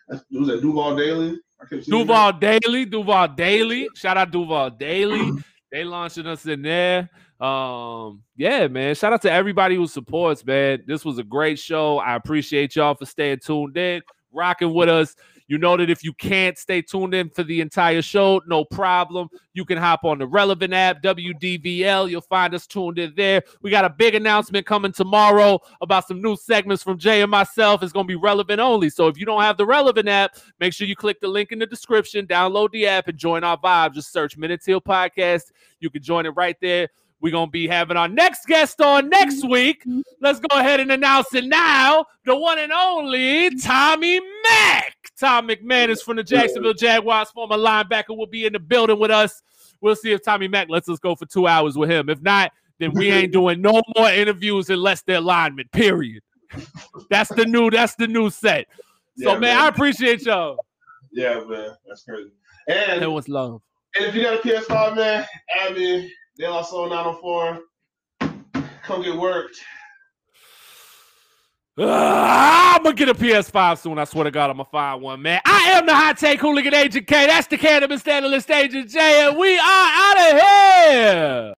Was that Duval Daily? Duval Daily, Duval Daily. Shout out Duval Daily. They launching us in there. Um, yeah, man. Shout out to everybody who supports, man. This was a great show. I appreciate y'all for staying tuned in, rocking with us. You know that if you can't stay tuned in for the entire show, no problem. You can hop on the Relevnt app, WDVL. You'll find us tuned in there. We got a big announcement coming tomorrow about some new segments from Jay and myself. It's going to be relevant only. So if you don't have the Relevnt app, make sure you click the link in the description, download the app, and join our vibe. Just search Men In Teal Podcast. You can join it right there. We're going to be having our next guest on next mm-hmm. week. Let's go ahead and announce it now. The one and only Tommy Mack. Tom McManus from the Jacksonville Jaguars, former linebacker, will be in the building with us. We'll see if Tommy Mack lets us go for two hours with him. If not, then we ain't doing no more interviews unless they're linemen, period. That's the new, that's the new set. So, Yeah, man, man. I appreciate y'all. Yeah, man, that's crazy. And, That was love. and if you got a PS5, man, add me. De La Soul 904. Come get worked. Ah, I'm gonna get a PS5 soon. I swear to God, I'm gonna find one, man. I am the hot take hooligan agent K. That's the cannabis analyst agent J, and we are out of here.